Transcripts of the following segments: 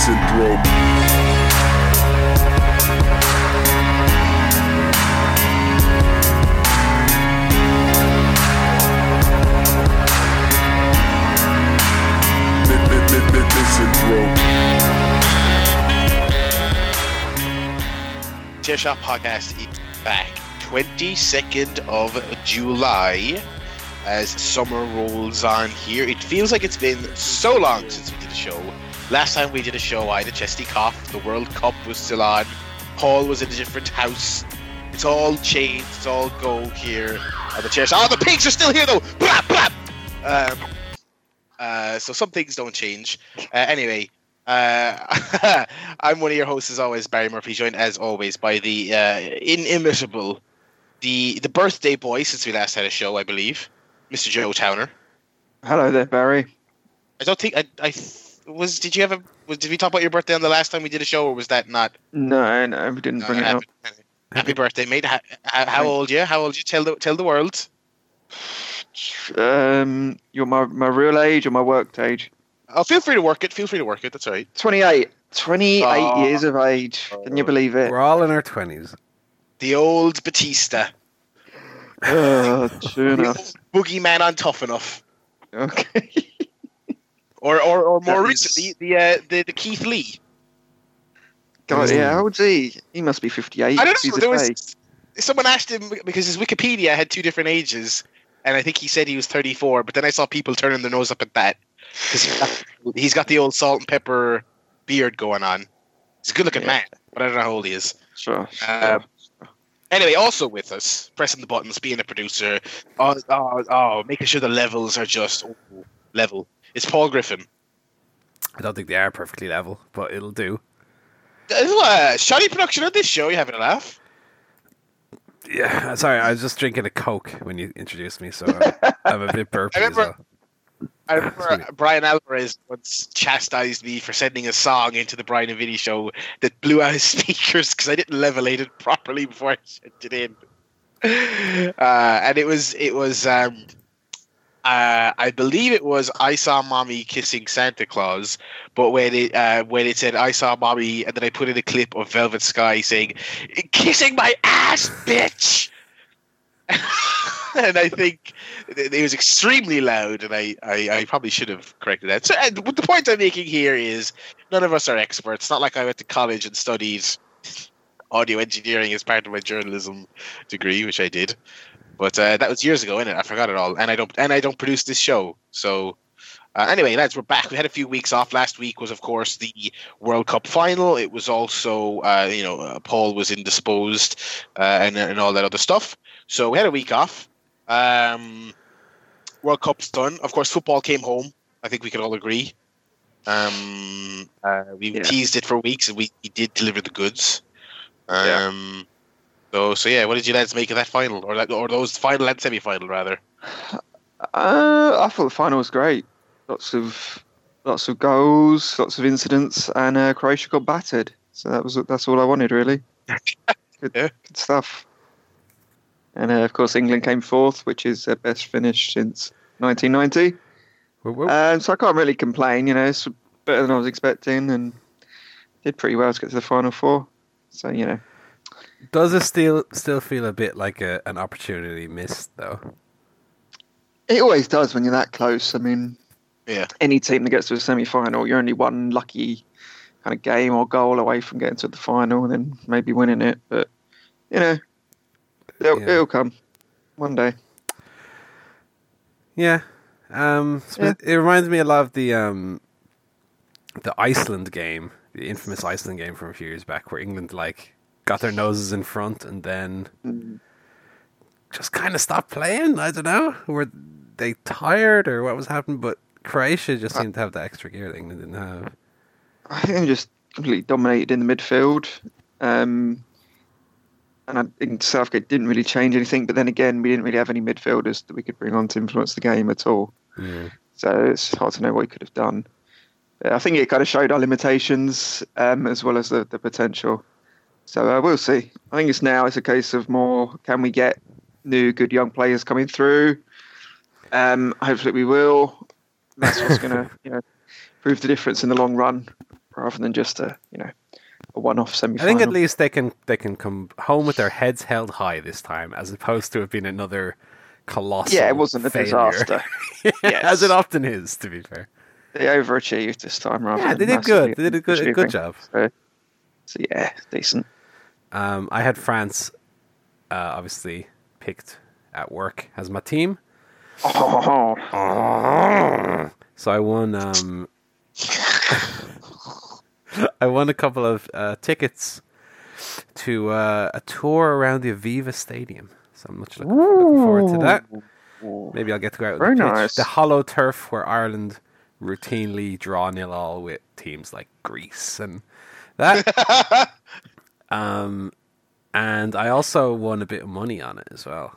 syndrome. Chair Shot Podcast is back. 22nd of July as summer rolls on here. It feels like it's been so long since we did a show. Last time we did a show, I had a chesty cough. The World Cup was still on. Paul was in a different house. It's all changed. It's all gold here at the chairs. Oh, the pigs are still here though. Blah, blah. Um, uh, so some things don't change. Uh, anyway, uh, I'm one of your hosts as always, Barry Murphy, joined as always by the uh, inimitable, the the birthday boy since we last had a show, I believe, Mr. Joe Towner. Hello there, Barry. I don't think I, I was. Did you have a? Was, did we talk about your birthday on the last time we did a show, or was that not? No, no, we didn't No, bring it happy, up. happy birthday, mate! How, how, how old you? How old you? Tell the tell the world. Um, you're my my real age or my worked age? Oh, feel free to work it. Feel free to work it. That's all right. 28. 28 Oh. years of age. Can you believe it? We're all in our twenties. The old Batista, Oh, true the enough. old boogeyman on Tough Enough, Okay. Or or, or more That is- recently, the uh, the the Keith Lee. God, yeah, how old's he? He must be 58. I don't know. There was fake. someone asked him because his Wikipedia had two different ages, and I think he said he was 34. But then I saw people turning their nose up at that because he's got, he's got the old salt and pepper beard going on. He's a good-looking Yeah. man, but I don't know how old he is. Sure. sure. Um, Anyway, also with us, pressing the buttons, being a producer, oh, oh, oh making sure the levels are just oh, level. It's Paul Griffin. I don't think they are perfectly level, but it'll do. Uh, shoddy production of this show. You having a laugh? Yeah, sorry, I was just drinking a Coke when you introduced me, so I'm, I'm a bit burpy I remember- well. I remember Brian Altano once chastised me for sending a song into the Brian and Vinny show that blew out his speakers because I didn't levelate it properly before I sent it in. Uh, and it was it was um, uh, I believe it was I saw mommy kissing Santa Claus, but when it uh, when it said I saw mommy, and then I put in a clip of Velvet Sky saying kissing my ass, bitch. and I think it was extremely loud, and I, I, I probably should have corrected that. So, the point I'm making here is none of us are experts. Not like I went to college and studied audio engineering as part of my journalism degree, which I did. But uh, that was years ago, innit? I forgot it all, and I don't and I don't produce this show. So uh, anyway, lads, we're back. We had a few weeks off. Last week was, of course, the World Cup final. It was also, uh, you know, uh, Paul was indisposed uh, and and all that other stuff. So we had a week off. Um, World Cup's done. Of course, football came home. I think we can all agree. Um, uh, we Yeah. teased it for weeks, and we, we did deliver the goods. Yeah. So so yeah, what did you lads make of that final, or that, or those final and semi final rather? Uh, I thought the final was great. Lots of lots of goals, lots of incidents, and uh, Croatia got battered. So that was that's all I wanted really. Good, Yeah. good stuff. And uh, of course, England came fourth, which is their best finish since 1990. Whoop, whoop. Um, so I can't really complain. You know, it's better than I was expecting, and did pretty well to get to the final four. So you know, Does it still still feel a bit like a, an opportunity missed though? it always does when you're that close. I mean, Yeah. any team that gets to a semi-final, you're only one lucky kind of game or goal away from getting to the final, and then maybe winning it. But you know, it'll, Yeah. it'll come one day. Yeah. Um, so Yeah. It, it reminds me a lot of the um, the Iceland game, the infamous Iceland game from a few years back, where England like got their noses in front and then Mm. just kind of stopped playing. I don't know, were they tired or what was happening? But Croatia just seemed to have the extra gear that England didn't have. I think they just completely dominated in the midfield. Um, and I think Southgate didn't really change anything. But then again, we didn't really have any midfielders that we could bring on to influence the game at all. So it's hard to know what he could have done. I think it kind of showed our limitations um, as well as the, the potential. So uh, we'll see. I think it's now it's a case of more can we get new good young players coming through? Um, hopefully we will. That's what's going to you know prove the difference in the long run. rather than just a you know a one-off semi-final. I think at least they can they can come home with their heads held high this time, as opposed to it being another colossal. yeah, it wasn't a failure. disaster. as it often is. To be fair, they overachieved this time rather. yeah, they did good. They did a good, a good job. So, so yeah, decent. Um, I had France, uh, obviously picked at work as my team, Oh, so I won. Um, I won a couple of uh, tickets to uh, a tour around the Aviva Stadium. So I'm much looking, looking forward to that. Maybe I'll get to go out with Very the pitch. nice. The hollow turf where Ireland routinely draw nil all with teams like Greece and that. um, and I also won a bit of money on it as well.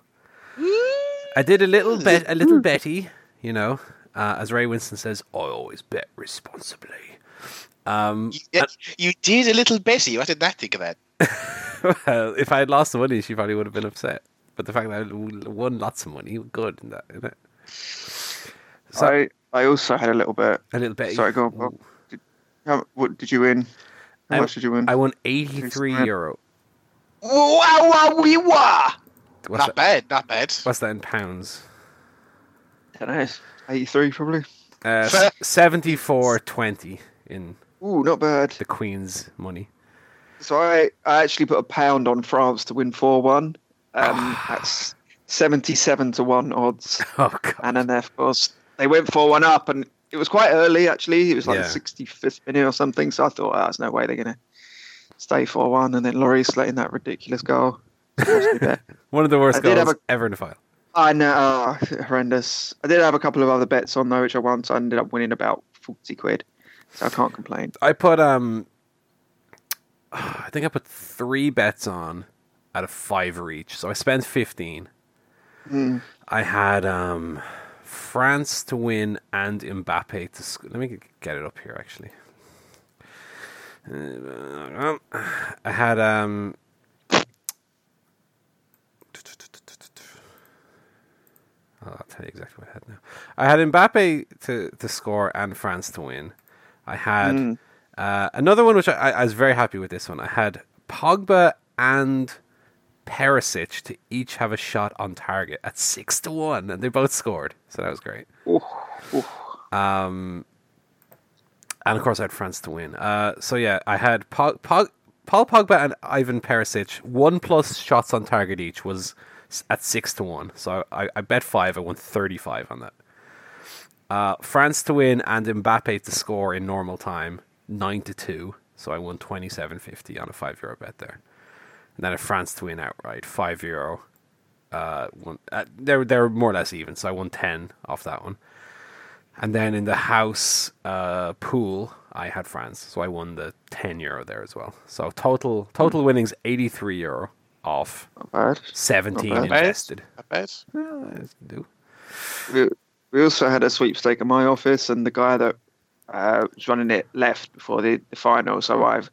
I did a little bet, a little betty, you know. Uh, as Ray Winstone says, I always bet responsibly. Um, Yeah, you did a little Betty. What did that think of that? well, if I had lost the money, she probably would have been upset. But the fact that I won lots of money, good in that, isn't it? So I I also had a little bit. a little bit. Sorry, go on. Did, how, what did you win? How I- much did you win? I won eighty-three Thanks, man. euro. Wow, wow, wee, wah. What's Not that, bad, not bad. what's that in pounds? don't. Eighty-three probably. Uh, seventy-four twenty in Ooh, not bad. the Queen's money. So I, I actually put a pound on France to win four one. Um, that's seventy-seven to one odds. Oh god! And then of course they went four one up, and it was quite early actually. It was like Yeah. the sixty-fifth minute or something. So I thought, oh, there's no way they're gonna stay four one. And then Lloris letting that ridiculous goal. Lost me bet. One of the worst I goals have ever in the file. I know, oh, horrendous. I did have a couple of other bets on though, which I won, so I ended up winning about forty quid. So I can't complain. I put um, I think I put three bets on at a fiver each, so I spent fifteen. Mm. I had um, France to win and Mbappe to. Sc- Let me get it up here actually. Uh, I had um. I'll tell you exactly what I had now. I had Mbappe to, to score and France to win. I had Mm. uh, another one which I, I was very happy with. This one I had Pogba and Perisic to each have a shot on target at six to one, and they both scored, so that was great. Ooh, ooh. Um, and of course, I had France to win. Uh, so yeah, I had Pog, Pog, Paul Pogba and Ivan Perisic. One plus shots on target each was at six to one. So I, I bet five. I won thirty-five on that. Uh, France to win and Mbappe to score in normal time nine to two. So I won twenty-seven fifty on a five euro bet there. And then a France to win outright five euro. Uh, one, uh, they're they're more or less even. So I won ten off that one. And then in the house uh, pool, I had France, so I won the ten euro there as well. So total total winnings eighty three euro off bad. seventeen Not bad. invested. Not bad. Well, that's do. We, we also had a sweepstake in my office, and the guy that uh, was running it left before the, the final. So I've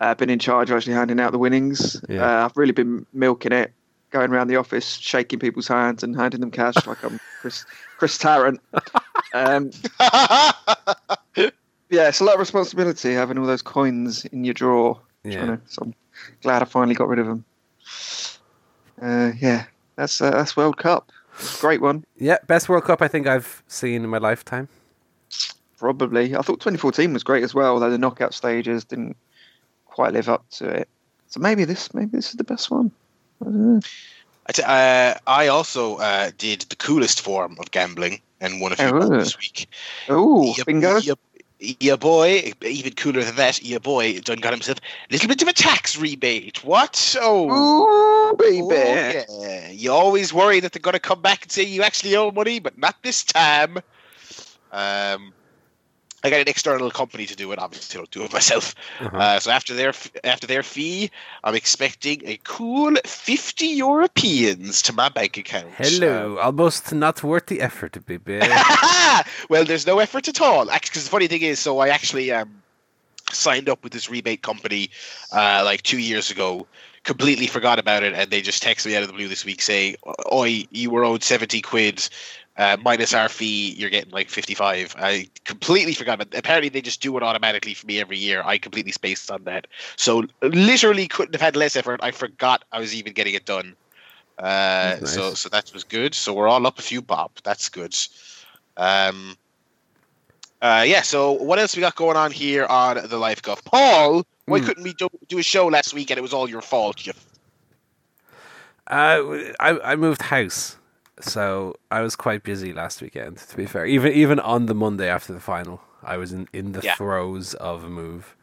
uh, been in charge of actually handing out the winnings. Yeah. Uh, I've really been milking it, going around the office, shaking people's hands and handing them cash like I'm Chris Chris Tarrant. Um, yeah, it's a lot of responsibility having all those coins in your drawer. Yeah. To- so I'm glad I finally got rid of them. Uh, yeah, that's uh, that's World Cup. Great one. Yeah, best World Cup I think I've seen in my lifetime. Probably. I thought 2014 was great as well, though the knockout stages didn't quite live up to it. So maybe this, maybe this is the best one. I don't know. I, t- uh, I also uh, did the coolest form of gambling and won a few Oh. this week. Oh, Your- bingo! Your, your boy, even cooler than that, your boy done got himself a little bit of a tax rebate. What? Oh. Ooh, baby! Oh, yeah. You always worry that they're going to come back and say you actually owe money, but not this time. Um, I got an external company to do it. Obviously, I don't do it myself. Uh-huh. Uh, so after their after their fee, I'm expecting a cool 50 Europeans to my bank account. Hello, almost not worth the effort, baby. well, there's no effort at all. Because the funny thing is, so I actually um, signed up with this rebate company uh, like two years ago. Completely forgot about it, and they just texted me out of the blue this week saying, "Oi, you were owed seventy quid. Uh, minus our fee, you're getting like 55. I completely forgot. But apparently, they just do it automatically for me every year. I completely spaced on that. So, literally, couldn't have had less effort. I forgot I was even getting it done. Uh, nice. So, so that was good. So we're all up a few bob. That's good. Um, uh, yeah. So what else we got going on here on the Life Guff? Paul, why mm. couldn't we do, do a show last week and it was all your fault? You uh, I I moved house, so I was quite busy last weekend. To be fair, even even on the Monday after the final, I was in, in the yeah. throes of a move.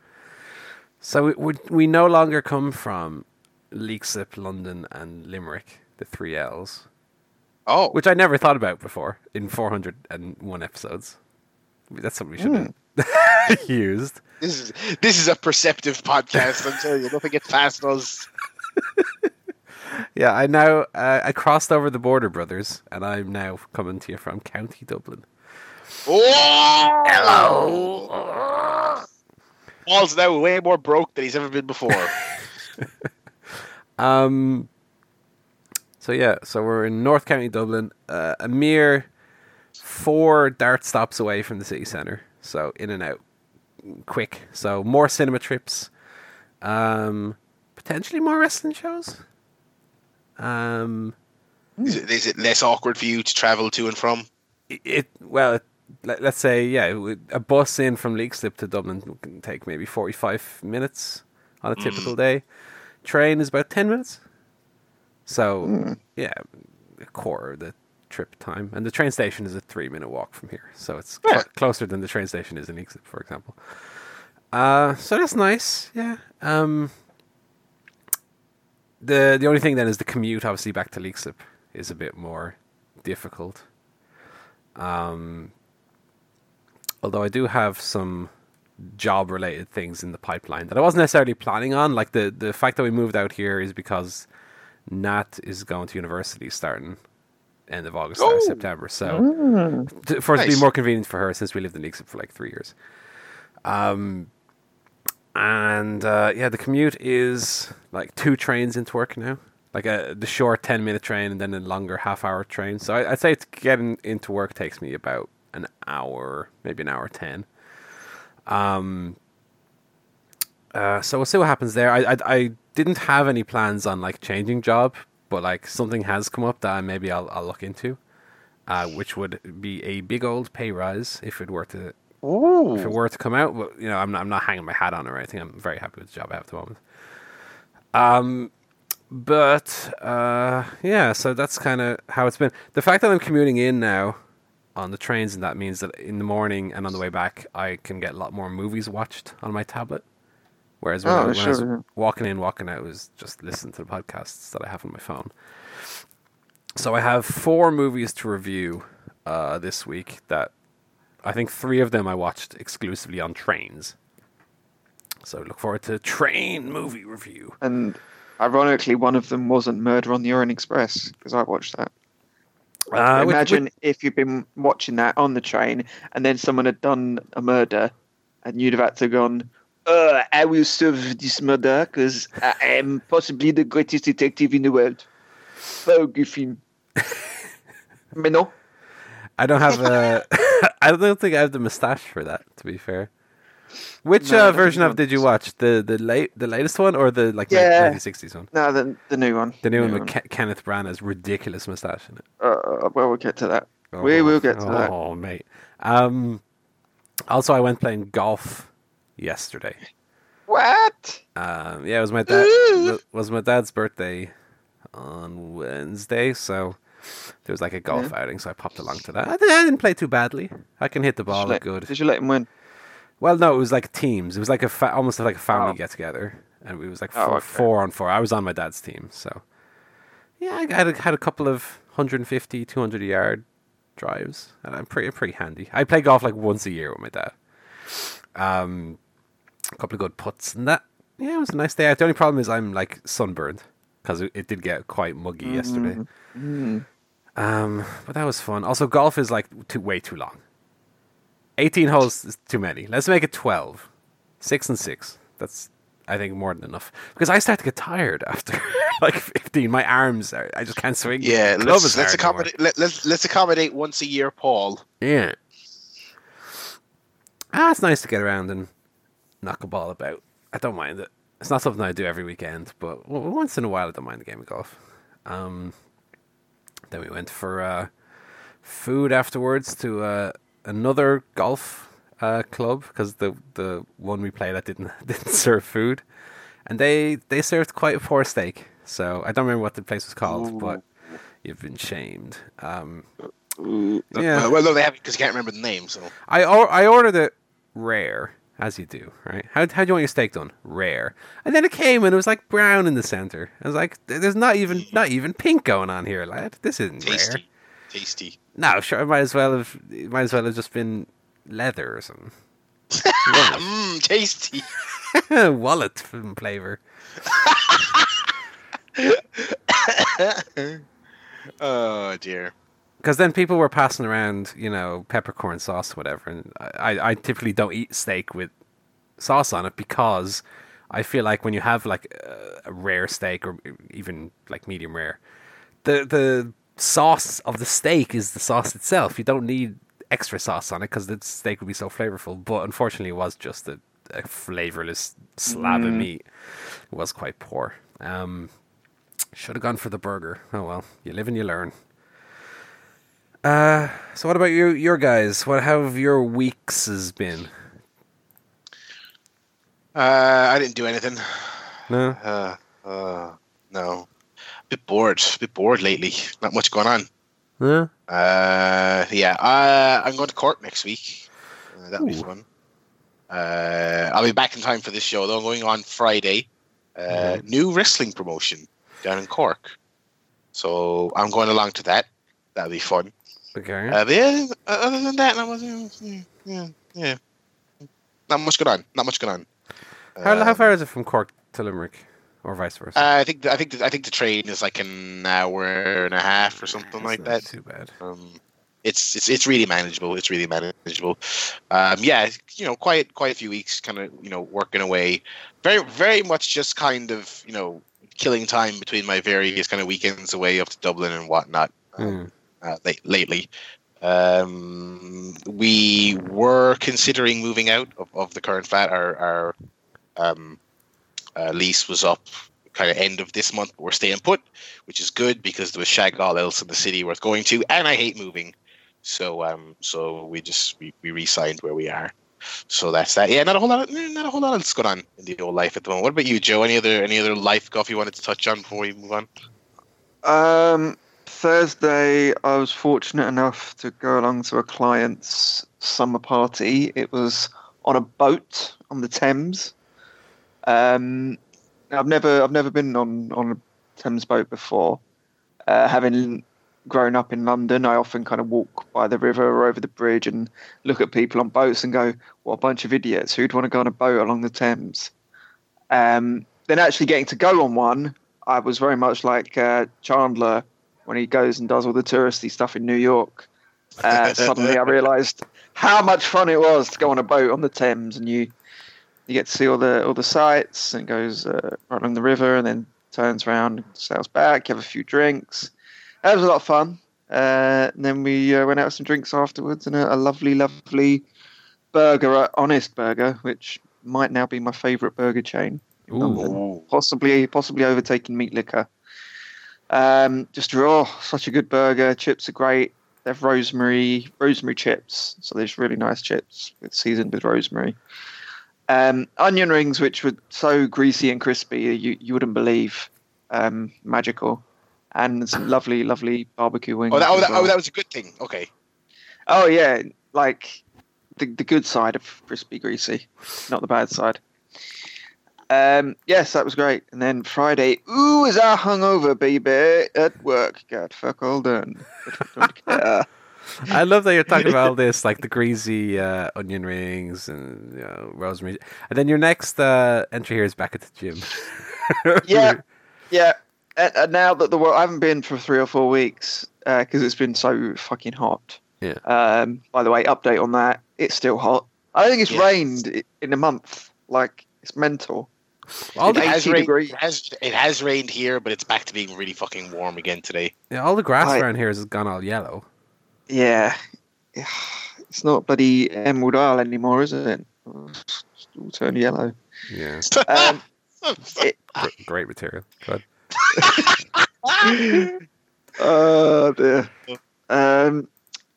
So we, we we no longer come from Leixlip, London, and Limerick, the three L's. Oh, which I never thought about before in four hundred and one episodes. That's something we should mm. have used. This is this is a perceptive podcast. I'm telling you, nothing gets past us. yeah, I now uh, I crossed over the border, brothers, and I'm now coming to you from County Dublin. Oh, hello. Paul's now way more broke than he's ever been before. um. So yeah, so we're in North County Dublin, uh, a mere four dart stops away from the city centre. So in and out, quick. So more cinema trips, um, potentially more wrestling shows. Um, is it, is it less awkward for you to travel to and from? It, it well, it, let, us say yeah, a bus in from Leixlip to Dublin can take maybe forty-five minutes on a hmm. typical mm. day. Train is about ten minutes. So mm. yeah, a quarter of the trip time, and the train station is a three-minute walk from here, so it's yeah. cl- closer than the train station is in Leixlip, for example. Uh, so that's nice. Yeah. Um, the the only thing then is the commute, obviously, back to Leixlip is a bit more difficult. Um, although I do have some job related things in the pipeline that I wasn't necessarily planning on. Like the the fact that we moved out here is because Nat is going to university starting end of August, oh. September. So mm. to, for nice. it to be more convenient for her since we lived in Leixlip for like three years. Um, and uh, yeah, the commute is like two trains into work now. Like a the short ten minute train and then a longer half hour train. So I, would say it's getting into work takes me about an hour, maybe an hour ten. Um. Uh, so we'll see what happens there. I, I I didn't have any plans on like changing job, but like something has come up that maybe I'll I'll look into, uh, which would be a big old pay rise if it were to Ooh. If it were to come out, but you know, I'm not, I'm not hanging my hat on it or anything. I'm very happy with the job I have at the moment. Um, but uh, yeah, so that's kind of how it's been. The fact that I'm commuting in now on the trains, and that means that in the morning and on the way back, I can get a lot more movies watched on my tablet. Whereas when, oh, I, when sure. I was walking in, walking out, it was just listening to the podcasts that I have on my phone. So I have four movies to review uh, this week that I think three of them I watched exclusively on trains. So look forward to train movie review. And ironically, one of them wasn't Murder on the Orient Express because I watched that. Uh, Imagine which, which, if you'd been watching that on the train and then someone had done a murder and you'd have had to go on, uh, I will solve this murder because I am possibly the greatest detective in the world. Good film. Mais non. I don't have a. I don't think I have the mustache for that. To be fair, which no, uh, version of did you watch? The the late the latest one or the like yeah. 1960s one? No, the the new one. The new, new one with Ke- Kenneth Branagh's ridiculous mustache in it. Uh, well, we'll get to that. Oh, we will get to oh, that. Oh, mate. Um, also, I went playing golf yesterday. What? Um, yeah, it was my dad. it was my dad's birthday on Wednesday, so there was like a golf yeah. outing, so I popped along to that. I, didn't play too badly. I can hit the ball let, good. Did you let him win? Well, no, it was like teams. It was like a fa- almost like a family oh. get together, and it was like oh, four, okay. four on four. I was on my dad's team, so yeah, I had a, had a couple of 150, 200 yard drives, and I'm pretty pretty handy. I play golf like once a year with my dad. Um, a couple of good putts and that. Yeah, it was a nice day. out. The only problem is I'm like sunburned because it, it, did get quite muggy mm-hmm. yesterday. Mm-hmm. Um, but that was fun. Also, golf is like too, way too long. 18 holes is too many. Let's make it 12. Six and six. That's I think more than enough because I start to get tired after like 15. My arms, are, I just can't swing. Yeah, let's let's accommodate let, let's let's accommodate once a year, Paul. Yeah. Ah, it's nice to get around and knock a ball about. I don't mind it. It's not something I do every weekend, but once in a while I don't mind the game of golf. Um, then we went for uh, food afterwards to uh, another golf uh, club because the the one we played at didn't didn't serve food, and they they served quite a poor steak. So I don't remember what the place was called, but you've been shamed. Um, yeah, well, no, they haven't because you can't remember the name. So I or, I ordered it rare, as you do, right? How how do you want your steak done? Rare. And then it came and it was like brown in the center. I was like, there's not even not even pink going on here, lad. This isn't rare. tasty, tasty. No, sure, it might as well have it might as well have just been leather or something. Mmm, tasty. Wallet flavor. oh dear. Because then people were passing around, you know, peppercorn sauce, whatever, and I, I typically don't eat steak with sauce on it because I feel like when you have like a, a rare steak or even like medium rare, the the sauce of the steak is the sauce itself. You don't need extra sauce on it because the steak would be so flavorful. But unfortunately, it was just a, a flavorless slab of meat. It was quite poor. Um, should have gone for the burger. Oh well, you live and you learn. Uh, so what about you, your guys? What have your weeks has been? Uh, I didn't do anything. No, Uh, uh, no. bit bored. bit bored lately. Not much going on. no. Uh, yeah. Uh, I'm going to Cork next week. Uh, that'll be fun. Uh, I'll be back in time for this show though. I'm going on Friday. Uh, New wrestling promotion down in Cork. So I'm going along to that. That'll be fun. Okay. Uh, but yeah, uh, other than that, not much, yeah, yeah, yeah. Not much going on. Not much going on. how how Um, far is it from Cork to Limerick, or vice versa? Uh, I think I think the, I think the train is like an hour and a half or something That's like that. Too bad. Um, it's it's it's really manageable. It's really manageable. Um, yeah, you know, quite quite a few weeks, kind of you know working away. Very very much just kind of you know killing time between my various kind of weekends away up to Dublin and whatnot. Um, uh, late, lately. Um, we were considering moving out of, of the current flat. Our, our um, uh, lease was up kind of end of this month. But we're staying put, which is good because there was shag all else in the city worth going to, and I hate moving. So um, so we just we, we re-signed where we are. So that's that. Yeah, not a whole lot. Of, not a whole lot else going on in the old life at the moment. What about you, Joe? Any other any other life stuff you wanted to touch on before we move on? Um, Thursday, I was fortunate enough to go along to a client's summer party. It was on a boat on the Thames. Um, I've never, I've never been on on a Thames boat before. Uh, having grown up in London, I often kind of walk by the river or over the bridge and look at people on boats and go, "What a bunch of idiots! Who'd want to go on a boat along the Thames?" Um, then actually getting to go on one, I was very much like uh, Chandler when he goes and does all the touristy stuff in New York. Uh, suddenly, I realised how much fun it was to go on a boat on the Thames, and you you get to see all the all the sights, and goes uh, right along the river, and then turns around, sails back. Have a few drinks. That was a lot of fun. Uh, and then we uh, went out for some drinks afterwards, and a, a lovely, lovely burger at Honest Burger, which might now be my favourite burger chain. possibly possibly overtaking meat liquor. Um, just raw, such a good burger. Chips are great. They have rosemary rosemary chips, so there's really nice chips with seasoned with rosemary. Um, onion rings, which were so greasy and crispy, you you wouldn't believe. Um, magical, and some lovely lovely barbecue wings. Oh, that, oh, that, well. oh, that was a good thing. Okay. Oh yeah, like the the good side of crispy greasy, not the bad side. Um, yes, that was great. And then Friday, ooh, is our hungover, baby, at work. God, fuck all done. Don't care. I love that you're talking about all this, like the greasy uh, onion rings and you know, rosemary. And then your next uh, entry here is back at the gym. yeah, yeah. And, and now that the world, I haven't been for three or four weeks because it's been so fucking hot. Yeah. Um. By the way, update on that. It's still hot. I don't think it's rained in a month. Like it's mental. All the, It has, rained, degrees. it, has, it has rained here, but it's back to being really fucking warm again today. yeah, all the grass I- around here has gone all yellow. Yeah. It's not bloody Emerald Isle anymore, is it? It's all turned yellow. Yeah, Um, gr- great material. Good. oh dear. Um,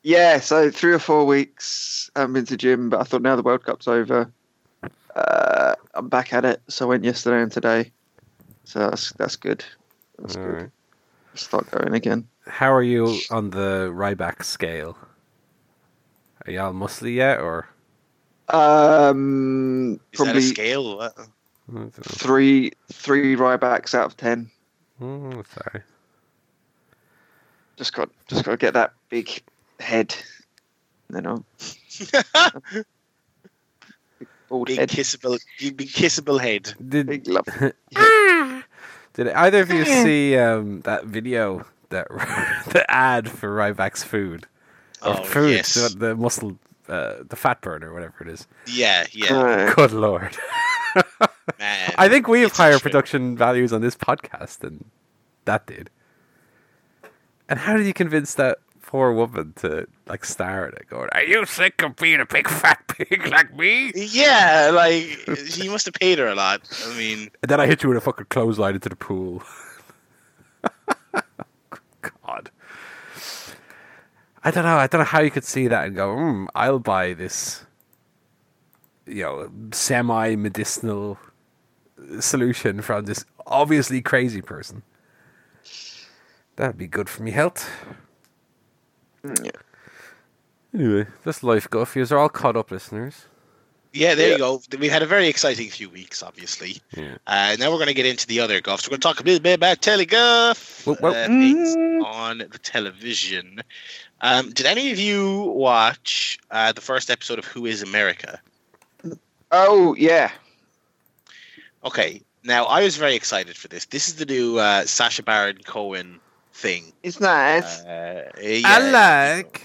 yeah, so three or four weeks I haven't been to gym, but I thought now the World Cup's over, uh, I'm back at it. So I went yesterday and today. So that's that's good. That's All good. right. Start going again. How are you on the Ryback scale? Are y'all muscly yet, or Um, Is that a probably scale? What? I don't know. three three Rybacks out of ten. Oh, sorry. Just got just got to get that big head. And then I'll bald Big head, kissable, big, big kissable head. Did big love. Did either of you see um, that video that the ad for Ryback's food? Or Oh food, yes, the, the muscle, uh, the fat burner, whatever it is. yeah, yeah, Uh, Good lord! man. I think we have higher production values on this podcast than that did. And how did you convince that poor woman to like star in it? Going, "Are you sick of being a big fat pig like me?" Yeah, like he must have paid her a lot. I mean, And then I hit you with a fucking clothesline into the pool. God. I don't know. I don't know how you could see that and go, mm, I'll buy this, you know, semi medicinal solution from this obviously crazy person. That'd be good for me health. Yeah. Anyway, that's life, Guff. You're all caught up, listeners. yeah, there Yeah. you go. We've had a very exciting few weeks, obviously. Yeah. Uh, now we're going to get into the other guffs. We're going to talk a little bit about tellyguff, Well, well- uh, things Mm. on the television. Um, did any of you watch uh, the first episode of Who Is America? Oh yeah. Okay, now I was very excited for this. This is the new uh, Sacha Baron Cohen thing. It's nice. Uh, I like.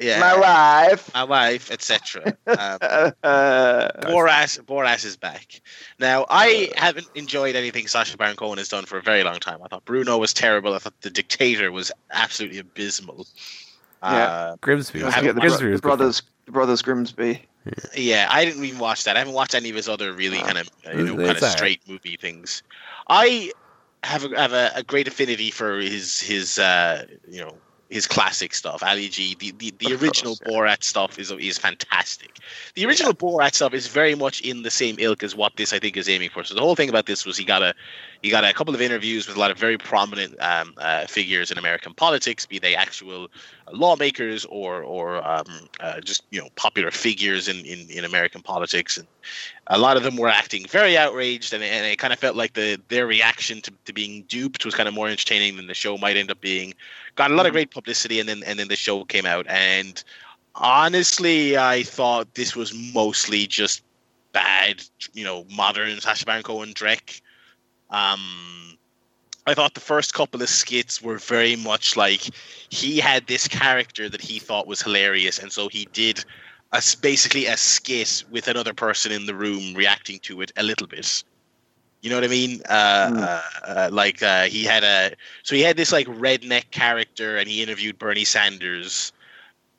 yeah, My wife. my wife, etc. Um, Uh, Borat, Borat is back. Now, I haven't enjoyed anything Sacha Baron Cohen has done for a very long time. I thought Bruno was terrible. I thought The Dictator was absolutely abysmal. Yeah. Uh, Grimsby. was- the, Grimsby bro- was the brothers, the brothers Grimsby. yeah, I didn't even watch that. I haven't watched any of his other really kind of you know kind of straight movie things. I have a, have a, a great affinity for his his uh, you know his classic stuff. Ali G, the the, the Of original course, yeah. Borat stuff is is fantastic. The original Borat stuff is very much in the same ilk as what this I think is aiming for. So the whole thing about this was he got a he got a couple of interviews with a lot of very prominent um, uh, figures in American politics, be they actual lawmakers or or um, uh, just you know popular figures in, in, in American politics, and a lot of them were acting very outraged, and, and it kind of felt like the their reaction to, to being duped was kind of more entertaining than the show might end up being. Got a lot of great publicity, and then and then the show came out, and honestly, I thought this was mostly just bad, you know, modern Sacha Baron Cohen Drek. Um, I thought the first couple of skits were very much like he had this character that he thought was hilarious, and so he did a, basically a skit with another person in the room reacting to it a little bit. You know what I mean? Uh, Mm. uh, uh, like uh, he had a so he had this like redneck character, and he interviewed Bernie Sanders,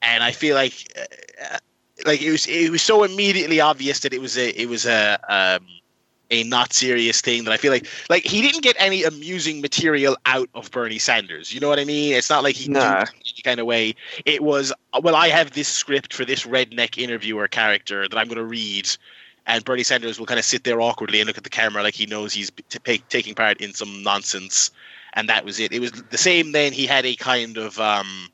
and I feel like uh, like it was it was so immediately obvious that it was a it was a um, a not serious thing that I feel like like he didn't get any amusing material out of Bernie Sanders. You know what I mean? It's not like he duped any kind of way. It was well, I have this script for this redneck interviewer character that I'm going to read. And Bernie Sanders will kind of sit there awkwardly and look at the camera like he knows he's t- taking part in some nonsense, and that was it. It was the same. Then he had a kind of um,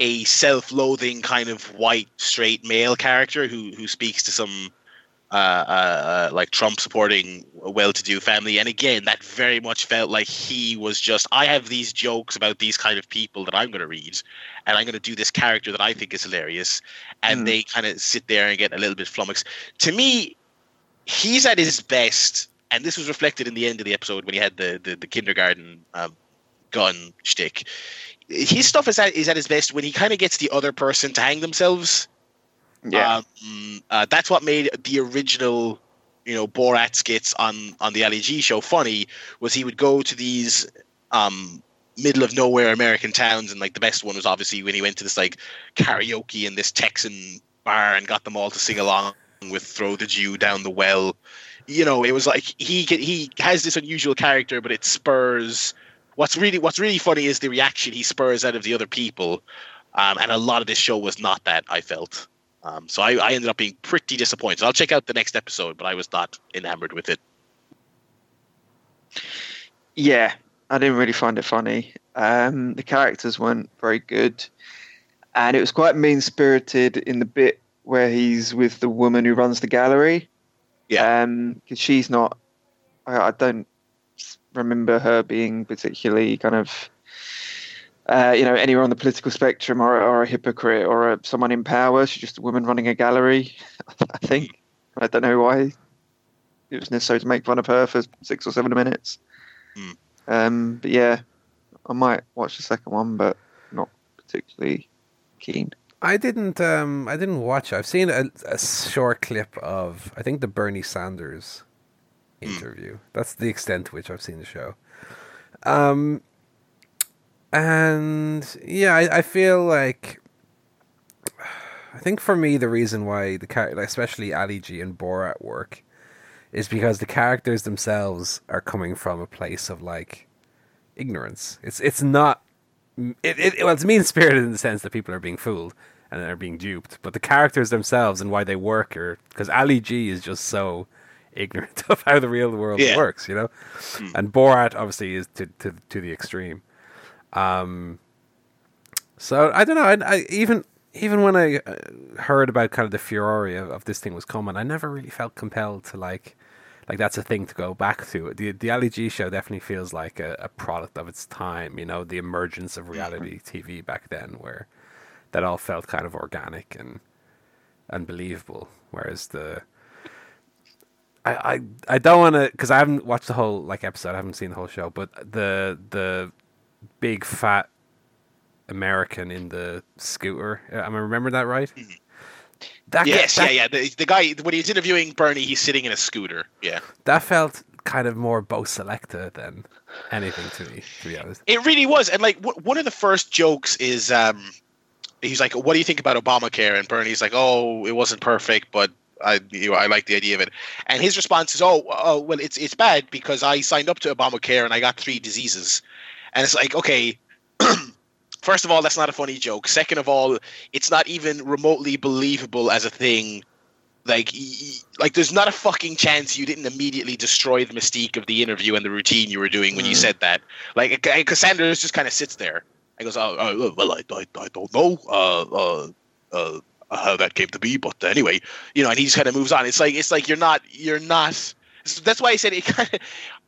a self-loathing kind of white straight male character who who speaks to some uh, uh, uh, like Trump supporting a well-to-do family, and again, that very much felt like he was just. I have these jokes about these kind of people that I'm going to read, and I'm going to do this character that I think is hilarious, and Mm. they kind of sit there and get a little bit flummoxed. To me, he's at his best, and this was reflected in the end of the episode when he had the the, the kindergarten um, gun shtick. His stuff is at is at his best when he kind of gets the other person to hang themselves. Yeah. Um, uh, that's what made the original you know Borat skits on on the Ali G show funny was he would go to these um middle of nowhere American towns, and like the best one was obviously when he went to this like karaoke in this Texan bar and got them all to sing along with "Throw the Jew Down the Well." You know, it was like he he has this unusual character, but it spurs. What's really what's really funny is the reaction he spurs out of the other people, um, and a lot of this show was not that. I felt. Um, so I, I ended up being pretty disappointed. I'll check out the next episode, but I was not enamored with it. Yeah, I didn't really find it funny. Um, the characters weren't very good, and it was quite mean spirited in the bit where he's with the woman who runs the gallery. Yeah, because um, she's not. I, I, don't remember her being particularly kind of. Uh, you know, anywhere on the political spectrum, or, or a hypocrite, or a, someone in power. She's just a woman running a gallery. I think. I don't know why it was necessary to make fun of her for six or seven minutes. Mm. Um, but yeah, I might watch the second one, but not particularly keen. I didn't. Um, I didn't watch. I've seen a, a short clip of. I think the Bernie Sanders interview. That's the extent to which I've seen the show. Um, and yeah, I, I feel like. I think for me, the reason why the character, especially Ali G and Borat work, is because the characters themselves are coming from a place of like ignorance. It's it's not it, it well, it's mean spirited in the sense that people are being fooled and they're being duped, but the characters themselves and why they work are because Ali G is just so ignorant of how the real world yeah. works, you know. Mm. And Borat obviously is to to to the extreme. Um. So I don't know. I, I even even when I uh, heard about kind of the furore of, of, this thing was coming, I never really felt compelled to like, like that's a thing to go back to. The the Ali G show definitely feels like a, a product of its time. You know, the emergence of reality TV back then, where that all felt kind of organic and unbelievable. Whereas the I, I, I don't want to because I haven't watched the whole like episode. I haven't seen the whole show, but the the big fat American in the scooter. Uh, am I remember that right? Mm-hmm. That yes, that, yeah, yeah. The, the guy when he's interviewing Bernie, he's sitting in a scooter. Yeah, that felt kind of more Bo Selecta than anything to me, to be honest. It really was, and like w- one of the first jokes is um, he's like, "What do you think about Obamacare?" And Bernie's like, "Oh, it wasn't perfect, but I you know, I like the idea of it." And his response is, "Oh, oh, well, it's it's bad because I signed up to Obamacare and I got three diseases." And it's like, okay, first of all, that's not a funny joke. Second of all, it's not even remotely believable as a thing. Like, like there's not a fucking chance you didn't immediately destroy the mystique of the interview and the routine you were doing when mm. you said that. Like, Cassandra just kind of sits there. I goes, oh, oh, well, I, I, I don't know uh, uh, uh, how that came to be, but anyway, you know, and he just kind of moves on. It's like, it's like you're not, you're not. That's why I said it kind of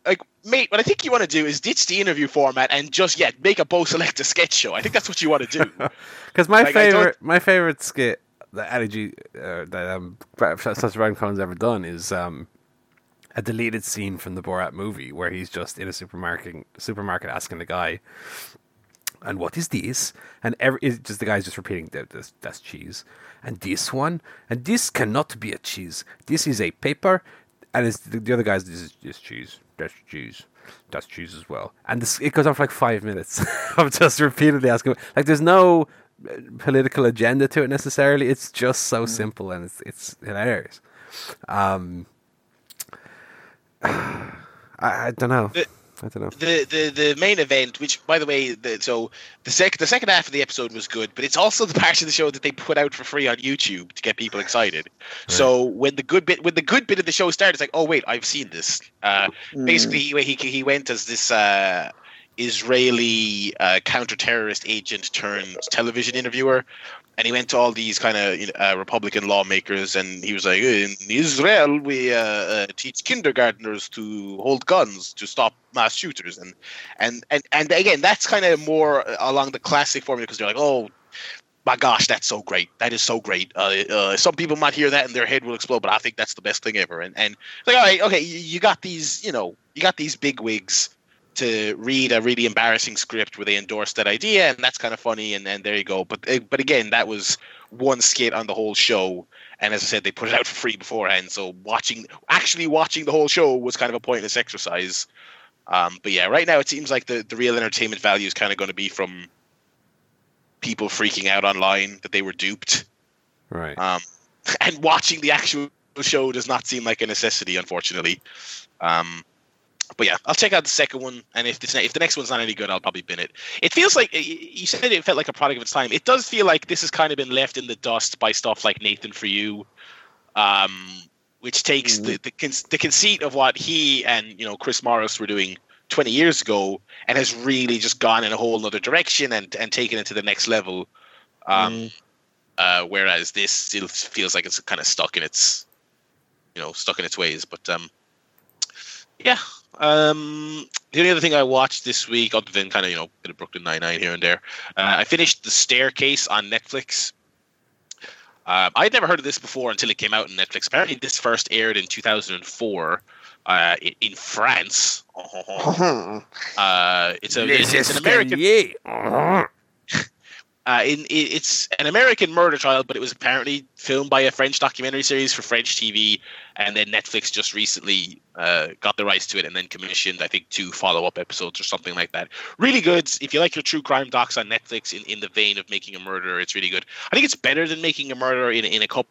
like, mate, what I think you want to do is ditch the interview format and just yeah, make a Bo Selecta sketch show. I think that's what you want to do. Because my like, favorite, my favorite skit that Ali uh, that um, Sacha Baron Cohen's ever done is um, a deleted scene from the Borat movie where he's just in a supermarket supermarket asking the guy, "And what is this?" And every just the guy's just repeating, "That's, that's cheese." And this one, and this cannot be a cheese. This is a paper, and it's the, the other guy's this is just cheese that's cheese. That's cheese as well. And this, it goes on for like five minutes of just repeatedly asking. Like, there's no uh, political agenda to it necessarily. It's just so mm. simple and it's it's hilarious. Um, I, I don't know. I don't know. The, the the main event, which by the way, the, so the sec the second half of the episode was good, but it's also the part of the show that they put out for free on YouTube to get people excited. Right. So when the good bit when the good bit of the show started, it's like, oh wait, I've seen this. Uh, mm. Basically, he, he he went as this. Uh, Israeli uh, counter-terrorist agent turned television interviewer, and he went to all these kind of you know, uh, Republican lawmakers, and he was like, "In Israel, we uh, uh, teach kindergartners to hold guns to stop mass shooters," and and and and again, that's kind of more along the classic formula because they're like, "Oh." My gosh, that's so great! That is so great. Uh, uh, some people might hear that and their head will explode, but I think that's the best thing ever. And and like, all right, okay, you got these, you know, you got these big wigs to read a really embarrassing script where they endorsed that idea, and that's kind of funny. And then there you go. But eh, but again, that was one skit on the whole show. And as I said, they put it out for free beforehand. So watching, actually watching the whole show was kind of a pointless exercise. Um, but yeah, right now it seems like the, the real entertainment value is kind of going to be from people freaking out online that they were duped. Right. Um, and watching the actual show does not seem like a necessity, unfortunately. Um, but yeah, I'll check out the second one, and if this if the next one's not any good, I'll probably bin it. It feels like you said it felt like a product of its time. It does feel like this has kind of been left in the dust by stuff like Nathan for You, um, which takes mm-hmm. the, the the conceit of what he and you know Chris Morris were doing 20 years ago, and has really just gone in a whole other direction and and taken it to the next level. Um, mm. uh, whereas this still feels like it's kind of stuck in its, you know, stuck in its ways. But um, yeah, um, the only other thing I watched this week, other than kind of you know bit of Brooklyn Nine Nine here and there, uh, I finished The Staircase on Netflix. Uh, I'd never heard of this before until it came out on Netflix. Apparently, this first aired in 2004 uh, in, in, France. Uh, it's a it's, it's an American. Uh, it's an American murder trial, but it was apparently filmed by a French documentary series for French TV, and then Netflix just recently uh, got the rights to it and then commissioned, I think, two follow-up episodes or something like that. Really good. If you like your true crime docs on Netflix, in, in the vein of Making a Murderer, it's really good. I think it's better than Making a Murderer in in a couple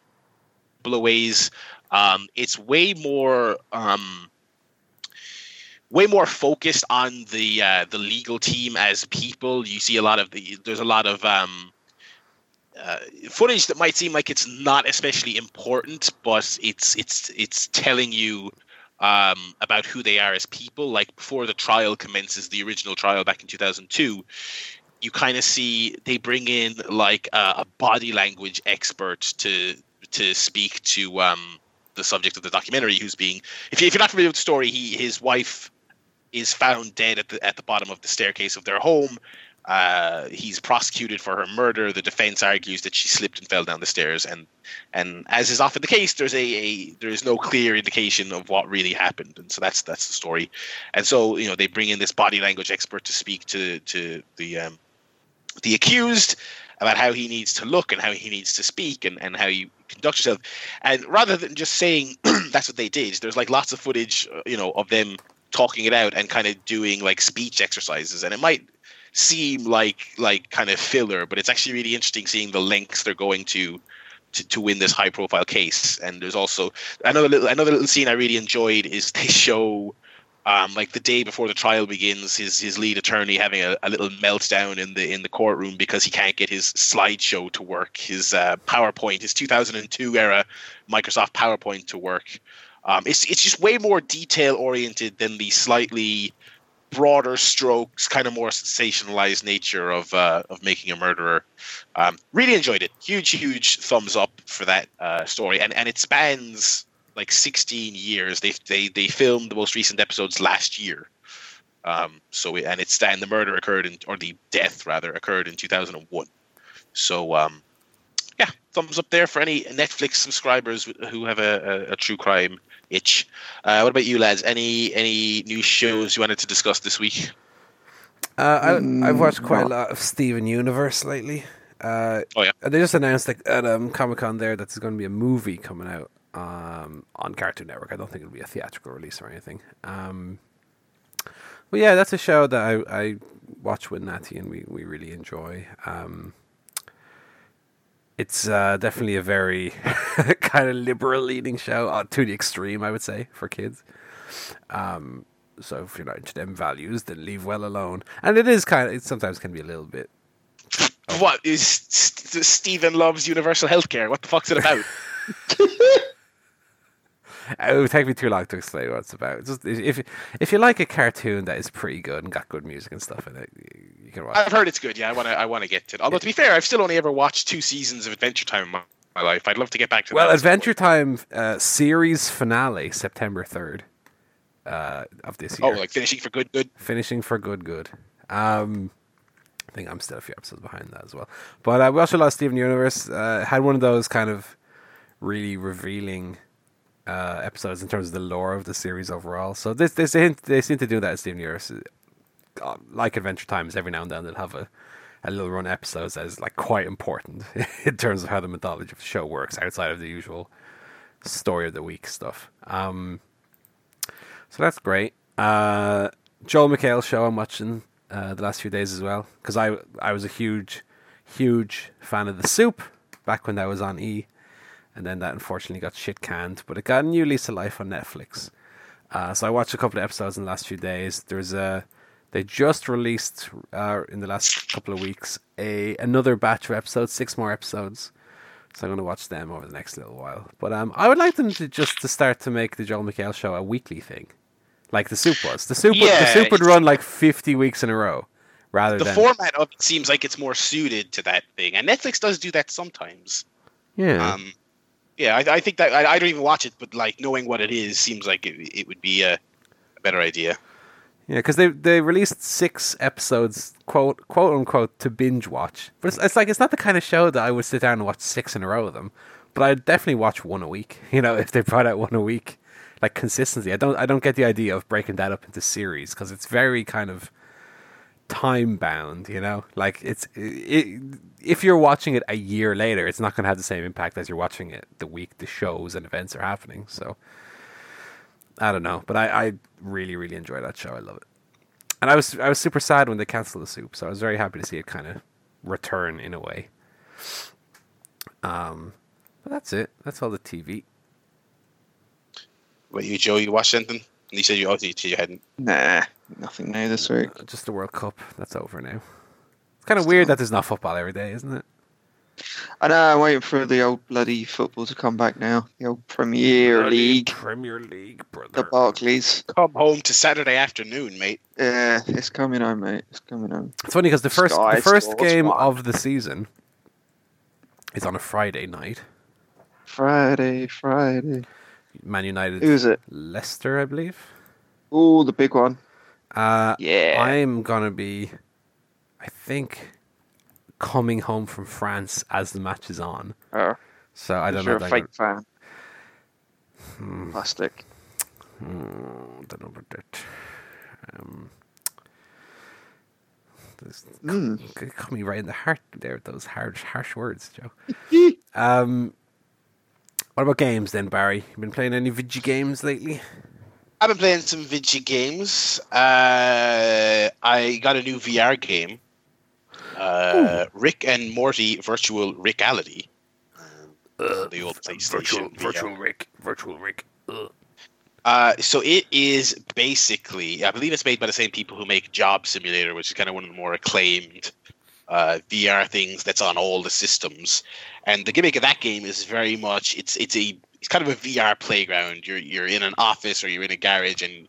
of ways. Um, it's way more. Um, way more focused on the uh, the legal team as people. You see a lot of the there's a lot of um, uh, footage that might seem like it's not especially important, but it's it's it's telling you um, about who they are as people. Like before the trial commences, the original trial back in 2002, you kind of see they bring in like a, a, body language expert to to speak to um, the subject of the documentary, who's being. If, you, if you're not familiar with the story, he his wife is found dead at the at the bottom of the staircase of their home. Uh, he's prosecuted for her murder. The defense argues that she slipped and fell down the stairs, and and as is often the case, there's a, a there is no clear indication of what really happened, and so that's that's the story. And so you know they bring in this body language expert to speak to to the um, the accused about how he needs to look and how he needs to speak and, and how you conduct yourself. And rather than just saying that's what they did, there's like lots of footage, uh, you know, of them talking it out and kind of doing like speech exercises. And it might seem like like kind of filler but it's actually really interesting seeing the lengths they're going to to, to win this high profile case. And there's also another little another little scene i really enjoyed is they show um, like the day before the trial begins, his his lead attorney having a, a, little meltdown in the in the courtroom because he can't get his slideshow to work, his uh, PowerPoint, his 2002 era Microsoft PowerPoint to work. Um, it's it's just way more detail oriented than the slightly broader strokes, kind of more sensationalized nature of uh, of making a murderer. Um, really enjoyed it. Huge, huge thumbs up for that uh, story, and and it spans like 16 years. They they they filmed the most recent episodes last year. Um, so and it's and the murder occurred in or the death rather occurred in 2001. So um, yeah, thumbs up there for any Netflix subscribers who have a, a, a true crime itch. Uh, what about you, lads? Any any new shows you wanted to discuss this week? Uh, I, have watched quite a lot of Steven Universe lately. Uh, oh yeah, they just announced like, at um, Comic Con there that there's going to be a movie coming out um, on Cartoon Network. I don't think it'll be a theatrical release or anything. Um, but yeah, that's a show that I, I watch with Natty and we, we really enjoy. Um, it's uh, definitely a very kind of liberal leaning show uh, to the extreme, I would say, for kids. Um, so if you're not into them values, then leave well alone. And it is kind of, it sometimes can be a little bit. What is St- Stephen loves universal healthcare? What the fuck's it about? it would take me too long to explain what it's about. Just if if you like a cartoon that is pretty good and got good music and stuff in it, you can watch. I've heard it's good. Yeah, I want to. I want to get to it. Although to be fair, I've still only ever watched two seasons of Adventure Time in my, my life. I'd love to get back to. Well, Adventure Time uh, series finale September third uh, of this year. Oh, like finishing for good, good. Finishing for good, good. Um, I think I'm still a few episodes behind that as well. But uh, we also lost Steven Universe. Uh, had one of those kind of really revealing uh, episodes in terms of the lore of the series overall. So this, this they, seem to do that in Steven Universe uh, like Adventure Times, every now and then they'll have a, a little run episodes that is like quite important in terms of how the mythology of the show works outside of the usual story of the week stuff. Um, so that's great. Uh, Joel McHale show I'm watching uh, the last few days as well because I I was a huge huge fan of the soup back when that was on E, and then that unfortunately got shit canned, but it got a new lease of life on Netflix. Uh, so I watched a couple of episodes in the last few days. There's a they just released uh, in the last couple of weeks a another batch of episodes, six more episodes. So I'm going to watch them over the next little while. But um, I would like them to just to start to make the Joel McHale show a weekly thing, like the soup was. The soup, yeah, the soup would run like 50 weeks in a row, rather the than... format of it seems like it's more suited to that thing, and Netflix does do that sometimes. Yeah. Um, yeah, I, I think that I, I, don't even watch it, but like knowing what it is seems like it, it would be a, a better idea. Yeah, because they they released six episodes, quote quote unquote, to binge watch. But it's, it's like it's not the kind of show that I would sit down and watch six in a row of them. But I'd definitely watch one a week. You know, if they brought out one a week, like consistency. I don't I don't get the idea of breaking that up into series because it's very kind of time bound. You know, like it's it, if you're watching it a year later, it's not going to have the same impact as you're watching it the week the shows and events are happening. So I don't know, but I, I really really enjoy that show. I love it, and I was I was super sad when they canceled the soup, so I was very happy to see it kind of return in a way. Um, but that's it. That's all the TV. What you, Joe? You watched anything? And you said you obviously you hadn't. Nah, nothing new this week. Uh, just the World Cup. That's over now. It's kind of weird that there's not football every day, isn't it? I know. I'm waiting for the old bloody football to come back now. The old Premier bloody League. Premier League, brother. The Barclays. Come home to Saturday afternoon, mate. Yeah, it's coming home, mate. It's coming home. It's funny because the first Sky the first game of the season is on a Friday night. Friday, Friday. Man United. Who's it? Leicester, I believe. Oh, the big one. Uh, yeah. I'm gonna be. I think coming home from France as the match is on. Oh. So I don't you're know. You're a fake fan. Hmm. Plastic. Hmm, don't know about that. Um, this mm. cut me right in the heart there with those harsh, harsh words, Joe. um, what about games then, Barry? You been playing any video games lately? I've been playing some video games. Uh, I got a new VR game uh, Rick and Morty Virtual Reality. Uh, the old PlayStation. Virtual, virtual Rick. Virtual Rick. Uh, so it is basically, I believe it's made by the same people who make Job Simulator, which is kind of one of the more acclaimed uh, VR things that's on all the systems. And the gimmick of that game is very much it's it's a it's kind of a VR playground. You're you're in an office or you're in a garage, and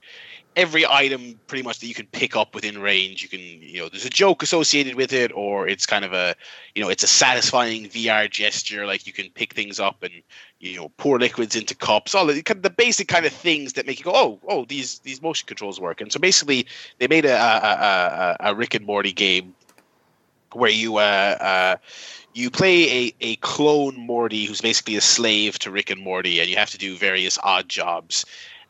every item pretty much that you can pick up within range you can you know there's a joke associated with it or it's kind of a you know it's a satisfying vr gesture like you can pick things up and you know pour liquids into cups all the, kind of the basic kind of things that make you go oh oh these these motion controls work and so basically they made a a, a, a rick and morty game where you uh, uh you play a, a clone Morty who's basically a slave to Rick and Morty, and you have to do various odd jobs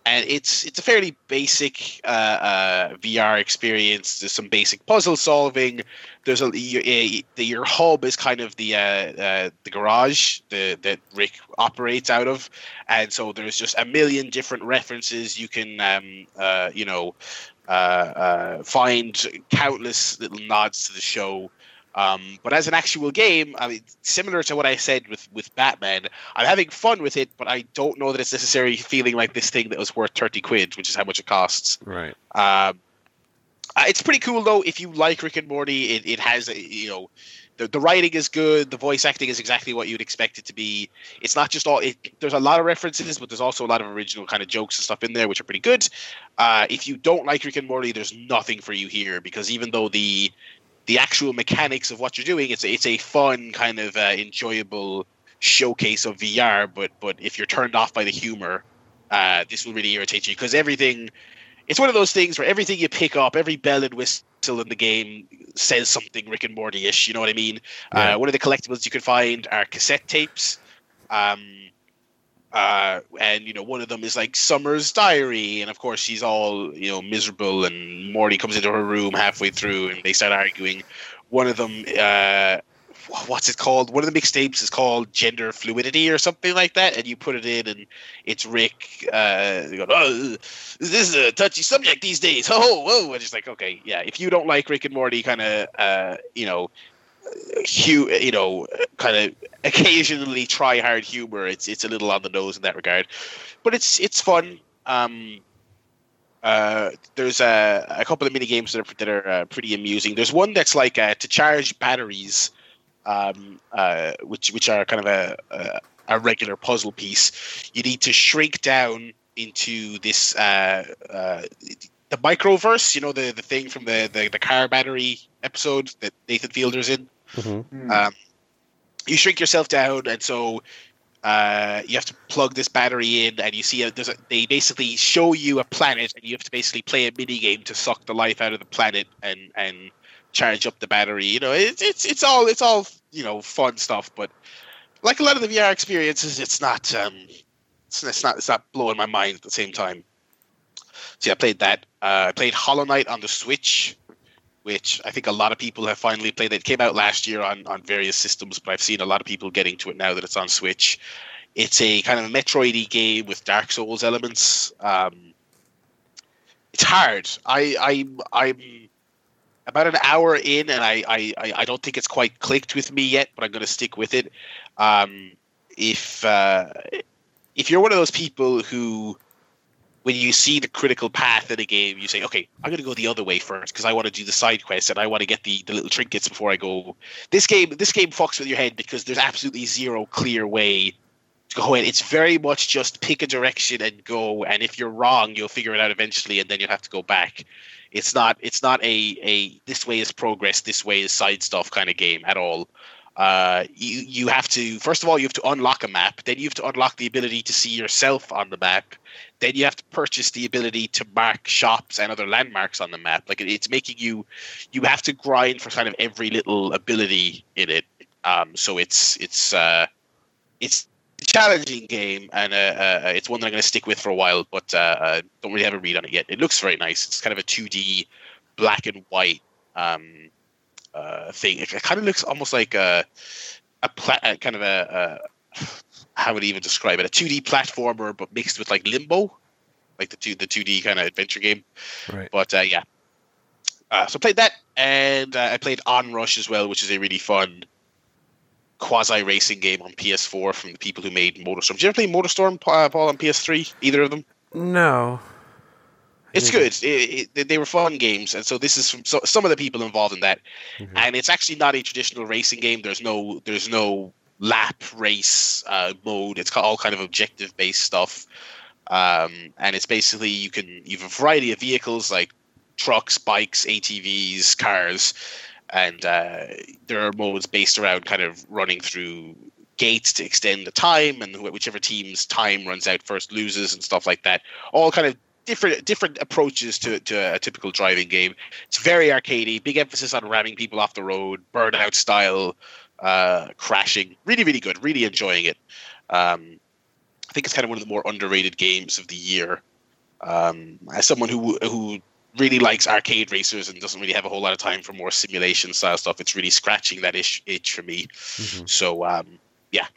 and it's it's a fairly basic uh, uh, VR experience. There's some basic puzzle solving. There's a, a, a your hub is kind of the uh, uh, the garage the, that Rick operates out of, and so there's just a million different references you can um, uh, you know uh, find countless little nods to the show. Um, but as an actual game, I mean, similar to what I said with, with Batman, I'm having fun with it, but I don't know that it's necessarily feeling like this thing that was worth 30 quid, which is how much it costs. Right. Um, uh, it's pretty cool, though. If you like Rick and Morty, it, it has, a, you know, the, the writing is good. The voice acting is exactly what you'd expect it to be. It's not just all, it, there's a lot of references, but there's also a lot of original kind of jokes and stuff in there, which are pretty good. Uh, if you don't like Rick and Morty, there's nothing for you here because even though the the actual mechanics of what you're doing. It's it's a fun kind of uh, enjoyable showcase of VR. But but if you're turned off by the humor, uh, this will really irritate you because everything. It's one of those things where everything you pick up, every bell and whistle in the game says something Rick and Morty ish. You know what I mean? Yeah. Uh, one of the collectibles you can find are cassette tapes. Um, uh, and you know one of them is like Summer's diary, and of course she's all you know miserable, and Morty comes into her room halfway through, and they start arguing. One of them, uh, what's it called? One of the mixtapes is called Gender Fluidity or something like that, and you put it in, and it's Rick. Uh, oh, this is a touchy subject these days. Oh, whoa! And it's like, okay, yeah. If you don't like Rick and Morty, kind of, uh, you know, you know, kind of occasionally try hard humor. It's it's a little on the nose in that regard, but it's it's fun. Um, uh, there's a, a couple of mini games that are that are uh, pretty amusing. There's one that's like uh, to charge batteries, um, uh, which which are kind of a, a, a regular puzzle piece. You need to shrink down into this uh, uh, the microverse. You know the the thing from the, the the car battery episode that Nathan Fielder's in. Mm-hmm. Um, you shrink yourself down, and so uh, you have to plug this battery in, and you see a, there's a, they basically show you a planet, and you have to basically play a mini game to suck the life out of the planet and and charge up the battery. You know, it's it's it's all it's all you know fun stuff, but like a lot of the VR experiences, it's not um, it's, it's not it's not blowing my mind at the same time. So yeah, I played that. Uh, I played Hollow Knight on the Switch which I think a lot of people have finally played. It came out last year on, on various systems, but I've seen a lot of people getting to it now that it's on Switch. It's a kind of a Metroidy game with Dark Souls elements. Um, it's hard. I, I, I'm about an hour in, and I, I, I don't think it's quite clicked with me yet, but I'm going to stick with it. Um, if uh, if you're one of those people who when you see the critical path in a game, you say, okay, I'm going to go the other way first because I want to do the side quest and I want to get the, the little trinkets before I go. This game, this game fucks with your head because there's absolutely zero clear way to go in. It's very much just pick a direction and go, and if you're wrong, you'll figure it out eventually, and then you'll have to go back. It's not, it's not a a this way is progress, this way is side stuff kind of game at all. Uh, you you have to first of all you have to unlock a map, then you have to unlock the ability to see yourself on the map, then you have to purchase the ability to mark shops and other landmarks on the map. Like it's making you, you have to grind for kind of every little ability in it. Um, so it's it's uh, it's a challenging game, and uh, uh, it's one that I'm going to stick with for a while. But uh, uh, don't really have a read on it yet. It looks very nice. It's kind of a 2D black and white um, uh, thing. It, kind of looks almost like a a pla- kind of a, a how would I even describe it? A 2D platformer, but mixed with like Limbo, like the two the 2D kind of adventure game. Right. But uh, yeah, uh, so I played that, and uh, I played Onrush as well, which is a really fun quasi racing game on PS4 from the people who made MotorStorm. Did you ever play MotorStorm, uh, Paul, on PS3? Either of them? No. It's good. It, it, they were fun games, and so this is from so, some of the people involved in that. Mm-hmm. And it's actually not a traditional racing game. There's no there's no lap race uh, mode. It's all kind of objective based stuff, um, and it's basically you can you have a variety of vehicles like trucks, bikes, ATVs, cars, and uh, there are modes based around kind of running through gates to extend the time, and whichever team's time runs out first loses, and stuff like that. All kind of different different approaches to, to a typical driving game. It's very arcadey, big emphasis on ramming people off the road, burnout style uh, crashing. Really, really good. Really enjoying it. Um, I think it's kind of one of the more underrated games of the year. Um, as someone who who really likes arcade racers and doesn't really have a whole lot of time for more simulation style stuff, it's really scratching that itch, itch for me. Mm-hmm. So um, yeah,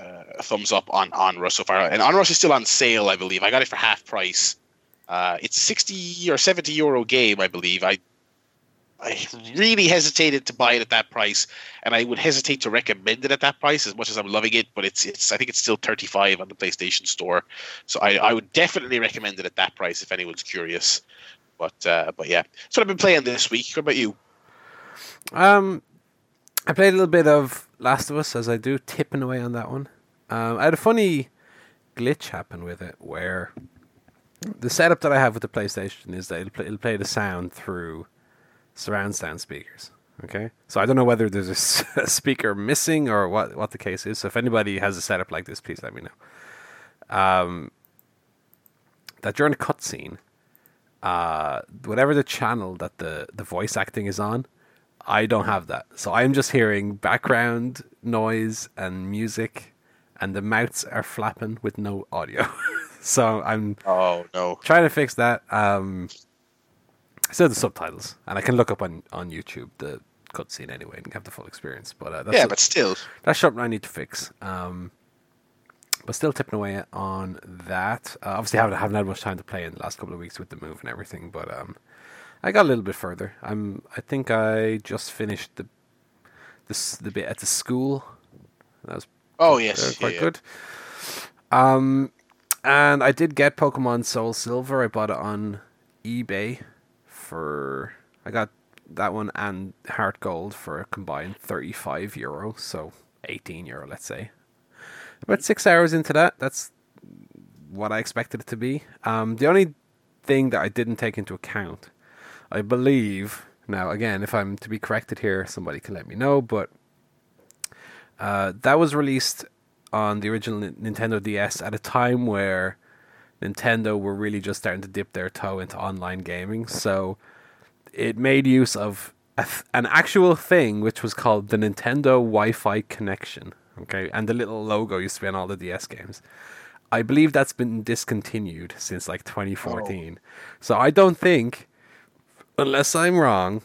uh, a thumbs up on Onrush so far. And Onrush is still on sale, I believe. I got it for half price. Uh, it's a 60 or 70 euro game, I believe. I I really hesitated to buy it at that price, and I would hesitate to recommend it at that price as much as I'm loving it. But it's it's I think it's still 35 on the PlayStation Store, so I, I would definitely recommend it at that price if anyone's curious. But uh, but yeah, that's what I've been playing this week. What about you? Um, I played a little bit of Last of Us as I do, tipping away on that one. Um, I had a funny glitch happen with it where the setup that I have with the PlayStation is that it'll play, it'll play the sound through surround sound speakers. Okay, so I don't know whether there's a, a, speaker missing or what what the case is. So if anybody has a setup like this, please let me know. Um, that during a cutscene, uh, whatever the channel that the the voice acting is on, I don't have that. So I'm just hearing background noise and music and the mouths are flapping with no audio. so I'm oh no trying to fix that. Um, still the subtitles, and I can look up on on YouTube the cutscene anyway and have the full experience. But uh, that's yeah, a, but still, that's something I need to fix. Um, but still tipping away on that. Uh, obviously, haven't haven't had much time to play in the last couple of weeks with the move and everything, but um, I got a little bit further. I'm I think I just finished the this the bit at the school. That was oh yes, uh, quite yeah, yeah. good. Um, and I did get Pokemon Soul Silver. I bought it on eBay for I got that one and Heart Gold for a combined thirty five euro, so eighteen euro, let's say. About six hours into that, that's what I expected it to be. Um, the only thing that I didn't take into account, I believe. Now, again, if I'm to be corrected here, somebody can let me know. But uh, that was released on the original Nintendo DS at a time where Nintendo were really just starting to dip their toe into online gaming. So it made use of a th- an actual thing which was called the Nintendo Wi-Fi connection. Okay, and the little logo used to be on all the DS games. I believe that's been discontinued since like 2014. So I don't think, unless I'm wrong,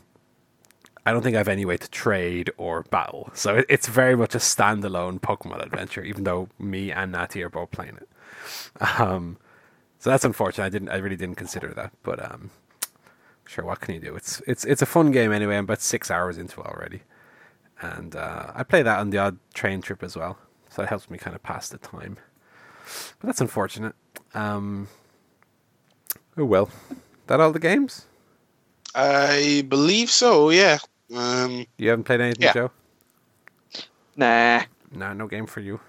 I don't think I have any way to trade or battle. So it's very much a standalone Pokemon adventure, even though me and Natty are both playing it. Um, so that's unfortunate. I didn't. I really didn't consider that. But um, sure, what can you do? It's it's it's a fun game anyway. I'm about six hours into it already, and uh, I play that on the odd train trip as well. So it helps me kind of pass the time. But that's unfortunate. Um, oh well. That all the games? I believe so. Yeah. Um, You haven't played anything, Yeah. Joe? Nah. No, no game for you.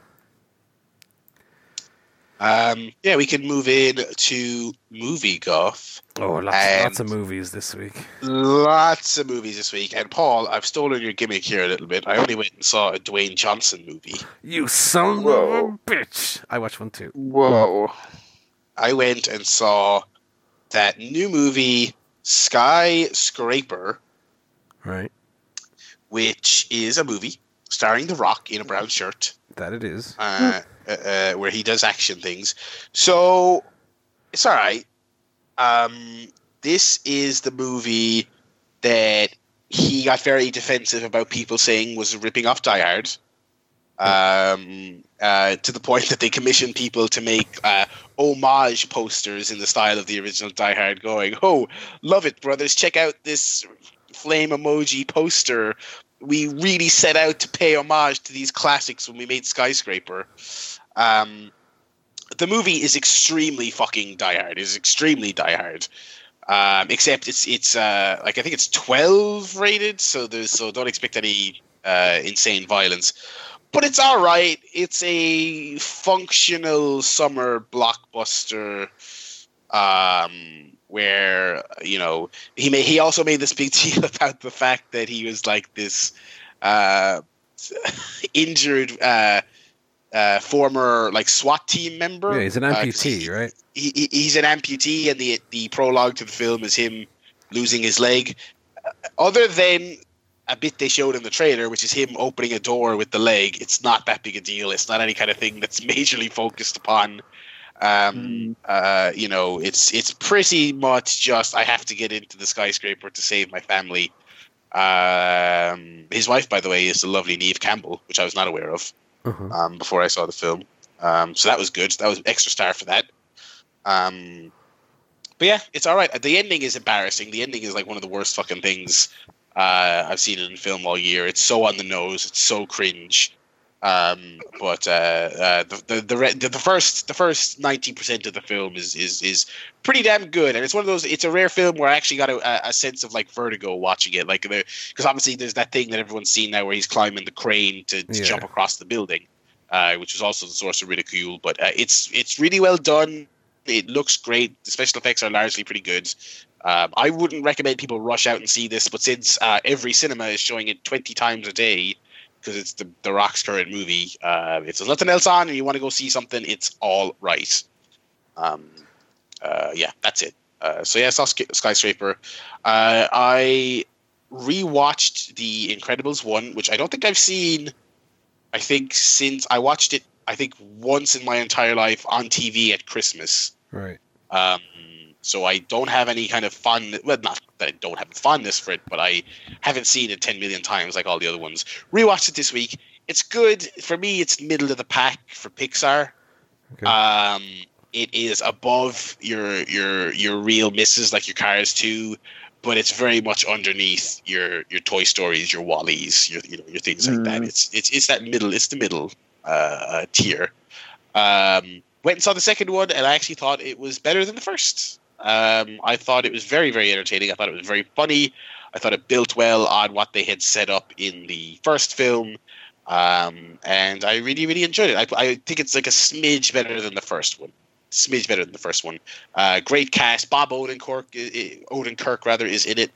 Um, yeah, we can move in to movieguff. Oh, lots, lots of movies this week. Lots of movies this week. And Paul, I've stolen your gimmick here a little bit. I only went and saw a Dwayne Johnson movie. You son of a bitch! I watched one too. Whoa. I went and saw that new movie Skyscraper, Right, which is a movie starring The Rock in a brown shirt, that it is. uh, uh, where he does action things. So it's all right. Um, this is the movie that he got very defensive about people saying was ripping off Die Hard. Um, uh, to the point that they commissioned people to make uh, homage posters in the style of the original Die Hard, going, "Oh, love it, brothers! Check out this flame emoji poster. We really set out to pay homage to these classics when we made Skyscraper." Um, the movie is extremely fucking Die Hard. It's extremely Die Hard. Um, except it's it's uh, like I think it's twelve rated, so there's so don't expect any uh, insane violence. But it's all right. It's a functional summer blockbuster. Um, where you know he made he also made this big deal about the fact that he was like this uh, injured uh, uh, former like SWAT team member. Yeah, he's an Uh, 'cause amputee, he- right? he, he- he's an amputee, and the the prologue to the film is him losing his leg. Uh, Other than a bit they showed in the trailer, which is him opening a door with the leg, it's not that big a deal. It's not any kind of thing that's majorly focused upon. Um, uh, you know, it's it's pretty much just I have to get into the skyscraper to save my family. Um, his wife, by the way, is the lovely Neve Campbell, which I was not aware of Uh-huh. um, before I saw the film. Um, so that was good. That was extra star for that. Um, but yeah, it's all right. The ending is embarrassing. The ending is like one of the worst fucking things uh, I've seen in film all year. It's so on the nose. It's so cringe. Um, but uh, uh, the the the, re- the first the first ninety percent of the film is is is pretty damn good, and it's one of those. It's a rare film where I actually got a, a sense of like vertigo watching it, like because obviously there's that thing that everyone's seen now where he's climbing the crane to, to Yeah. jump across the building, uh, which is also the source of ridicule. But uh, it's it's really well done. It looks great. The special effects are largely pretty good. Um, I wouldn't recommend people rush out and see this, but since uh, every cinema is showing it 20 times a day, because it's the, the Rock's current movie, uh, if there's nothing else on and you want to go see something, it's all right. Um, uh, yeah, that's it. Uh, so yeah, I saw Sk- Skyscraper. Uh, I rewatched The Incredibles 1, which I don't think I've seen, I think, since I watched it I think once in my entire life on TV at Christmas. Right. Um, so I don't have any kind of fun. Well, not that I don't have fondness for it, but I haven't seen it ten million times like all the other ones. Rewatched it this week. It's good for me. It's middle of the pack for Pixar. Okay. Um, it is above your your your real misses like your Cars two, but it's very much underneath your your Toy Stories, your WALL-Es, your you know your things like that. Mm. It's it's it's that middle. It's the middle uh, tier. Um, went and saw the second one, and I actually thought it was better than the first. Um, I thought it was very very entertaining. I thought it was very funny. I thought it built well on what they had set up in the first film. Um, and I really, really enjoyed it. I, I think it's like a smidge better than the first one. Smidge better than the first one. Uh, great cast. Bob Odenkirk, Odenkirk rather, is in it,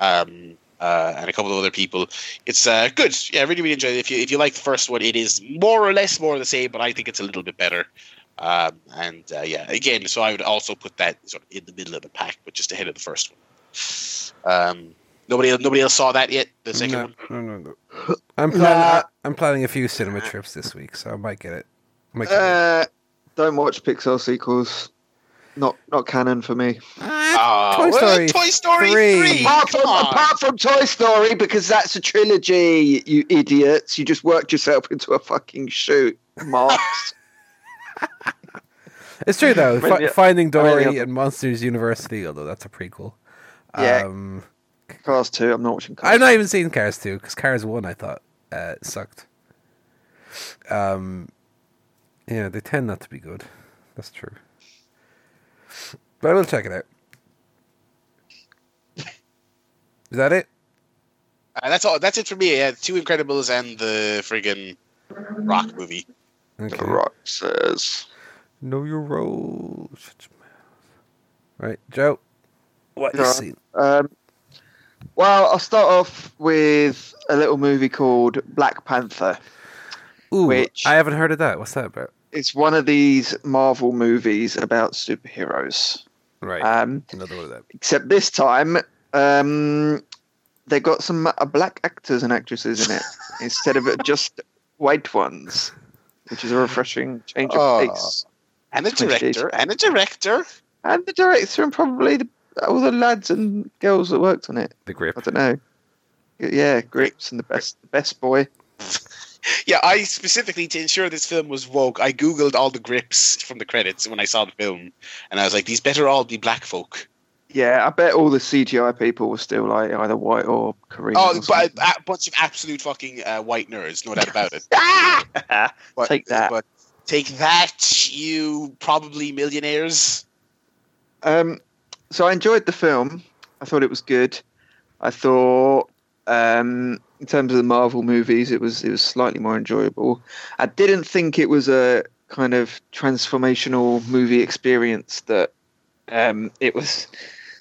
um, uh, and a couple of other people. It's uh, good. Yeah, I really, really enjoyed it. If you if you like the first one, it is more or less more of the same, but I think it's a little bit better. Um, and uh, yeah, again, so I would also put that sort of in the middle of the pack, but just ahead of the first one. Um, nobody, nobody else saw that yet. The second no, one. no, no, no. I'm planning. Nah. I'm planning a few cinema trips this week, so I might get it. Might get it. Uh, don't watch Pixar sequels. Not not canon for me. Oh, Toy Story Toy Story three. 3. Apart from, apart from Toy Story, because that's a trilogy, you idiots. You just worked yourself into a fucking shoot, Marks. It's true though. Maybe- Fi- Finding Dory maybe- and Monsters University, although that's a prequel. Yeah. Um, Cars 2, I'm not watching Cars. I've not even seen Cars two because Cars one I thought uh, sucked. Um, yeah, they tend not to be good. That's true. But I will check it out. Is that it? Uh, that's all. That's it for me. Yeah, Two Incredibles and the friggin' Rock movie. The Okay. Rock says. Know your role. Shut your mouth. Right, Joe. What you seen? Um, well, I'll start off with a little movie called Black Panther. Ooh, Which- I haven't heard of that. What's that about? It's one of these Marvel movies about superheroes. Right, Um, another one of them. except this time, um, they got some uh, black actors and actresses in it instead of just white ones, which is a refreshing change of Oh. pace. And a director. And a director. And the director and probably the, all the lads and girls that worked on it. The grip. I don't know. Yeah, Grips and the best, the best boy. Yeah, I specifically to ensure this film was woke, I googled all the grips from the credits when I saw the film, and I was like, these better all be black folk. Yeah, I bet all the CGI people were still like either white or Korean. Oh, or but a, a bunch of absolute fucking uh, white nerds, no doubt about it. Ah! But, Take that. But take that, you probably millionaires. Um, so I enjoyed the film. I thought it was good. I thought, um, in terms of the Marvel movies, it was it was slightly more enjoyable. I didn't think it was a kind of transformational movie experience that um, it was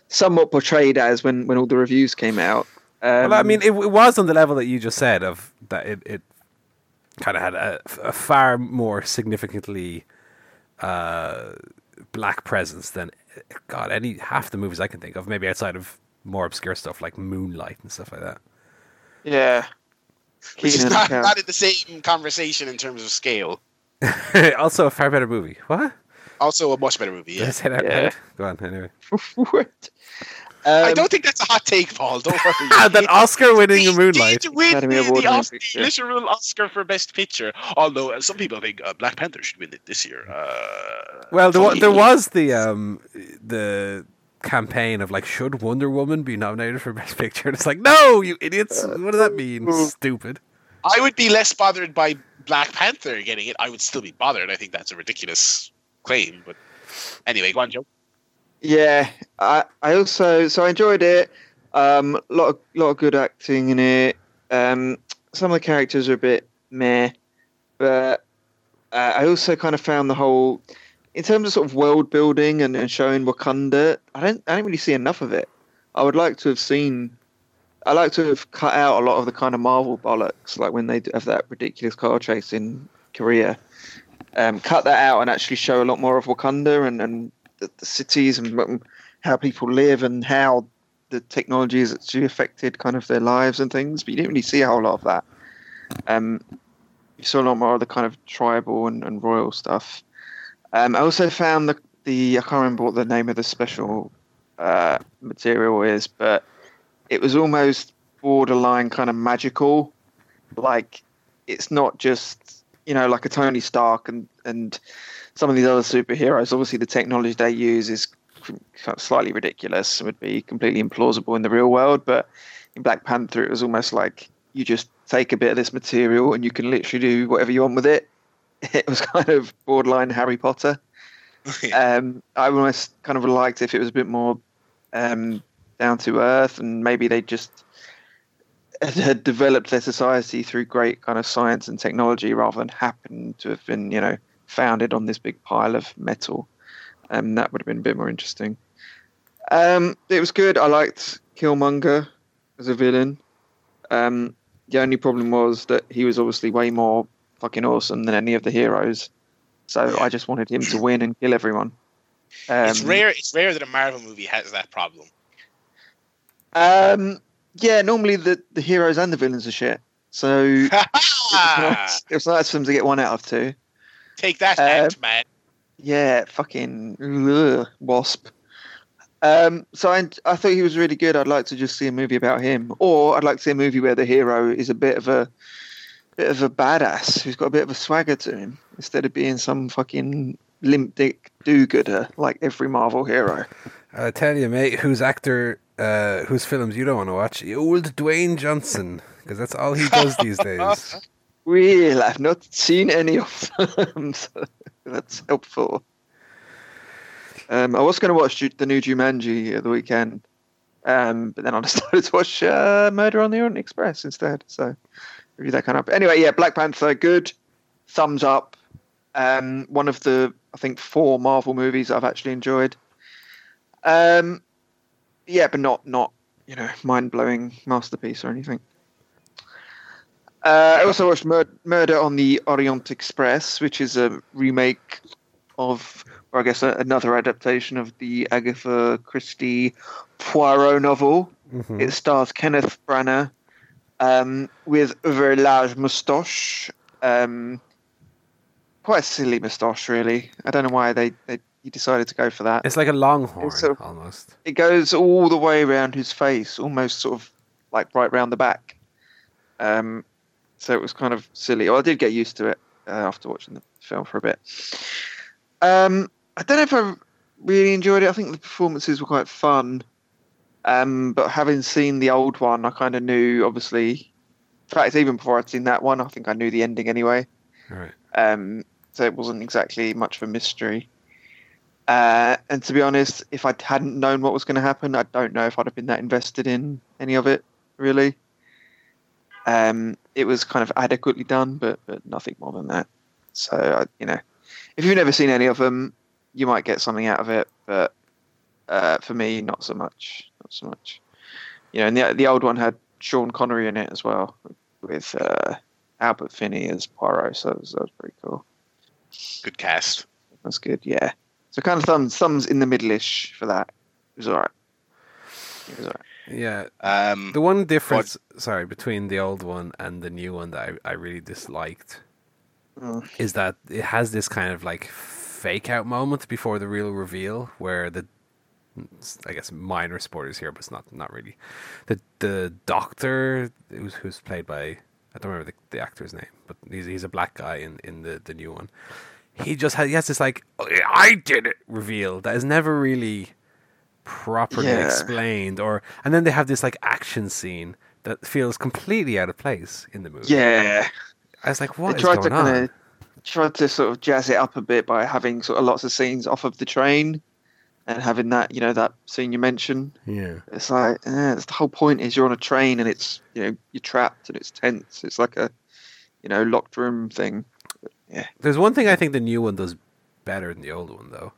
somewhat portrayed as when when all the reviews came out. Um, well, I mean, it, it was on the level that you just said of that it, it kind of had a, a far more significantly uh, black presence than God any half the movies I can think of. Maybe outside of more obscure stuff like Moonlight and stuff like that. yeah, Which is not, not in the same conversation in terms of scale. also, a far better movie. What? Also, a much better movie. Yeah. say that Yeah. right? Go on. Anyway, What? I Um, don't think that's a hot take, Paul. Don't worry. that Oscar-winning He Moonlight. did win Academy the, Award the, winning Os- picture. literal Oscar for Best Picture. Although uh, some people think uh, Black Panther should win it this year. Uh, Well, there, wa- there was the um the campaign of like, should Wonder Woman be nominated for Best Picture? And it's like, no, you idiots! What does that mean? uh, Stupid. I would be less bothered by Black Panther getting it. I would still be bothered. I think that's a ridiculous claim. But anyway, go on, Joe. Yeah, I I also so I enjoyed it. Um, lot of lot of good acting in it. Um, some of the characters are a bit meh, but uh, I also kind of found the whole in terms of sort of world building and, and showing Wakanda. I don't I don't really see enough of it. I would like to have seen. I like to have cut out a lot of the kind of Marvel bollocks, like when they have that ridiculous car chase in Korea. Um, cut that out and actually show a lot more of Wakanda and, and the, the cities and um, how people live and how the technology has actually affected kind of their lives and things. But you didn't really see a whole lot of that. Um, you saw a lot more of the kind of tribal and, and royal stuff. Um, I also found the the I can't remember what the name of the special uh, material is, but it was almost borderline kind of magical. Like it's not just you know like a Tony Stark and and some of these other superheroes. Obviously, the technology they use is slightly ridiculous. It would be completely implausible in the real world, but in Black Panther, it was almost like you just take a bit of this material and you can literally do whatever you want with it. It was kind of borderline Harry Potter. um, I almost kind of liked if it was a bit more um, down to earth, and maybe they just had developed their society through great kind of science and technology rather than happen to have been, you know, founded on this big pile of metal. Um, that would have been a bit more interesting. Um, it was good. I liked Killmonger as a villain. Um, the only problem was that he was obviously way more fucking awesome than any of the heroes. So I just wanted him to win and kill everyone. Um, it's rare. It's rare that a Marvel movie has that problem. Um, yeah, normally the, the heroes and the villains are shit. So it, was nice, it was nice for them to get one out of two. Take that, uh, man. Yeah, fucking ugh, wasp. Um, so I, I thought he was really good. I'd like to just see a movie about him, or I'd like to see a movie where the hero is a bit of a bit of a badass who's got a bit of a swagger to him instead of being some fucking limp dick do-gooder like every Marvel hero. I tell you, mate, whose actor, uh, whose films you don't want to watch? Old Dwayne Johnson, because that's all he does these days. Well, I've not seen any of them, so that's helpful. Um, I was going to watch the new Jumanji at the weekend, um, but then I decided to watch uh, Murder on the Orient Express instead. So review that kind of. Anyway, yeah, Black Panther, good. Thumbs up. Um, one of the I think four Marvel movies I've actually enjoyed. Um, yeah, but not not you know mind blowing masterpiece or anything. Uh, I also watched Mur- Murder on the Orient Express, which is a remake of, or I guess a, another adaptation of the Agatha Christie Poirot novel. Mm-hmm. It stars Kenneth Branagh um, with a very large moustache. Um, quite a silly moustache, really. I don't know why they, they he decided to go for that. It's like a longhorn, sort of, almost. It goes all the way around his face, almost sort of like right round the back. Um, so it was kind of silly. Well, I did get used to it uh, after watching the film for a bit. Um, I don't know if I really enjoyed it. I think the performances were quite fun. Um, but having seen the old one, I kind of knew, obviously, in fact, even before I'd seen that one, I think I knew the ending anyway. Right. Um, so it wasn't exactly much of a mystery. Uh, and to be honest, if I hadn't known what was going to happen, I don't know if I'd have been that invested in any of it, really. Um, it was kind of adequately done, but, but nothing more than that. So, uh, you know, if you've never seen any of them, you might get something out of it, but uh, for me, not so much. Not so much. You know, and the the old one had Sean Connery in it as well, with uh, Albert Finney as Poirot. So that was, that was pretty cool. Good cast. That's good. Yeah. So kind of thumbs thumbs in the middle-ish for that. It was alright. It was alright. Yeah. Um, the one difference, what? sorry, between the old one and the new one that I, I really disliked mm. is that it has this kind of like fake out moment before the real reveal where the I guess minor spoilers here, but it's not not really. The the doctor who's who's played by I don't remember the, the actor's name, but he's he's a black guy in, in the, the new one. He just has he has this like oh, I did it reveal that is never really properly yeah. explained or and then they have this like action scene that feels completely out of place in the movie. Yeah. I was like, what they is going to on? Kinda, tried to sort of jazz it up a bit by having sort of lots of scenes off of the train and having that, you know, that scene you mentioned. Yeah. It's like, eh, it's the whole point is you're on a train and it's, you know, you're trapped and it's tense. It's like a, you know, locked room thing. Yeah. There's one thing I think the new one does better than the old one, though,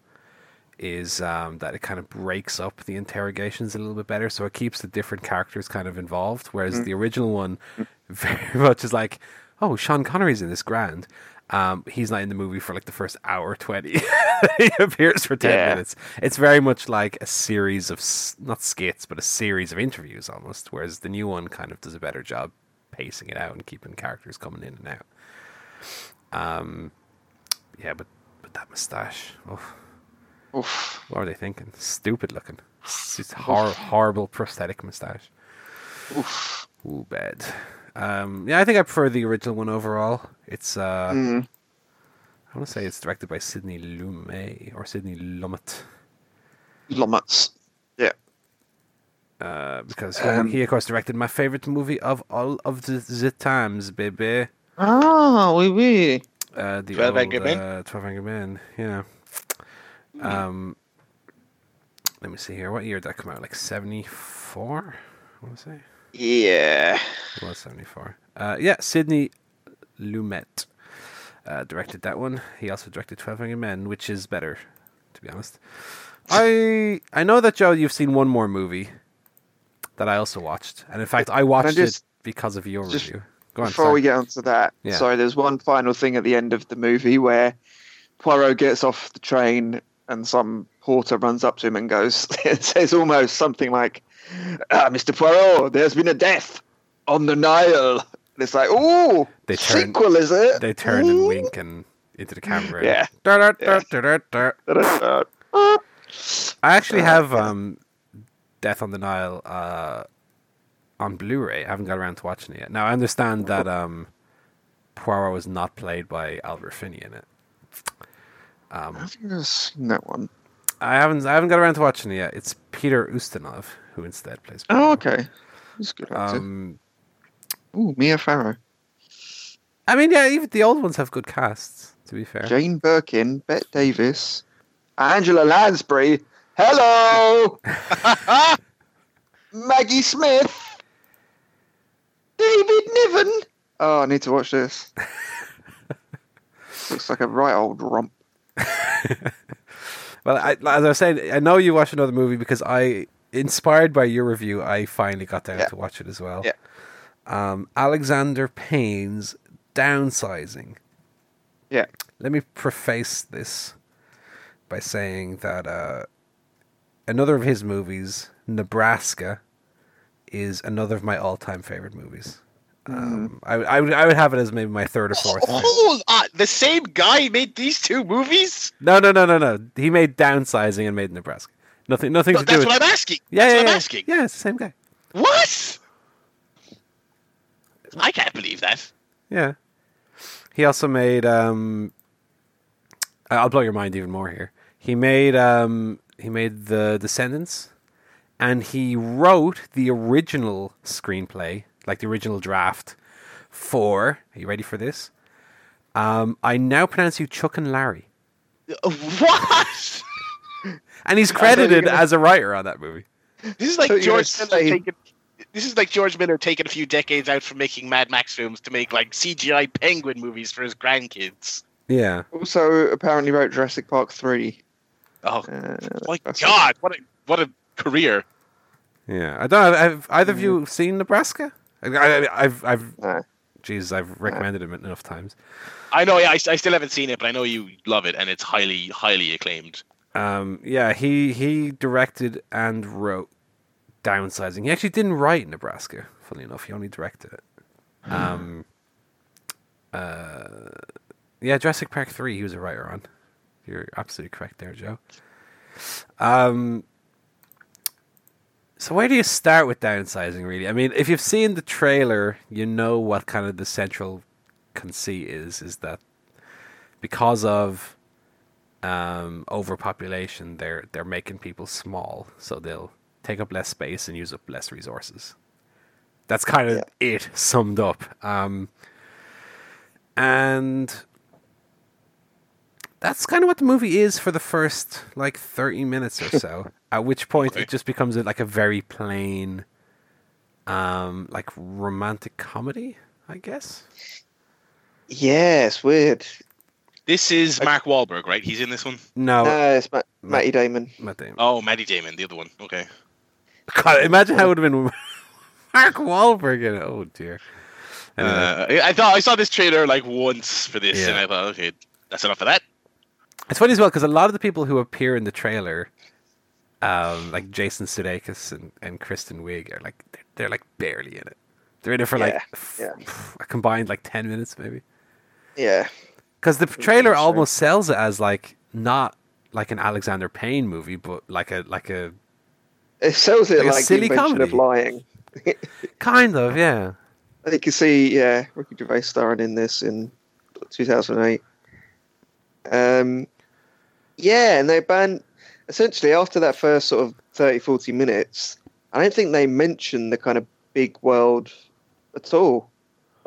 is um, that it kind of breaks up the interrogations a little bit better. So it keeps the different characters kind of involved. Whereas mm. the original one very much is like, oh, Sean Connery's in this grand. Um, he's not in the movie for like the first hour 20. he appears for 10 yeah. minutes. It's very much like a series of, not skits, but a series of interviews almost. Whereas the new one kind of does a better job pacing it out and keeping characters coming in and out. Um, yeah, but but that mustache. Oh, Oof. what were they thinking? Stupid looking. It's just hor- horrible prosthetic mustache. Oof. Ooh, bad. Um, yeah, I think I prefer the original one overall. It's uh, Mm. I want to say it's directed by Sidney Lumet or Sidney Lumet. Lomuts. Yeah. Uh, because he, Um, he, of course, directed my favorite movie of all of the, the times, baby. Ah, oui, oui. Uh, the 12 old, Angry Men? Uh, 12 Angry Men, yeah. Um, let me see here. What year did that come out? Like 74? I want to say. Yeah. It was 74. Uh, yeah, Sidney Lumet uh, directed that one. He also directed 12 Angry Men, which is better, to be honest. I I know that, Joe, you've seen one more movie that I also watched. And in fact, I watched just- it because of your just review. Go on, Before sorry. we get onto that, Yeah. sorry, there's one final thing at the end of the movie where Poirot gets off the train and some porter runs up to him and goes, says almost something like, ah, Mr. Poirot, there's been a death on the Nile. And it's like, ooh, They turn- sequel, is it? They turn and wink and into the camera. Yeah. Da, da, da. I actually have um, Death on the Nile uh, on Blu-ray. I haven't got around to watching it yet. Now I understand that um, Poirot was not played by Albert Finney in it. Um, I think I've seen that one. I haven't. I haven't got around to watching it yet. It's Peter Ustinov who instead plays. Oh, okay. That's good. Um, ooh, Mia Farrow. I mean, yeah, even the old ones have good casts. To be fair, Jane Birkin, Bette Davis, Angela Lansbury. Hello, Maggie Smith, David Niven. Oh, I need to watch this. Looks like a right old romp. Well, I, as I was saying, I know you watched another movie because I, inspired by your review, I finally got down Yeah. to watch it as well. Yeah. Um, Alexander Payne's Downsizing. Yeah. Let me preface this by saying that uh, another of his movies, Nebraska, is another of my all-time favorite movies. Um, I, I would I would have it as maybe my third or fourth. favorite. Hold on, the same guy made these two movies. No, no, no, no, no. He made Downsizing and made Nebraska. Nothing, nothing No, to do that's with. what I'm asking. Yeah, that's yeah, what yeah. I'm asking. Yeah, it's the same guy. What? I can't believe that. Yeah. He also made. um I'll blow your mind even more here. He made. um He made the Descendants, and he wrote the original screenplay, like the original draft, for. Are you ready for this? Um, I now pronounce you Chuck and Larry, What? and he's thought you were credited gonna- as a writer on that movie. This is like So George Miller taking. This is like George Miller taking a few decades out from making Mad Max films to make like CGI penguin movies for his grandkids. Yeah. Also, apparently wrote Jurassic Park three. Oh Uh, my that's- god! What a what a career! Yeah, I don't know. Have either of you seen Nebraska? I, I, I've, I've, No. Jesus, I've recommended it enough times. I know. Yeah, I, I still haven't seen it, but I know you love it, and it's highly highly acclaimed. Um, yeah, he he directed and wrote Downsizing. He actually didn't write Nebraska. Funny enough, he only directed it. Um, uh, yeah, Jurassic Park three. He was a writer on. You're absolutely correct there, Joe. Um, so where do you start with downsizing? Really, I mean, if you've seen the trailer, you know what kind of the central conceit is. Is that because of um, overpopulation, they're they're making people small, so they'll take up less space and use up less resources. That's kind of Yeah. it summed up. Um, and that's kind of what the movie is for the first like 30 minutes or so. at which point Okay. it just becomes a, like a very plain um like romantic comedy, I guess. Yeah, weird. This is Mark Wahlberg, right? He's in this one. No, No, it's Ma- Matty Damon. Matt Damon. Oh, Maddie Damon, the other one. Okay. God, imagine how it would have been Mark Wahlberg in it. Oh dear. Anyway, Uh, I I thought I saw this trailer like once for this, Yeah. and I thought, okay, that's enough of that. it's funny as well because a lot of the people who appear in the trailer, um, like Jason Sudeikis and, and Kristen Wiig, are like they're, they're like barely in it. They're in it for like Yeah, f- yeah. a combined like ten minutes maybe. Yeah, because the trailer almost sells it as like not like an Alexander Payne movie, but like a like a it sells it Like a like, silly comedy. of lying. kind of yeah. I think you see, yeah, Ricky Gervais starring in this in 2008. Um, yeah, and they banned essentially after that first sort of 30, 40 minutes. I don't think they mention the kind of big world at all.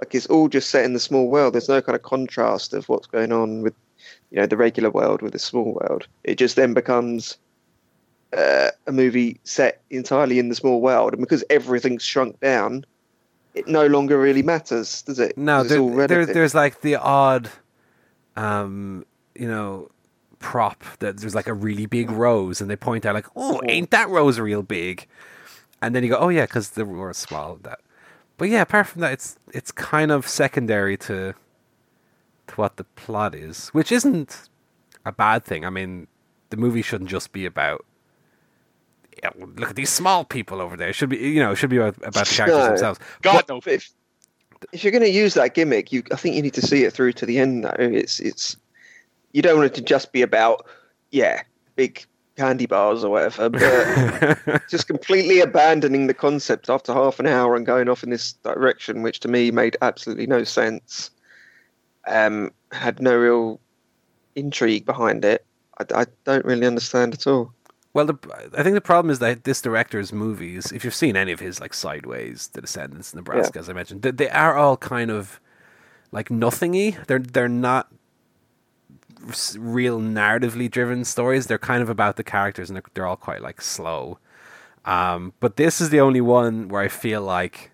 Like it's all just set in the small world. There's no kind of contrast of what's going on with, you know, the regular world with the small world. It just then becomes uh, a movie set entirely in the small world, and because everything's shrunk down, it no longer really matters, does it? No, there, all there, there's like the odd, um, you know, prop that there's like a really big rose, and they point out like, oh, ain't that rose real big? And then you go, oh yeah, because the rose small. That, but yeah, apart from that, it's it's kind of secondary to to what the plot is, which isn't a bad thing. I mean, the movie shouldn't just be about. Yeah, look at these small people over there. It should be, you know, it should be about, about the characters No. themselves. God, no. But if, if you're going to use that gimmick, you I think you need to see it through to the end. Though it's it's you don't want it to just be about yeah big candy bars or whatever, but just completely abandoning the concept after half an hour and going off in this direction, which to me made absolutely no sense. Um, had no real intrigue behind it. I, I don't really understand at all. Well, the, I think the problem is that this director's movies, if you've seen any of his, like Sideways, The Descendants, Nebraska, as I mentioned, they, they are all kind of like nothingy. They're they're not real narratively driven stories. They're kind of about the characters, and they're, they're all quite like slow. Um, but this is the only one where I feel like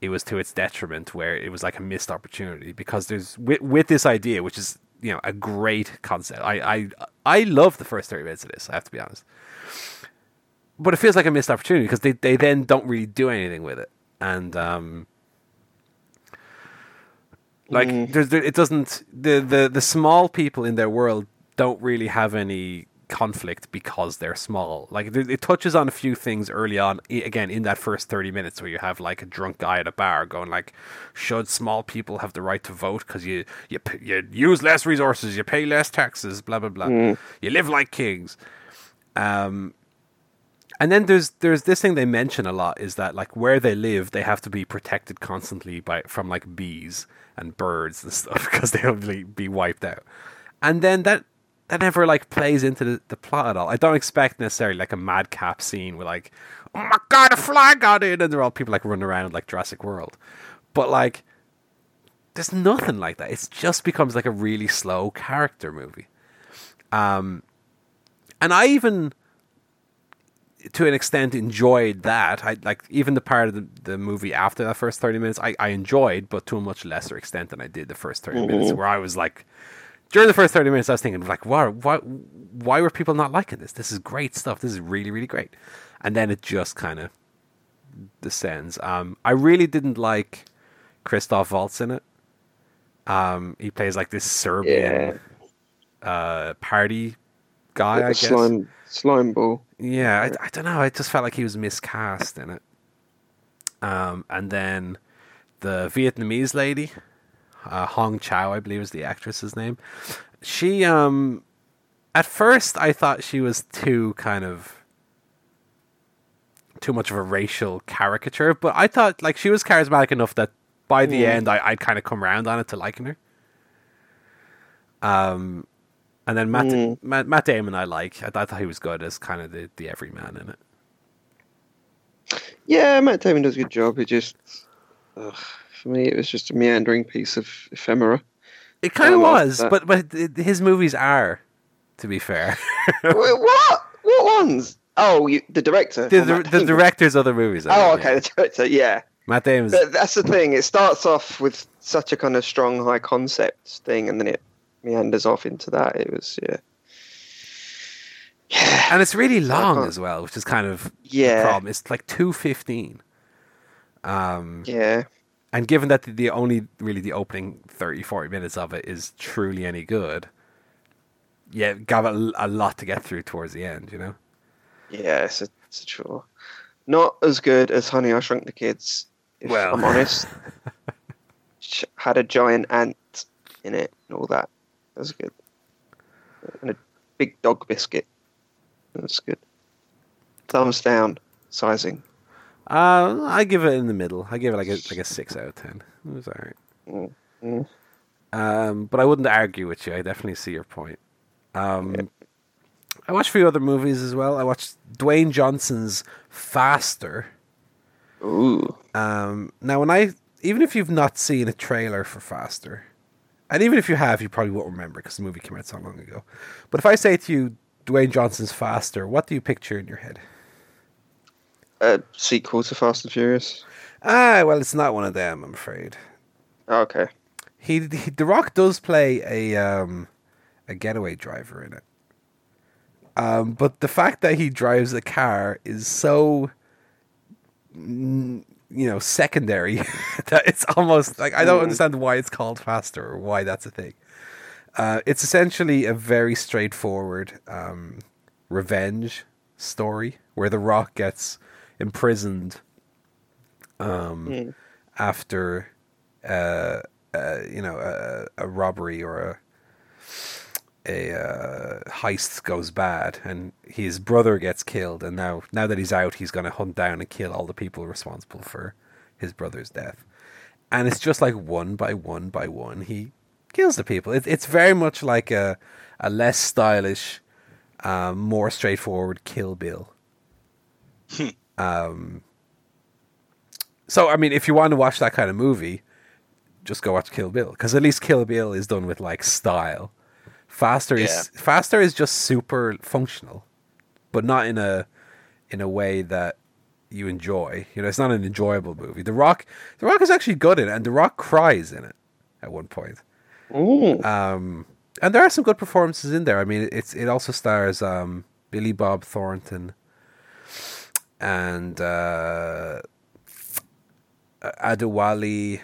it was to its detriment, where it was like a missed opportunity because there's with with this idea, which is you know a great concept. I I I love the first thirty minutes of this. I have to be honest, but it feels like a missed opportunity because they they then don't really do anything with it, and um, like Mm. there's there, it doesn't the the the small people in their world don't really have any conflict because they're small. Like it touches on a few things early on. Again, in that first thirty minutes, where you have like a drunk guy at a bar going like, "Should small people have the right to vote? Because you you you use less resources, you pay less taxes, blah blah blah. You live like kings." Um, and then there's there's this thing they mention a lot is that like where they live, they have to be protected constantly by from like bees and birds and stuff because they'll be, wiped out. And then that that never like plays into the, the plot at all. I don't expect necessarily like a madcap scene where like, oh my god, a fly got in, and they're all people like running around like Jurassic World. But like, there's nothing like that. It just becomes like a really slow character movie. Um, and I even to an extent enjoyed that. I like even the part of the, the movie after that first thirty minutes I, I enjoyed, but to a much lesser extent than I did the first 30 minutes, where I was like during the first thirty minutes I was thinking like why why why were people not liking this? This is great stuff. This is really, really great. And then it just kind of descends. Um I really didn't like Christoph Waltz in it. Um he plays like this Serbian uh party guy, Like I guess. slime slime ball. Yeah, I, I don't know. I just felt like he was miscast in it. Um, and then the Vietnamese lady, uh, Hong Chau, I believe is the actress's name. She, um, at first, I thought she was too kind of too much of a racial caricature, but I thought like she was charismatic enough that by the end, I, I'd kind of come around on it to liking her. Um, and then Matt, Mm. Matt Matt Damon, I like. I, I thought he was good as kind of the, the everyman in it. Yeah, Matt Damon does a good job. It just, ugh, for me, it was just a meandering piece of ephemera. It kind of was, but but his movies are, to be fair, Wait, what? What ones? Oh, you, the director. the, Oh, the, the director's other movies. I Oh, mean, okay, yeah. the director. Yeah, Matt Damon's. but that's the thing. It starts off with such a kind of strong, high concept thing, and then it meanders off into that. It was, yeah, yeah, and it's really long as well, which is kind of yeah, problem. It's like two fifteen. Um, yeah. and given that the, the only really the opening 30, 40 minutes of it is truly any good, yeah, got a, a lot to get through towards the end. You know. Yeah, it's a, it's a chore. Not as good as Honey, I Shrunk the Kids, if Well. I'm honest. Had a giant ant in it and all that. That's good. And a big dog biscuit. That's good. Thumbs down. Sizing. Uh, I give it in the middle. I give it like a like a six out of ten. It was alright. Mm. Mm. Um, but I wouldn't argue with you. I definitely see your point. Um, I watched a few other movies as well. I watched Dwayne Johnson's Faster. Ooh. Um, now, when I even if you've not seen a trailer for Faster, and even if you have, you probably won't remember because the movie came out so long ago. But if I say to you, Dwayne Johnson's Faster, what do you picture in your head? A sequel to Fast and Furious. Ah, well, it's not one of them, I'm afraid. Oh, okay. He, he The Rock does play a um, a getaway driver in it. Um, but the fact that he drives a car is so, you know, secondary that it's almost like I don't understand why it's called faster or why that's a thing. Uh, it's essentially a very straightforward um, revenge story where The Rock gets imprisoned um, Mm. after uh, uh, you know a, a robbery or a a uh, heist goes bad, and his brother gets killed, and now now that he's out, he's going to hunt down and kill all the people responsible for his brother's death. And it's just like one by one by one, he kills the people. It, it's very much like a a less stylish, um, more straightforward Kill Bill. um, so I mean, if you want to watch that kind of movie, just go watch Kill Bill because at least Kill Bill is done with like style. Faster is faster is just super functional, but not in a in a way that you enjoy. You know, it's not an enjoyable movie. The Rock, The Rock is actually good in it, and The Rock cries in it at one point. Ooh. Um, and there are some good performances in there. I mean, it's it also stars um, Billy Bob Thornton and uh, Adewale.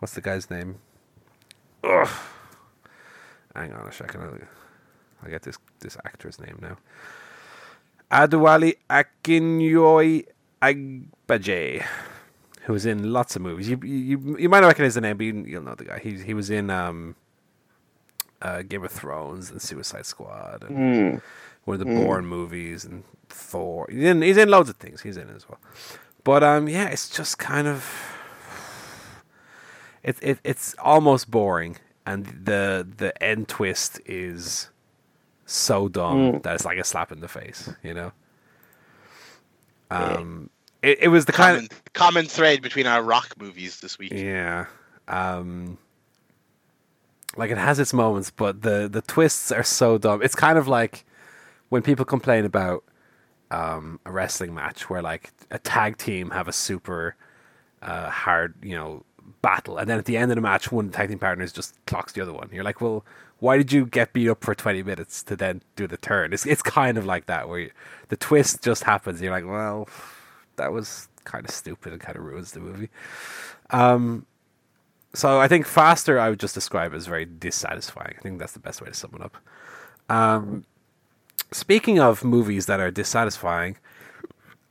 What's the guy's name? Ugh. Hang on a second. I'll, I'll get this this actor's name now. Adewale Akinyoy Agbaje, who was in lots of movies. You you you might not recognize the name, but you, you'll know the guy. He he was in um, uh, Game of Thrones and Suicide Squad and Mm. one of the Mm. Bourne movies and Thor. He's in he's in loads of things. He's in as well. But um, yeah, it's just kind of it, it it's almost boring, and the the end twist is so dumb Mm. that it's like a slap in the face. You know. Um, it, it was the kind Common, common thread between our rock movies this week. yeah. Um, like it has its moments, but the the twists are so dumb. It's kind of like when people complain about um, a wrestling match where like a tag team have a super uh, hard, you know, battle, and then at the end of the match, one tag team partners just clocks the other one. You're like, well, why did you get beat up for 20 minutes to then do the turn? It's it's kind of like that where you, the twist just happens. You're like, well, that was kind of stupid and kind of ruins the movie. Um, so I think faster I would just describe as very dissatisfying. I think that's the best way to sum it up. Um, speaking of movies that are dissatisfying,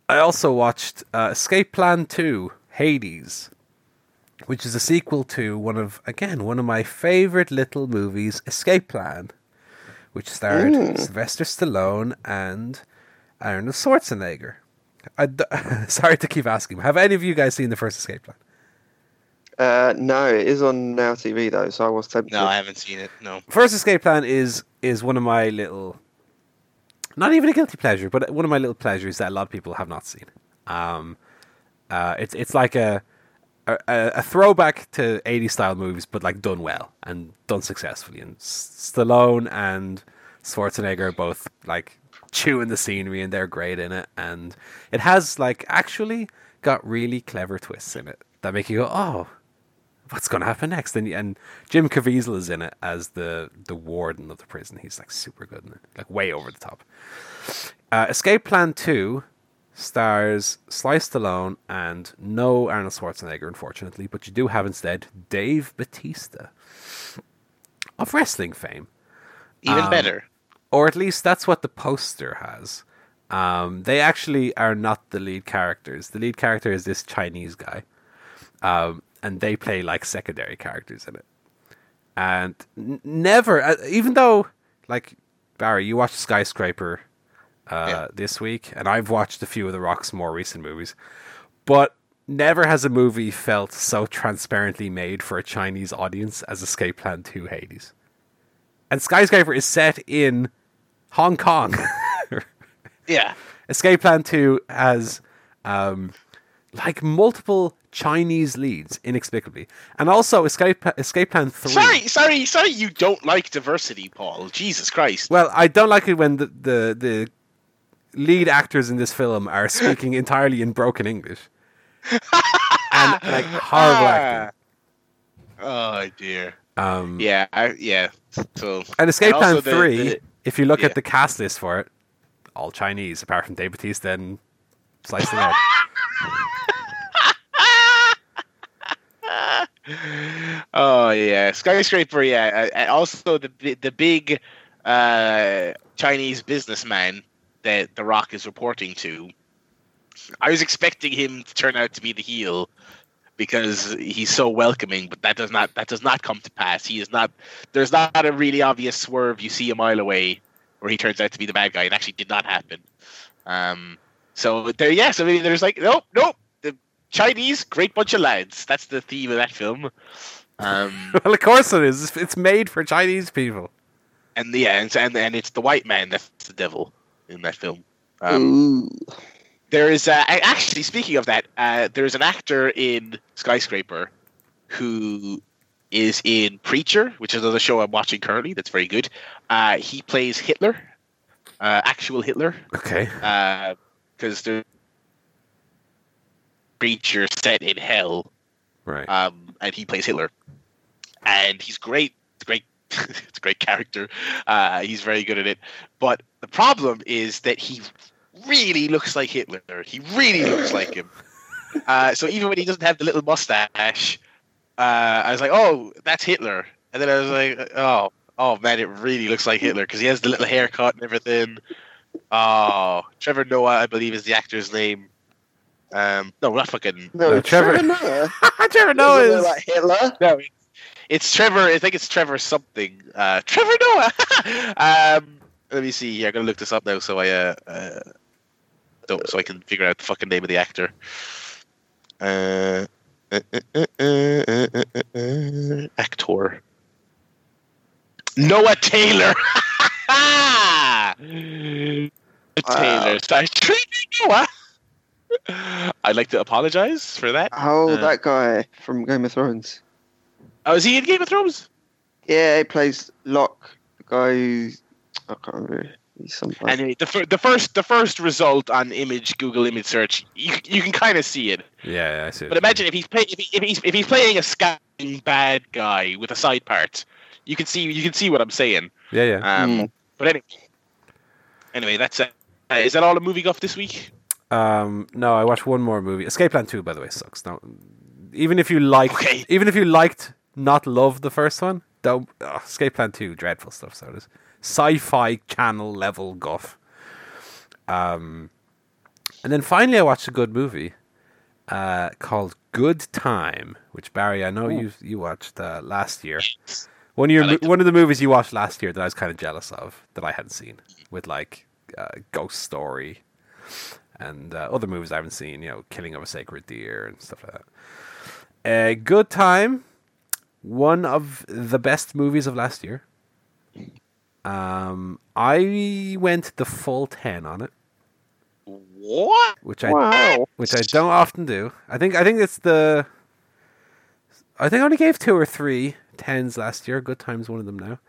I also watched uh, Escape Plan Two: Hades, which is a sequel to one of again one of my favorite little movies, Escape Plan, which starred Mm. Sylvester Stallone and Arnold Schwarzenegger. I d- sorry to keep asking. Have any of you guys seen the first Escape Plan? Uh, no, it is on Now TV though, so I was tempted. No, I haven't seen it. No. First Escape Plan is is one of my little, not even a guilty pleasure, but one of my little pleasures that a lot of people have not seen. Um, uh, it's it's like a, a a throwback to 80s style movies, but like done well and done successfully. And S- Stallone and Schwarzenegger both like chewing the scenery, and they're great in it. And it has like actually got really clever twists in it that make you go, oh, what's going to happen next? And and Jim Caviezel is in it as the the warden of the prison. He's like super good in it, like way over the top. Uh, Escape Plan Two stars Sly Stallone and no Arnold Schwarzenegger, unfortunately, but you do have instead Dave Bautista of wrestling fame, Even Um, better. or at least that's what the poster has. Um, they actually are not the lead characters. The lead character is this Chinese guy, um, and they play like secondary characters in it. and n- never, uh, even though like Barry, you watched Skyscraper uh, Yeah. this week, and I've watched a few of The Rock's more recent movies, but never has a movie felt so transparently made for a Chinese audience as Escape Plan 2 Hades. And Skyscraper is set in Hong Kong. Yeah. Escape Plan 2 has um, like multiple Chinese leads inexplicably. And also Escape Escape Plan 3. Sorry, sorry, sorry. You don't like diversity, Paul. Jesus Christ. Well, I don't like it when the, the the lead actors in this film are speaking entirely in broken English. and like horrible acting. Oh dear. Um, Yeah, I, yeah. So And Escape Plan also the- 3, the- if you look yeah. at the cast list for it, all Chinese, apart from Dave Bautista and Slice the Head. oh yeah, skyscraper. Yeah, uh, also the the big uh, Chinese businessman that The Rock is reporting to. I was expecting him to turn out to be the heel because he's so welcoming, but that does not that does not come to pass. He is not. There's not a really obvious swerve you see a mile away where he turns out to be the bad guy. It actually did not happen. Um, so there, yes, I mean, there's like nope, nope. The Chinese, great bunch of lads. That's the theme of that film. Um, well, of course it is. It's made for Chinese people. and yeah, and, and and it's the white man that's the devil in that film. Um, There is uh, a- actually speaking of that, uh, there's an actor in Skyscraper who is in Preacher, which is another show I'm watching currently. That's very good. Uh, he plays Hitler, uh, actual Hitler, Okay. because the Preacher set in hell, Right. um, and he plays Hitler, and he's great. It's a great character. Uh, he's very good at it. But the problem is that he really looks like Hitler. He really looks like him. Uh, so even when he doesn't have the little mustache, uh, I was like, "Oh, that's Hitler." And then I was like, "Oh, oh man, it really looks like Hitler because he has the little haircut and everything." Oh, Trevor Noah, I believe, is the actor's name. Um, no, not fucking. No, No, Trevor- Trevor Noah. Trevor Noah is. like Hitler. No, it's, Trevor. I think it's Trevor something. Uh, Trevor Noah. um, let me see here. I'm gonna look this up now, so I uh, uh, don't, so I can figure out the fucking name of the actor. Uh, uh, uh, uh, actor. Noah Taylor. Taylor. Sorry, Noah. I'd like to apologize for that. Oh, that guy from Game of Thrones. Oh, is he in Game of Thrones? Yeah, he plays Locke, the guy who I can't remember. He's. Anyway, the, fir- the first the first result on image Google image search, you you can kind of see it. Yeah, yeah, I see. what But you imagine if he's play, if, he, if he's if he's playing a scamming bad guy with a side part, you can see you can see what I'm saying. Yeah, yeah. Um, Mm. But anyway, anyway, that's uh, uh, is that all the movie guff this week? Um, no, I watched one more movie. Escape Plan Two, by the way, sucks. No, even if you liked, Okay. even if you liked, not love the first one, don't. ugh, Escape Plan Two, dreadful stuff. So it is sci-fi channel level guff. Um, and then finally, I watched a good movie, uh, called Good Time, which Barry, I know you you watched uh, last year. One of your one of the movies you watched last year that I was kind of jealous of that I hadn't seen, with like uh, Ghost Story and uh, other movies I haven't seen. You know, Killing of a Sacred Deer and stuff like that. A good time, one of the best movies of last year. Um, I went the full ten on it, What? which I wow. which I don't often do. I think I think it's the. I think I only gave two or three tens last year. Good time's one of them now.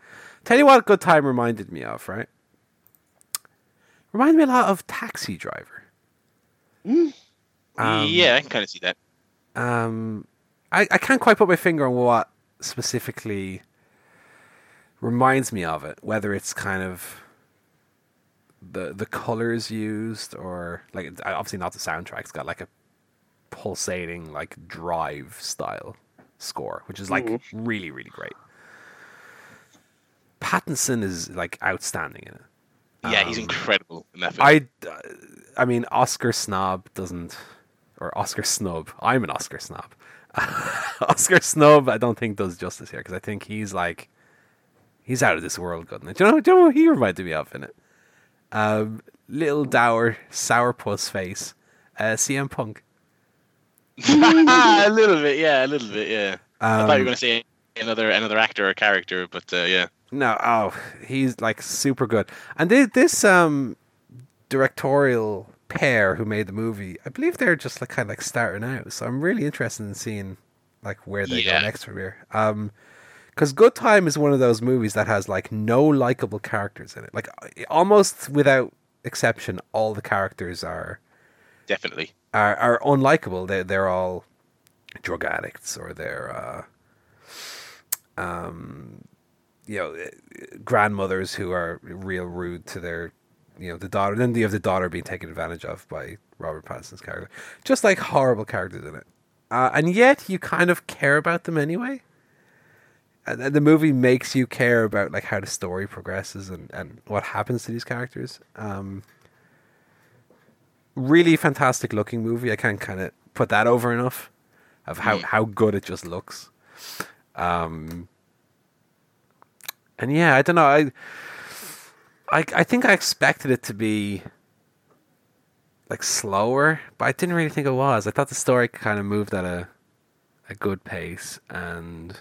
Tell you what, good time reminded me of right. Reminded me a lot of Taxi Driver. Um, yeah, I can kind of see that. Um, I I can't quite put my finger on what specifically reminds me of it. Whether it's kind of the the colors used or like obviously not the soundtrack. It's got like a pulsating like drive style score, which is like Mhm. really really great. Pattinson is like outstanding in it. Yeah, he's Um, incredible in that film. I, I mean, Oscar snob doesn't, or Oscar snub. I'm an Oscar snob. Oscar snub, I don't think does justice here because I think he's like he's out of this world good. Do you know? Do you know what he reminded me of in it? Um, little dour sourpuss face, uh, CM Punk. a little bit, yeah, a little bit, yeah. Um, I thought you were going to say another another actor or character, but uh, yeah. No, oh, he's like super good. And this, this um directorial pair who made the movie, I believe they're just like kind of like starting out. So I'm really interested in seeing like where they yeah. go next from here. Um, because Good Time is one of those movies that has like no likable characters in it. Like almost without exception, all the characters are definitely are are unlikable. They they're all drug addicts or they're uh, um you know grandmothers who are real rude to their you know the daughter. Then you have the daughter being taken advantage of by Robert Pattinson's character. Just like horrible characters in it, uh, and yet you kind of care about them anyway. And, and the movie makes you care about like how the story progresses and, and what happens to these characters. Um, really fantastic looking movie. I can't kind of put that over enough of how, how good it just looks. Um, and yeah, I don't know. I I I think I expected it to be like slower, but I didn't really think it was. I thought the story kind of moved at a a good pace, and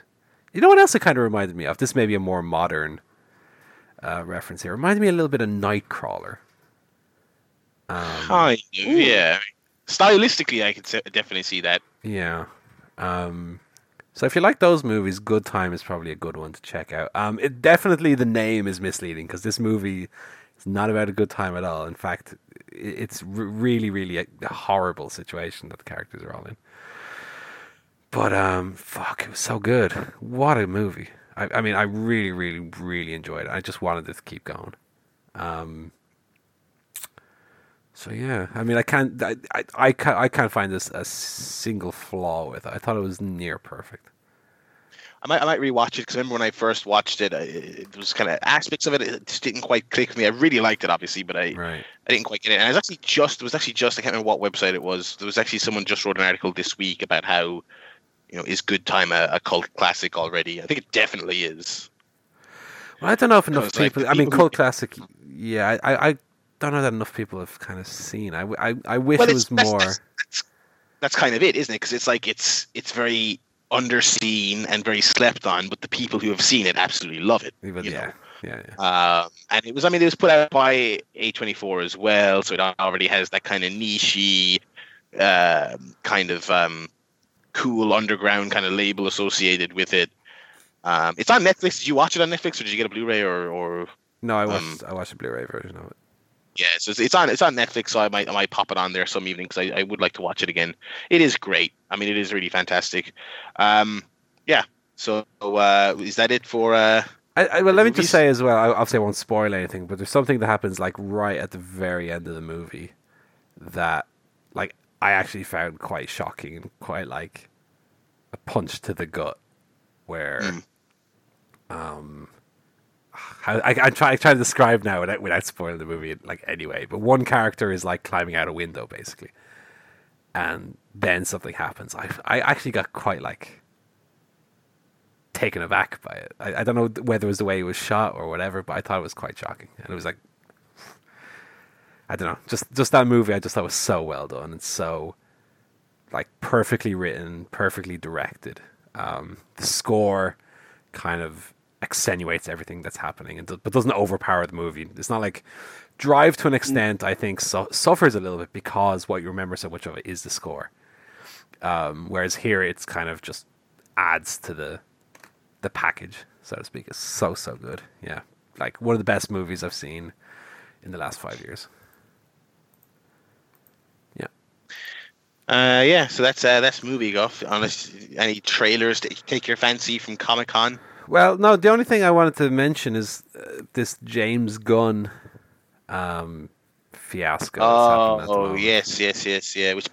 you know what else it kind of reminded me of? This may be a more modern uh, reference here. It reminded me a little bit of Nightcrawler. Um, kind of, yeah. Stylistically, I could definitely see that. Yeah. Um, so if you like those movies, Good Time is probably a good one to check out. Um, it definitely the name is misleading because this movie is not about a good time at all. In fact, it's really, really a horrible situation that the characters are all in. But um, fuck, it was so good. What a movie! I, I mean, I really, really, really enjoyed it. I just wanted it to keep going. Um, so yeah, I mean, I can't, I, I, I can't, I can't find this a single flaw with it. I thought it was near perfect. I might, I might rewatch it because remember when I first watched it, I, it was kind of aspects of it, it just didn't quite click for me. I really liked it, obviously, but I, right. I didn't quite get it. And I was actually just, it was actually just, I can't remember what website it was. There was actually someone just wrote an article this week about how, you know, is Good Time a, a cult classic already? I think it definitely is. Well, I don't know if enough people. Like, I mean, cult classic. Yeah, I, I, don't know that enough people have kind of seen. I, I, I wish well, it was that's, more. That's, that's, that's, kind of it, isn't it? Because it's like it's it's very underseen and very slept on, but the people who have seen it absolutely love it. yeah, yeah, yeah. Um, and it was, I mean, it was put out by A24 as well, so it already has that kind of nichey, uh, kind of um, cool underground kind of label associated with it. Um, it's on Netflix. Did you watch it on Netflix, or did you get a Blu-ray, or? or no, I watched. Um, I watched a Blu-ray version of it. Yeah, so it's, it's on it's on Netflix, so I might I might pop it on there some evening because I, I would like to watch it again. It is great. I mean, it is really fantastic. Um, yeah. So uh, is that it for? Uh, I, I, well, let me just say as well. I, obviously, I won't spoil anything, but there's something that happens like right at the very end of the movie that, like, I actually found quite shocking and quite like a punch to the gut, where, mm. um, I, I, try I try to describe now without, without spoiling the movie like anyway. But one character is like climbing out a window basically, and then something happens. I I actually got quite like taken aback by it. I, I don't know whether it was the way it was shot or whatever, but I thought it was quite shocking, and it was like I don't know, just just that movie. I just thought was so well done and so like perfectly written, perfectly directed. Um, the score kind of accentuates everything that's happening, and but doesn't overpower the movie. It's not like Drive to an extent. I think su- suffers a little bit because what you remember so much of it is the score. Um, whereas here, it's kind of just adds to the the package, so to speak. It's so so good. Yeah, like one of the best movies I've seen in the last five years. Yeah. Uh, yeah, so that's uh, that's movie guff. Unless any trailers to take your fancy from Comic Con. Well, no. The only thing I wanted to mention is uh, this James Gunn um, fiasco. Oh, yes, yes, yes, yeah. Which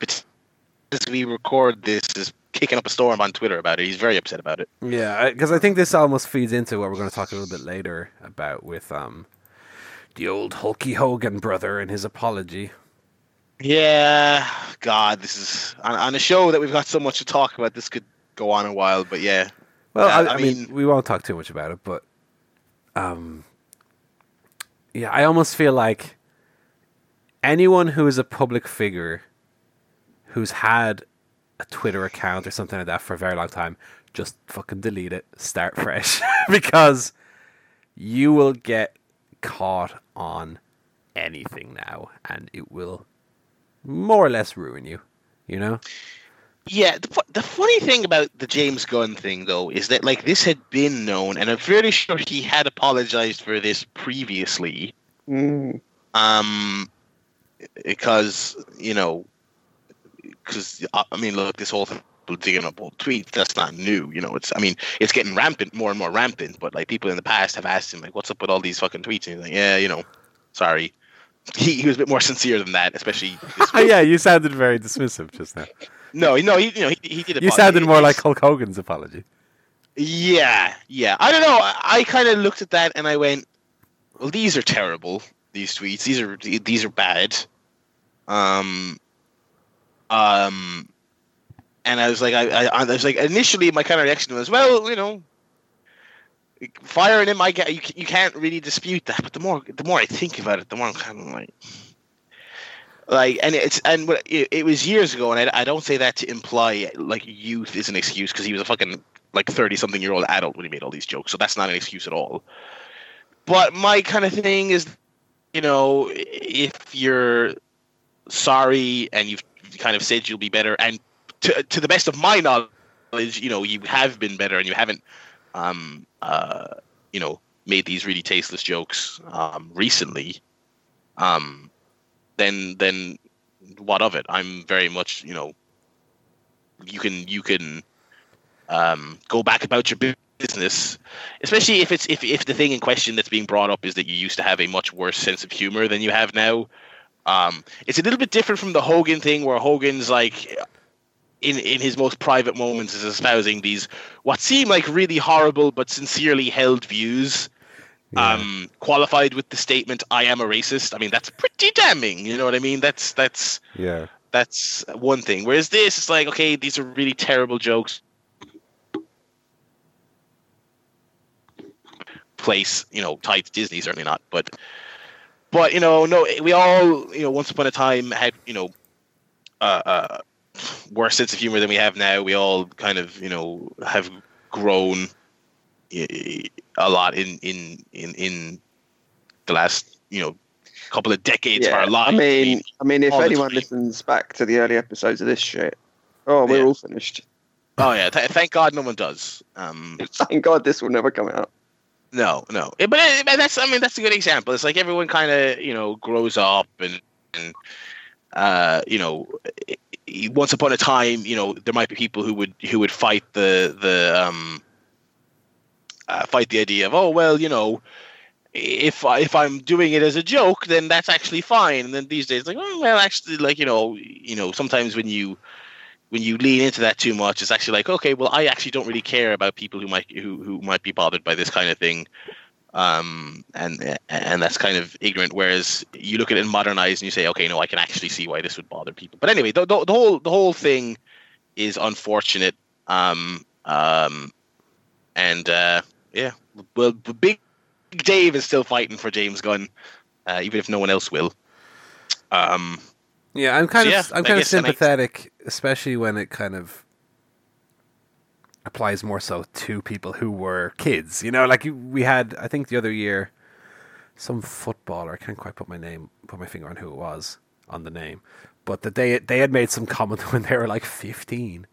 as we record this is kicking up a storm on Twitter about it. He's very upset about it. Yeah, because I, I, think this almost feeds into what we're going to talk a little bit later about with um, the old Hulky Hogan brother and his apology. Yeah, God, this is on, on, a show that we've got so much to talk about. This could go on a while, but yeah. Well, I, I, I mean, mean, we won't talk too much about it, but um, yeah, I almost feel like anyone who is a public figure who's had a Twitter account or something like that for a very long time, just fucking delete it, start fresh, because you will get caught on anything now, and it will more or less ruin you. You know. Yeah, the, the funny thing about the James Gunn thing, though, is that like this had been known, and I'm fairly sure he had apologized for this previously. Mm. Um, because you know, because uh, I mean, look, this whole thing digging up old tweets that's not new you know it's i mean it's getting rampant more and more rampant but like people in the past have asked him like what's up with all these fucking tweets and he's like yeah you know sorry he, he was a bit more sincere than that especially yeah you sounded very dismissive just now no, no, he, you know, he, he did. A You sounded more like Hulk Hogan's apology. Yeah, yeah. I don't know. I, I kind of looked at that and I went, "Well, these are terrible. These tweets. These are these are bad." Um, um, and I was like, I, I, I was like, initially, my kind of reaction was, "Well, you know, firing him, I get you. You can't really dispute that." But the more the more I think about it, the more I'm kind of like, like and it's and it, was years ago and I, I don't say that to imply like youth is an excuse because he was a fucking like 30 something year old adult when he made all these jokes so that's not an excuse at all. But my kind of thing is you know if you're sorry and you've kind of said you'll be better and to, to the best of my knowledge you know you have been better and you haven't um uh you know made these really tasteless jokes um recently um then then what of it? I'm very much you know you can you can um, go back about your business, especially if it's if if the thing in question that's being brought up is that you used to have a much worse sense of humor than you have now. Um, it's a little bit different from the Hogan thing, where Hogan's like in in his most private moments is espousing these what seem like really horrible but sincerely held views yeah. um, qualified with the statement "I am a racist." I mean, that's pretty damning. You know what I mean? That's that's yeah. That's one thing. Whereas this, it's like, okay, these are really terrible jokes. Place, you know, tied to Disney, certainly not. But, but you know, no, we all, you know, once upon a time had, you know, uh, uh, worse sense of humor than we have now. We all kind of, you know, have grown a lot in in in in the last you know couple of decades yeah, of our lives. I mean, I mean, if anyone listens back to the early episodes of this shit, oh, we're yeah. all finished. Oh yeah, th- thank God no one does. Um, thank God this will never come out. No, no, it, but, it, but that's I mean that's a good example. It's like everyone kind of you know grows up and and uh, you know once upon a time you know there might be people who would who would fight the the um uh, fight the idea of oh well you know if if I'm doing it as a joke then that's actually fine. And then these days like oh well actually like you know you know sometimes when you when you lean into that too much it's actually like okay well I actually don't really care about people who might who, who might be bothered by this kind of thing. Um and and that's kind of ignorant. Whereas you look at it modernized and you say okay no I can actually see why this would bother people. But anyway the, the, the whole the whole thing is unfortunate. Um um and uh yeah, well, Big Dave is still fighting for James Gunn, uh, even if no one else will. Um, yeah, I'm kind so of yeah, I'm kind of sympathetic, especially when it kind of applies more so to people who were kids. You know, like we had, I think the other year, some footballer. I can't quite put my name, put my finger on who it was on the name, but that they they had made some comment when they were like 15.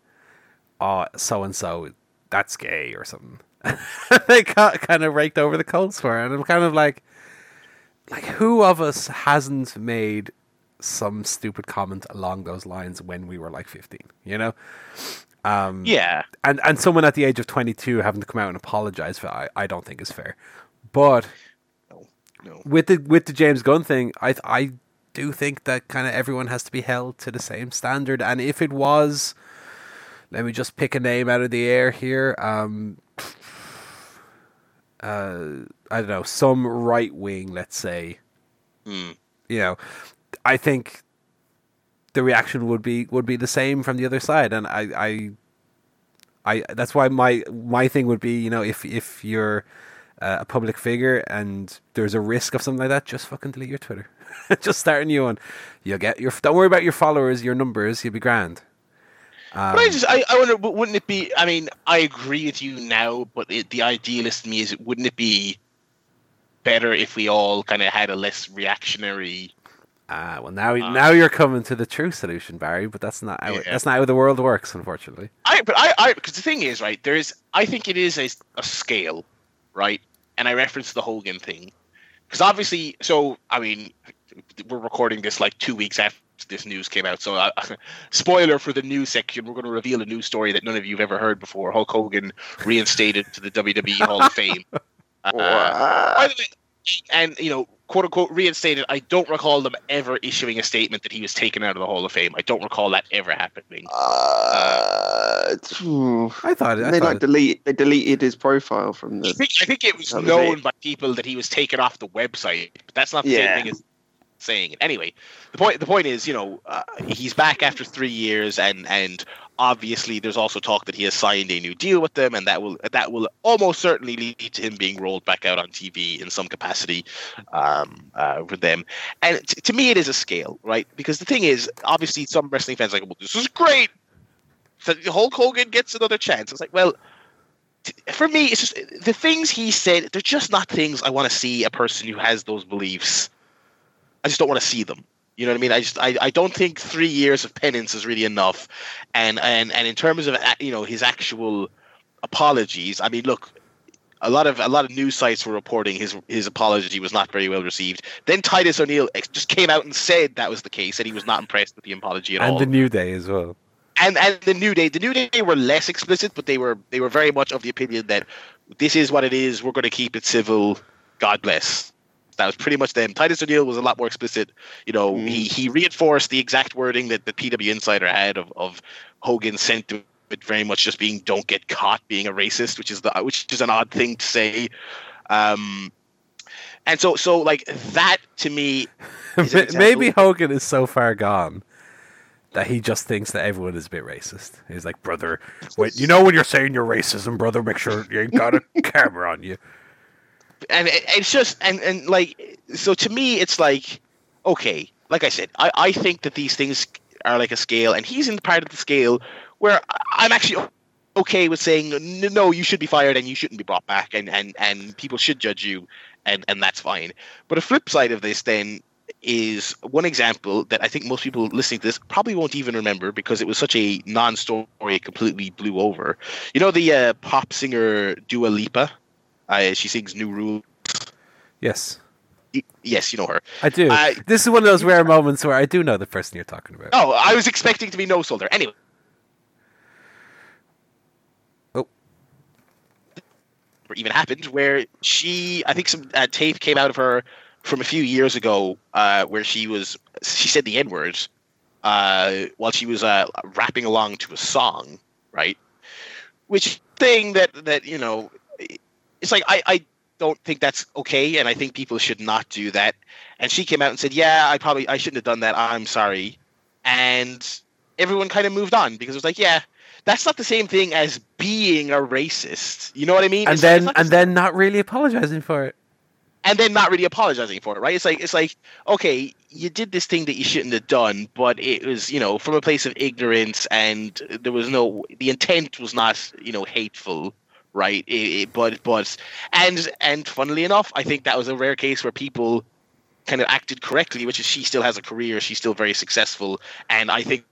Oh, so and so, that's gay or something. they got kind of raked over the coals for. And I'm kind of like, like who of us hasn't made some stupid comment along those lines when we were like 15? You know? Um, yeah. And and someone at the age of 22 having to come out and apologize for I, I don't think is fair. But no, no. with the with the James Gunn thing, I I do think that kind of everyone has to be held to the same standard. And if it was, let me just pick a name out of the air here. Um, uh, I don't know, some right wing, let's say, mm. you know, I think the reaction would be would be the same from the other side, and I, I, I that's why my my thing would be, you know, if if you're uh, a public figure and there's a risk of something like that, just fucking delete your Twitter, just start a new one. You'll get your don't worry about your followers, your numbers, you'll be grand. Um, but I just, I, I wonder, wouldn't it be? I mean, I agree with you now, but it, the idealist in me is, wouldn't it be better if we all kind of had a less reactionary? Ah, well, now uh, now you're coming to the true solution, Barry. But that's not how yeah. that's not how the world works, unfortunately. I, but I, I, because the thing is, right? There is, I think it is a, a scale, right? And I reference the Hogan thing, because obviously, so I mean, we're recording this like two weeks after this news came out. So, uh, spoiler for the news section, we're going to reveal a news story that none of you have ever heard before. Hulk Hogan reinstated to the WWE Hall of Fame. Uh, by the way, and you know, quote unquote reinstated. I don't recall them ever issuing a statement that he was taken out of the Hall of Fame. I don't recall that ever happening. Uh, I thought I they thought like it. delete they deleted his profile from the. I think, I think it was known was by people that he was taken off the website, but that's not the yeah. same thing as saying it. Anyway, the point the point is, you know, uh, he's back after three years, and and obviously there's also talk that he has signed a new deal with them, and that will that will almost certainly lead to him being rolled back out on TV in some capacity um, uh, with them. And t- to me, it is a scale, right? Because the thing is, obviously, some wrestling fans are like, well, this is great. So Hulk Hogan gets another chance. It's like, well. For me, it's just the things he said. They're just not things I want to see a person who has those beliefs I just don't want to see them. You know what I mean? I just I, I don't think three years of penance is really enough, and and and in terms of you know his actual apologies, I mean, look, a lot of a lot of news sites were reporting his his apology was not very well received. Then Titus O'Neil just came out and said that was the case, and he was not impressed with the apology at and all. And the New Day as well. And and the New Day, the New Day were less explicit, but they were they were very much of the opinion that this is what it is. We're going to keep it civil. God bless. That was pretty much them. Titus O'Neil was a lot more explicit. You know, mm. he he reinforced the exact wording that the PW Insider had of of Hogan's sentiment very much just being "don't get caught being a racist," which is the which is an odd thing to say. Um, and so so like that to me, maybe Hogan is so far gone that he just thinks that everyone is a bit racist. He's like, brother, wait, you know when you're saying you're racism, brother, make sure you ain't got a camera on you and it's just and and like so to me it's like okay like i said i i think that these things are like a scale and he's in the part of the scale where i'm actually okay with saying no you should be fired and you shouldn't be brought back and and and people should judge you and and that's fine but a flip side of this then is one example that I think most people listening to this probably won't even remember because it was such a non-story, it completely blew over. You know the uh, pop singer Dua Lipa? Uh, she sings New Rules. Yes. yes, you know her. I do. Uh, this is one of those rare moments where I do know the person you're talking about. Oh, I was expecting to be no soldier. Anyway. Oh. Even happened where she, I think some uh, tape came out of her from a few years ago uh, where she was, she said the N words uh, while she was uh, rapping along to a song, right? Which thing that, that, you know, it's like I, I don't think that's okay, and I think people should not do that. And she came out and said, "Yeah, I probably I shouldn't have done that. I'm sorry," and everyone kind of moved on because it was like, "Yeah, that's not the same thing as being a racist." You know what I mean? And it's then and then not really apologizing for it. And then not really apologizing for it, right? It's like it's like okay, you did this thing that you shouldn't have done, but it was you know from a place of ignorance, and there was no the intent was not you know hateful right? It, it, but but and and funnily enough, I think that was a rare case where people kind of acted correctly, which is she still has a career, she's still very successful, and I think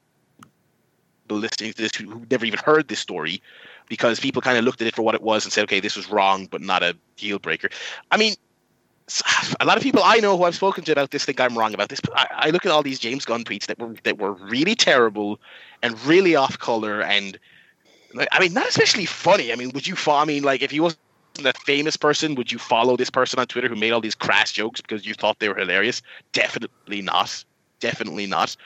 listening to this who, never even heard this story because people kind of looked at it for what it was and said, okay, this was wrong, but not a deal breaker. I mean, a lot of people I know who I've spoken to about this think I'm wrong about this, but I, I look at all these James Gunn tweets that were that were really terrible and really off color and I mean, not especially funny. I mean, would you follow? I mean, like if he wasn't a famous person, would you follow this person on Twitter who made all these crass jokes because you thought they were hilarious? Definitely not. Definitely not.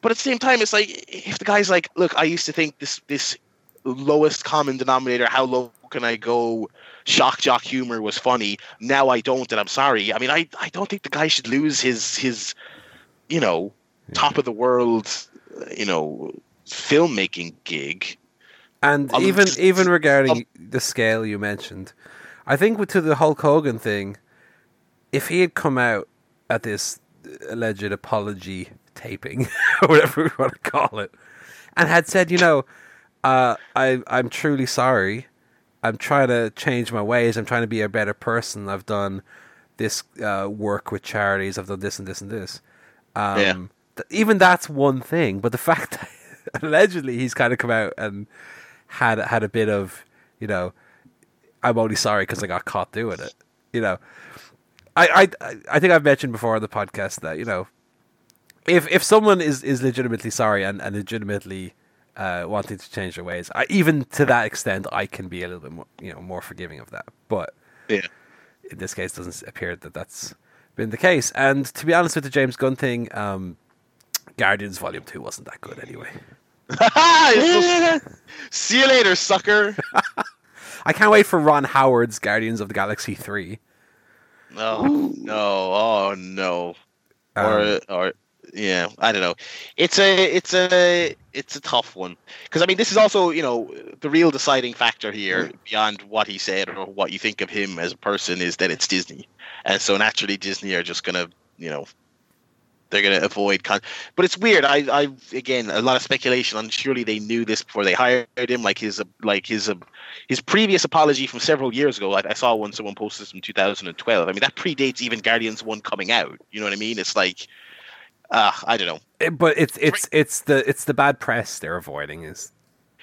But at the same time, it's like if the guy's like, "Look, I used to think this this lowest common denominator, how low can I go? Shock jock humor was funny. Now I don't, and I'm sorry. I mean, I I don't think the guy should lose his his, you know, top of the world you know, filmmaking gig. And Um, even even regarding um, the scale you mentioned, I think to the Hulk Hogan thing, if he had come out at this alleged apology taping or whatever we want to call it, and had said, you know, uh, I I'm truly sorry. I'm trying to change my ways. I'm trying to be a better person. I've done this uh, work with charities. I've done this and this and this. Um, Yeah. th- even that's one thing, but the fact that allegedly he's kind of come out and had had a bit of, you know, I'm only sorry because I got caught doing it. You know, I, I I think I've mentioned before on the podcast that you know, if if someone is is legitimately sorry and and legitimately uh, wanting to change their ways, I, even to that extent, I can be a little bit more you know more forgiving of that. But Yeah. in this case, doesn't appear that that's been the case. And to be honest with the James Gunn thing, um, Guardians Volume Two wasn't that good anyway. It's so- See you later, sucker. I can't wait for Ron Howard's Guardians of the Galaxy Three. No, no, oh no. Um, or or yeah, I don't know. It's a it's a it's a tough one because I mean this is also you know the real deciding factor here beyond what he said or what you think of him as a person is that it's Disney, and so naturally Disney are just gonna you know they're gonna avoid con. But it's weird. I I again a lot of speculation on surely they knew this before they hired him. Like his like his his previous apology from several years ago. I, I saw one someone posted from 2012. I mean that predates even Guardians one coming out. You know what I mean? It's like. Uh, I don't know. it- but it's it's it's the it's the bad press they're avoiding is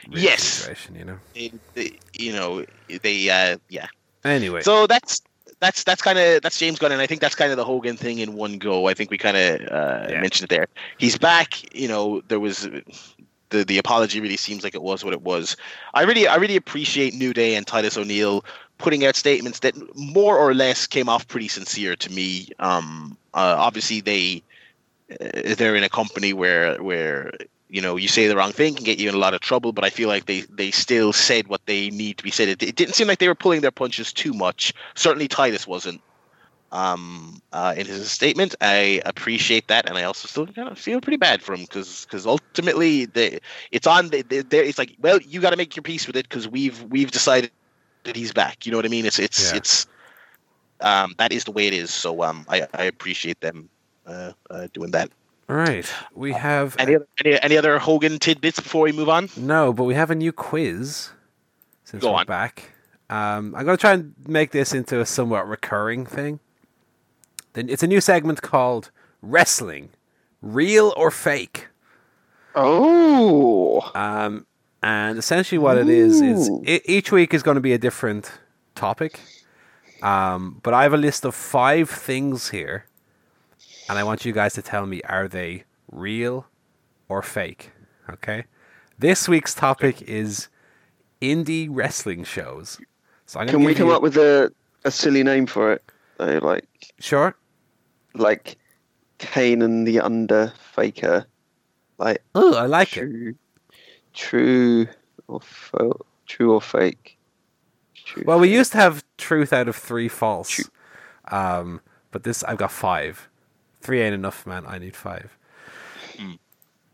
Yes. situation, you know. They, they, you know, they, uh, yeah. Anyway, So that's that's that's kind of that's James Gunn, and I think that's kind of the Hogan thing in one go. I think we kind of uh, Yeah. mentioned it there. He's back. You know, there was the the apology really seems like it was what it was. I really I really appreciate New Day and Titus O'Neil putting out statements that more or less came off pretty sincere to me. Um, uh, obviously they uh, they're in a company where where you know you say the wrong thing can get you in a lot of trouble but i feel like they they still said what they need to be said. It, it didn't seem like they were pulling their punches too much. Certainly titus wasn't um uh, in his statement. I appreciate that and i also still kind of feel pretty bad for him because because ultimately they it's on they, they, it's like well you got to make your peace with it because we've we've decided that he's back you know what i mean? It's it's Yeah. it's um that is the way it is. So um i i appreciate them uh, uh doing that all right, we have any other, any, any other Hogan tidbits before we move on? no, but we have a new quiz since Go we're on. back. Um, I'm going to try and make this into a somewhat recurring thing. Then it's a new segment called Wrestling, Real or Fake. Oh, Um, and essentially, what it is is Ooh. e each week is going to be a different topic. Um, but I have a list of five things here, and I want you guys to tell me are they real or fake? Okay. This week's topic is indie wrestling shows. So I'm can we come you- up with a, a silly name for it? Though, like Sure. like Kane and the Underfaker, like Oh, I like it. true, true or fo- true or fake. True, Well, we used to have truth out of three false, True. um, but this I've got five. Three ain't enough, man. I need five. Hmm.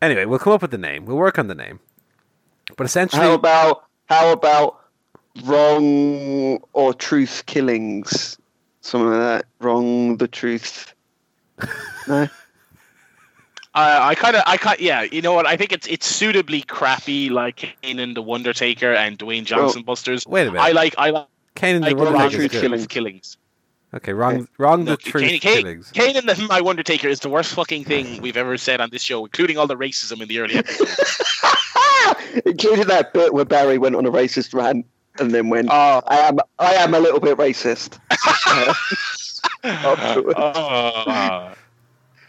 Anyway, we'll come up with the name. We'll work on the name. But essentially, How about how about wrong or truth killings? Something like that. Wrong the truth. no. Uh, I kind of, I kind, yeah. You know what? I think it's it's suitably crappy, like Kane and the Undertaker and Dwayne Johnson Busters. wait a minute. I like, I like Kane and the like Wrong wrong Undertaker. Truth. Killings. killings. Okay, wrong, wrong. No, the truth Kane, Kane. Kane and the My Undertaker is the worst fucking thing we've ever said on this show, including all the racism in the early episodes. Including that bit where Barry went on a racist rant and then went, Oh, "I am, I am a little bit racist." oh,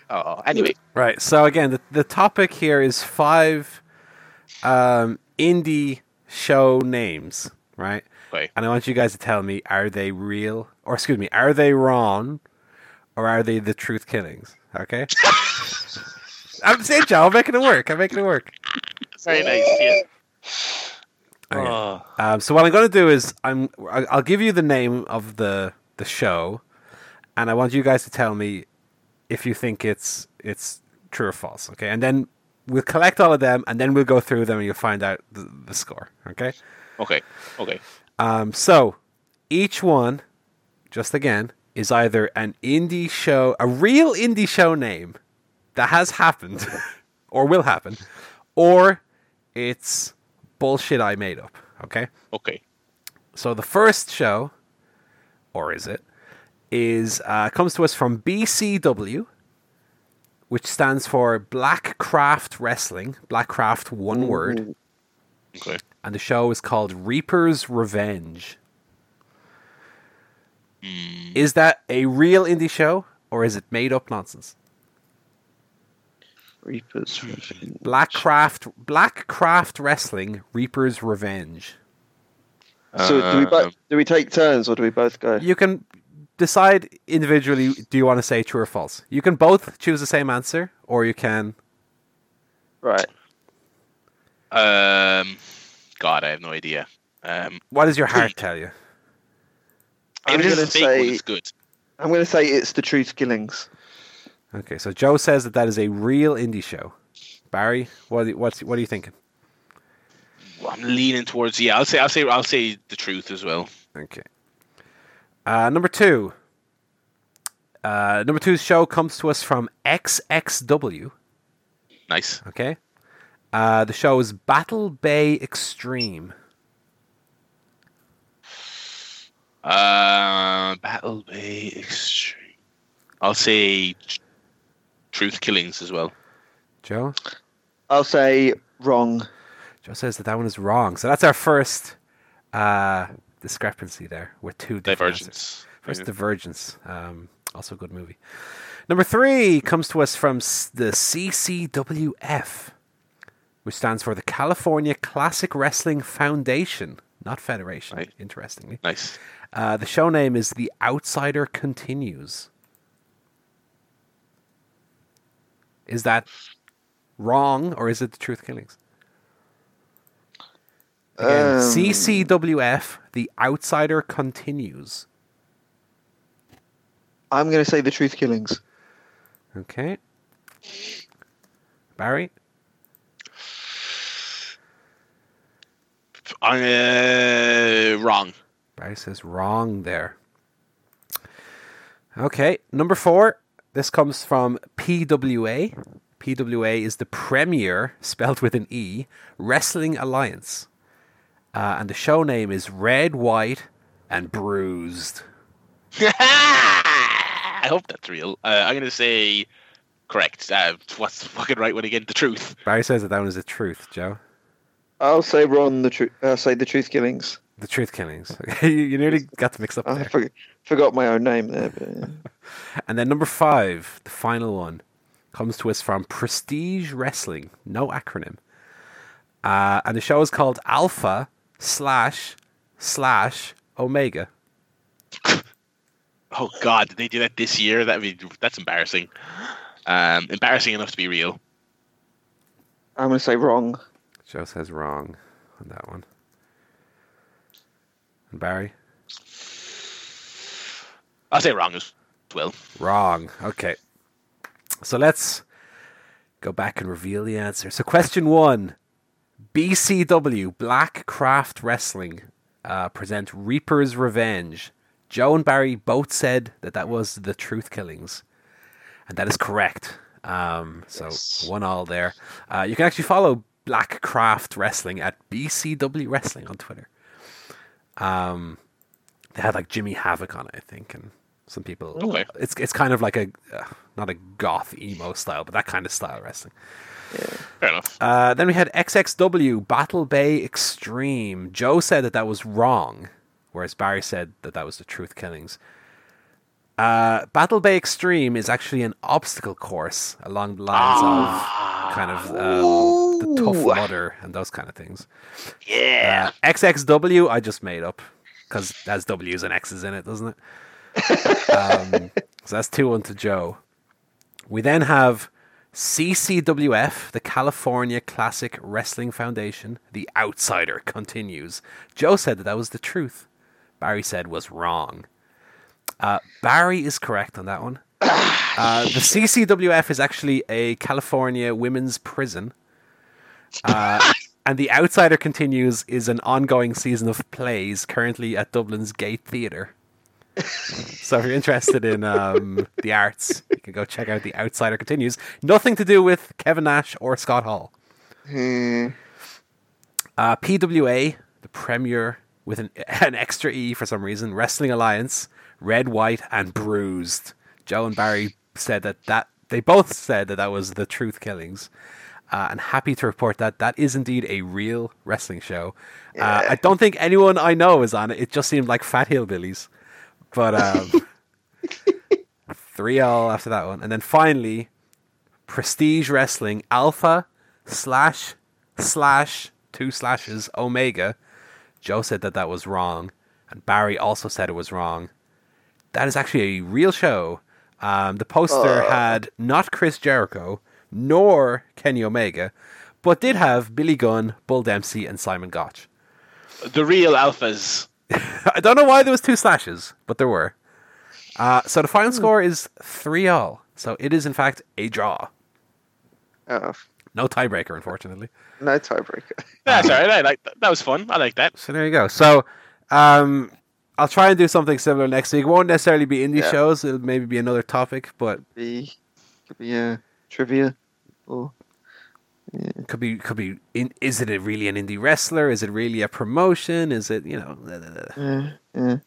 oh. Anyway, Right. So again, the the topic here is five um, indie show names. Right. And I want you guys to tell me: are they real, or excuse me, are they wrong, or are they the truth killings? Okay. I'm saying, Joe. I'm making it work. I'm making it work. very nice. Yeah. Okay. Oh. Um, so what I'm going to do is I'm I'll give you the name of the the show, and I want you guys to tell me if you think it's it's true or false. Okay, and then we'll collect all of them, and then we'll go through them, and you'll find out the, the score. Okay. Okay. Okay. Um, so each one, just again, is either an indie show, a real indie show name that has happened or will happen, or it's bullshit I made up. Okay. Okay. So the first show, or is it, is uh, comes to us from BCW, which stands for Black Craft Wrestling. Black Craft, one word. Okay. And the show is called Reaper's Revenge. Is that a real indie show, or is it made up nonsense? Reapers. Revenge. Black Craft, Black Craft Wrestling, Reaper's Revenge. So do we Uh, both, do we take turns or do we both go? You can decide individually. Do you want to say true or false? You can both choose the same answer, or you can. Right. Um. God, I have no idea. Um. What does your heart tell you? I'm if it is gonna a fake one, say it's good. I'm going to say it's the Truth Killings. Okay, so Joe says that that is a real indie show. Barry, what what's what are you thinking? I'm leaning towards. Yeah, I'll say. I'll say. I'll say the truth as well. Okay. Uh, number two. Uh, number two's show comes to us from XXW. Nice. Okay. Uh, the show is Battle Bay Extreme. Uh, Battle Bay Extreme. I'll say Truth Killings as well. Joe? I'll say wrong. Joe says that that one is wrong. So that's our first uh, discrepancy there with two different answers. Divergence. First Yeah. Divergence. Um, also a good movie. Number three comes to us from the CCWF, which stands for the California Classic Wrestling Foundation, not Federation, Right. interestingly. Nice. Uh, the show name is The Outsider Continues. Is that wrong or is it the Truth Killings? Again, Um, CCWF, The Outsider Continues. I'm going to say the Truth Killings. Okay. Barry? Uh, wrong. Barry says wrong there. Okay, number four. This comes from PWA. PWA is the Premier, spelled with an E, Wrestling Alliance. Uh, and the show name is Red, White, and Bruised. I hope that's real. Uh, I'm gonna say correct. Uh, what's the fucking right one again? The truth. Barry says that that one is the truth, Joe. I'll say wrong. The truth. I'll say the Truth Killings. The truth killings. you, you nearly got the mix up I there. for, forgot my own name there. But, yeah. And then number five, the final one, comes to us from Prestige Wrestling, no acronym. Uh, and the show is called Alpha slash slash Omega. Oh God, did they do that this year? That be that's embarrassing. Um, embarrassing enough to be real. I'm going to say wrong. Joe says wrong on that one. And Barry? I'll say wrong as well. Wrong. Okay. So let's go back and reveal the answer. So, question one BCW Black Craft Wrestling uh, present Reaper's Revenge. Joe and Barry both said that that was the Truth Killings, and that is correct. Um, so Yes. one all there. Uh, you can actually follow Black Craft Wrestling at BCW Wrestling on Twitter. Um, they had like Jimmy Havoc on it, I think, and some people. Okay. It's it's kind of like a uh, not a goth emo style, but that kind of style wrestling. Yeah. Fair enough. Uh, then we had XXW Battle Bay Extreme. Joe said that that was wrong, whereas Barry said that that was the Truth Killings. Uh, Battle Bay Extreme is actually an obstacle course along the lines of kind of um, the Tough. Mudder and those kind of things. Yeah. Uh, XXW I just made up because it has W's and X's in it, doesn't it? um, so that's 2 1 to Joe. We then have CCWF, the California Classic Wrestling Foundation. The Outsider continues. Joe said that that was the truth. Barry said was wrong. Uh, Barry is correct on that one. Uh, the CCWF is actually a California women's prison. Uh, and The Outsider Continues is an ongoing season of plays currently at Dublin's Gate Theatre. so if you're interested in um, the arts, you can go check out The Outsider Continues. Nothing to do with Kevin Nash or Scott Hall. Hmm. Uh, PWA, the Premier with an, an extra E for some reason, Wrestling Alliance, Red, White, and Bruised. Joe and Barry said that, that they both said that that was the Truth Killings. Uh, and happy to report that that is indeed a real wrestling show. Uh, I don't think anyone I know is on it. It just seemed like fat hillbillies. But um, three all after that one, and then finally, Prestige Wrestling Alpha slash slash two slashes Omega. Joe said that that was wrong, and Barry also said it was wrong. That is actually a real show. Um, the poster Uh. had not Chris Jericho nor Kenny Omega, but did have Billy Gunn, Bull Dempsey, and Simon Gotch. The real alphas. I don't know why there was two slashes, but there were. Uh, so the final score is three all. So it is in fact a draw. Oh, No tiebreaker, unfortunately. no tiebreaker. That's all right. I like that. That was fun. I like that. So there you go. So um, I'll try and do something similar next week. It won't necessarily be indie Yeah. shows. It'll maybe be another topic, but Be could be a trivia or it could be could be. In, is it a really an indie wrestler? Is it really a promotion? Is it you know? blah, blah, blah. yeah, yeah,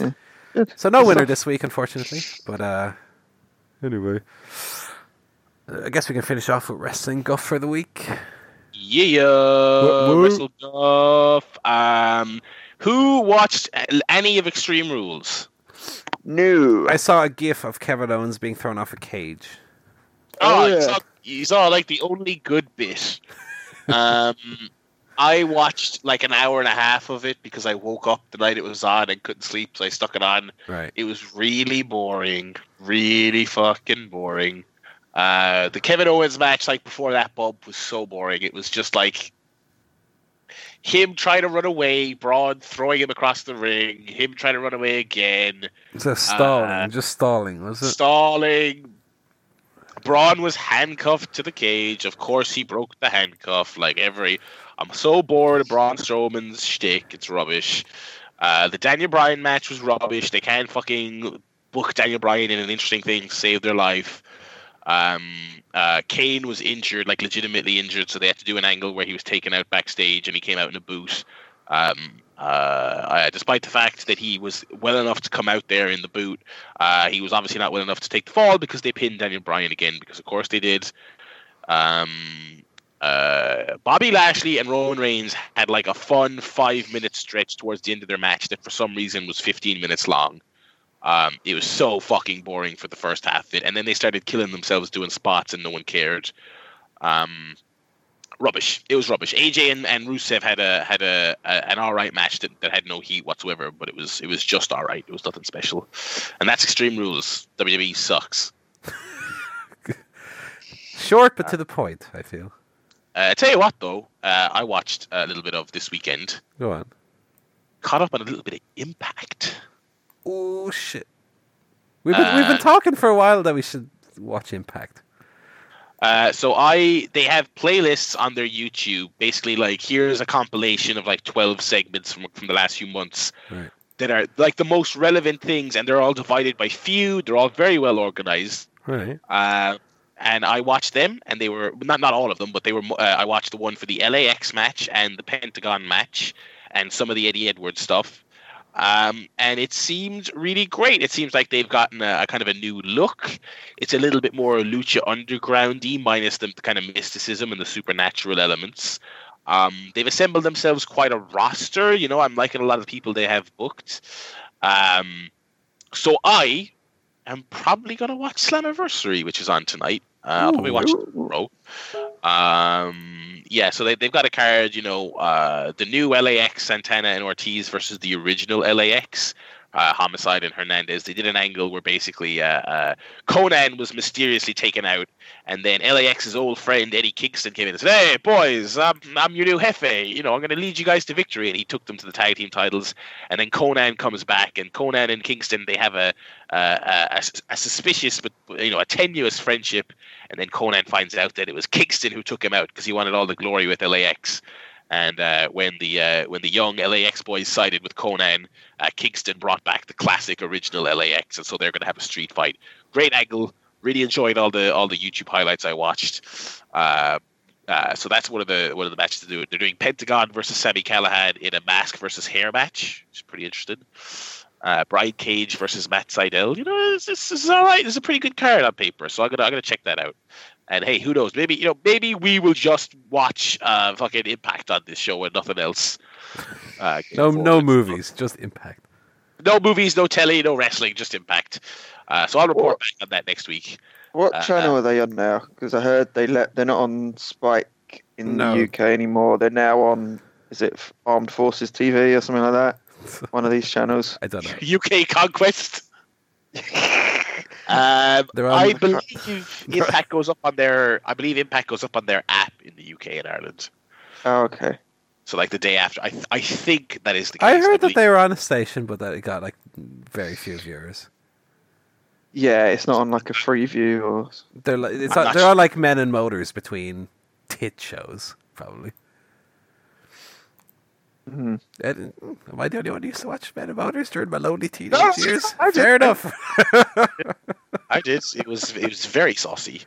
yeah. Good. So no Good winner stuff. this week, unfortunately. But uh, anyway, I guess we can finish off with wrestling guff for the week. Yeah, What- what? Wrestle Guff. Um, who watched any of Extreme Rules? No. I saw a GIF of Kevin Owens being thrown off a cage. Oh, Oh, you, yeah. You saw like the only good bit. Um, I watched like an hour and a half of it because I woke up the night it was on and couldn't sleep, so I stuck it on. Right. It was really boring, really fucking boring. Uh, the Kevin Owens match, like before that Bob was so boring. It was just like him trying to run away, Braun throwing him across the ring, him trying to run away again, So stalling, Uh, just stalling, was it? stalling. Braun was handcuffed to the cage. Of course, he broke the handcuff. Like every, I'm so bored of Braun Strowman's shtick. It's rubbish. Uh, the Daniel Bryan match was rubbish. They can't fucking book Daniel Bryan in an interesting thing, save their life. Um, uh, Kane was injured, like legitimately injured, so they had to do an angle where he was taken out backstage and he came out in a boot. Um, uh, despite the fact that he was well enough to come out there in the boot, uh, he was obviously not well enough to take the fall because they pinned Daniel Bryan again, because of course they did. Um, uh, Bobby Lashley and Roman Reigns had like a fun five minute stretch towards the end of their match that for some reason was 15 minutes long. Um, it was so fucking boring for the first half of it, and then they started killing themselves doing spots, and no one cared. Um, rubbish. It was rubbish. AJ and, and Rusev had a had a, a an all right match that, that had no heat whatsoever, but it was it was just all right. It was nothing special, and that's Extreme Rules. WWE sucks. Short but to the point. I feel. Uh, I tell you what, though, uh, I watched a little bit of this weekend. Go on. Caught up on a little bit of Impact. Oh shit. We've been, we've been Uh, talking for a while that we should watch Impact. Uh, so I they have playlists on their YouTube. Basically, like here's a compilation of like twelve segments from from the last few months Right. that are like the most relevant things, and they're all divided by feud. They're all very well organized. Right. Uh, and I watched them, and they were not not all of them, but they were. Uh, I watched the one for the LAX match and the Pentagon match, and some of the Eddie Edwards stuff. Um, and it seemed really great. It seems like they've gotten a, a kind of a new look. It's a little bit more lucha undergroundy, minus the kind of mysticism and the supernatural elements. Um, they've assembled themselves quite a roster. You know, I'm liking a lot of the people they have booked. Um, so I am probably going to watch Slammiversary, which is on tonight. Uh, I'll probably watch it tomorrow. Um, yeah, so they, they've got a card, you know, uh, the new LAX, Santana and Ortiz versus the original LAX. uh, Homicide and Hernandez. They did an angle where basically uh, uh, Konnan was mysteriously taken out, and then LAX's old friend Eddie Kingston came in and said, "Hey boys, I'm, I'm your new jefe. You know, I'm going to lead you guys to victory." And he took them to the tag team titles. And then Konnan comes back, and Konnan and Kingston they have a a, a, suspicious but you know a tenuous friendship. And then Konnan finds out that it was Kingston who took him out because he wanted all the glory with LAX. And uh, when the uh, when the young LAX boys sided with Konnan, uh, Kingston brought back the classic original LAX, and so they're going to have a street fight. Great angle. Really enjoyed all the all the YouTube highlights I watched. Uh, uh, so that's one of the one of the matches to do. They're doing Pentagon versus Sami Callihan in a mask versus hair match, is pretty interesting. Uh, Brian Cage versus Matt Sydal. You know, this, this is all right. This is a pretty good card on paper, so I'm gonna I'm gonna check that out. And hey, who knows? Maybe you know, maybe we will just watch uh, fucking Impact on this show and nothing else. Uh, no, no movies, just Impact. No movies, no telly, no wrestling, just Impact. Uh, so I'll report what, back on that next week. What uh, channel are they on now? Because I heard they let they're not on Spike in no. the UK anymore. They're now on is it Armed Forces TV or something like that? One of these channels. I don't know. UK Conquest. Um, I believe Impact goes up on their. I believe Impact goes up on their app in the UK and Ireland. Oh, okay. So like the day after, I I think that is the case. I heard I that they were on a station, but that it got like very few viewers. Yeah, it's not on like a free view or. They're like it's on, they're sure. like Men and Motors between tit shows, probably. Mm-hmm. am I the only one who used to watch Men and Motors during my lonely teenage no, years? Fair enough. I did. It was it was very saucy.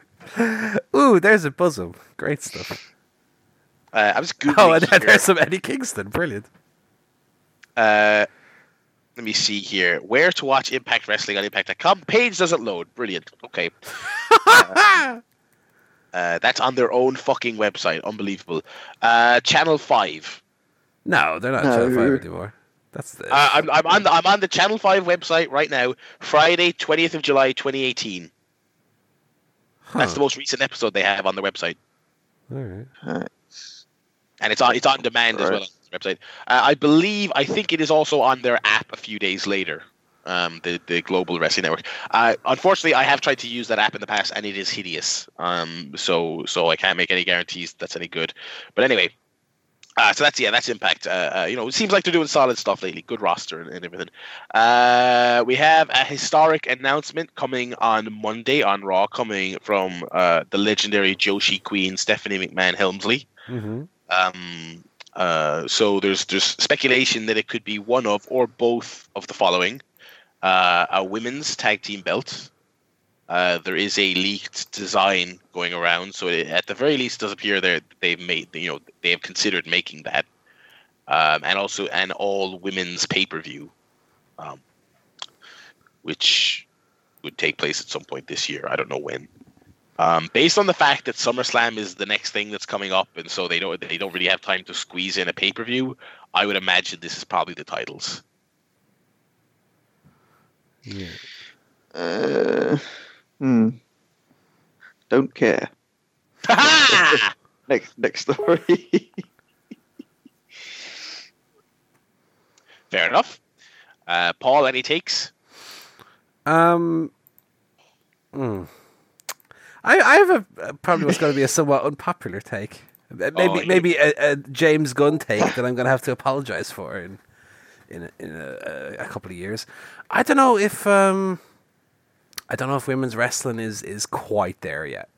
Ooh, there's a bosom. Great stuff. Uh, I was googling. Oh, and then there's some Eddie Kingston. Brilliant. Uh, let me see here. Where to watch Impact Wrestling on Impact.com? Page doesn't load. Brilliant. Okay. uh, uh, that's on their own fucking website. Unbelievable. Uh, Channel Five. No, they're not no. Channel Five anymore. That's the. Uh, I'm, I'm on the I'm on the Channel Five website right now. Friday, twentieth of July, twenty eighteen. Huh. That's the most recent episode they have on their website. All right. And it's on it's on demand as well on the website. Uh, I believe I think it is also on their app a few days later. Um, the the Global Wrestling Network. Uh, unfortunately, I have tried to use that app in the past, and it is hideous. Um, so so I can't make any guarantees that's any good. But anyway, uh, so that's yeah, that's Impact. Uh, uh, you know, it seems like they're doing solid stuff lately. Good roster and, and everything. Uh, we have a historic announcement coming on Monday on Raw, coming from uh, the legendary Joshi Queen Stephanie McMahon Helmsley. Mm-hmm. Um, uh, so there's there's speculation that it could be one of or both of the following: a women's tag team belt, uh, there is a leaked design going around, so it, at the very least, does appear that they've made you know they have considered making that, um, and also an all women's pay per view, um, which would take place at some point this year. I don't know when. Um, based on the fact that SummerSlam is the next thing that's coming up, and so they don't they don't really have time to squeeze in a pay per view, I would imagine this is probably the titles. Yeah. Uh, Hmm. Don't care. next next story. Fair enough. Uh, Paul, any takes? Um. Hmm. I I have a probably what's going to be a somewhat unpopular take. Maybe oh, maybe a, a, James Gunn take that I'm going to have to apologize for in in a, in a, a couple of years. I don't know if um I don't know if women's wrestling is is quite there yet.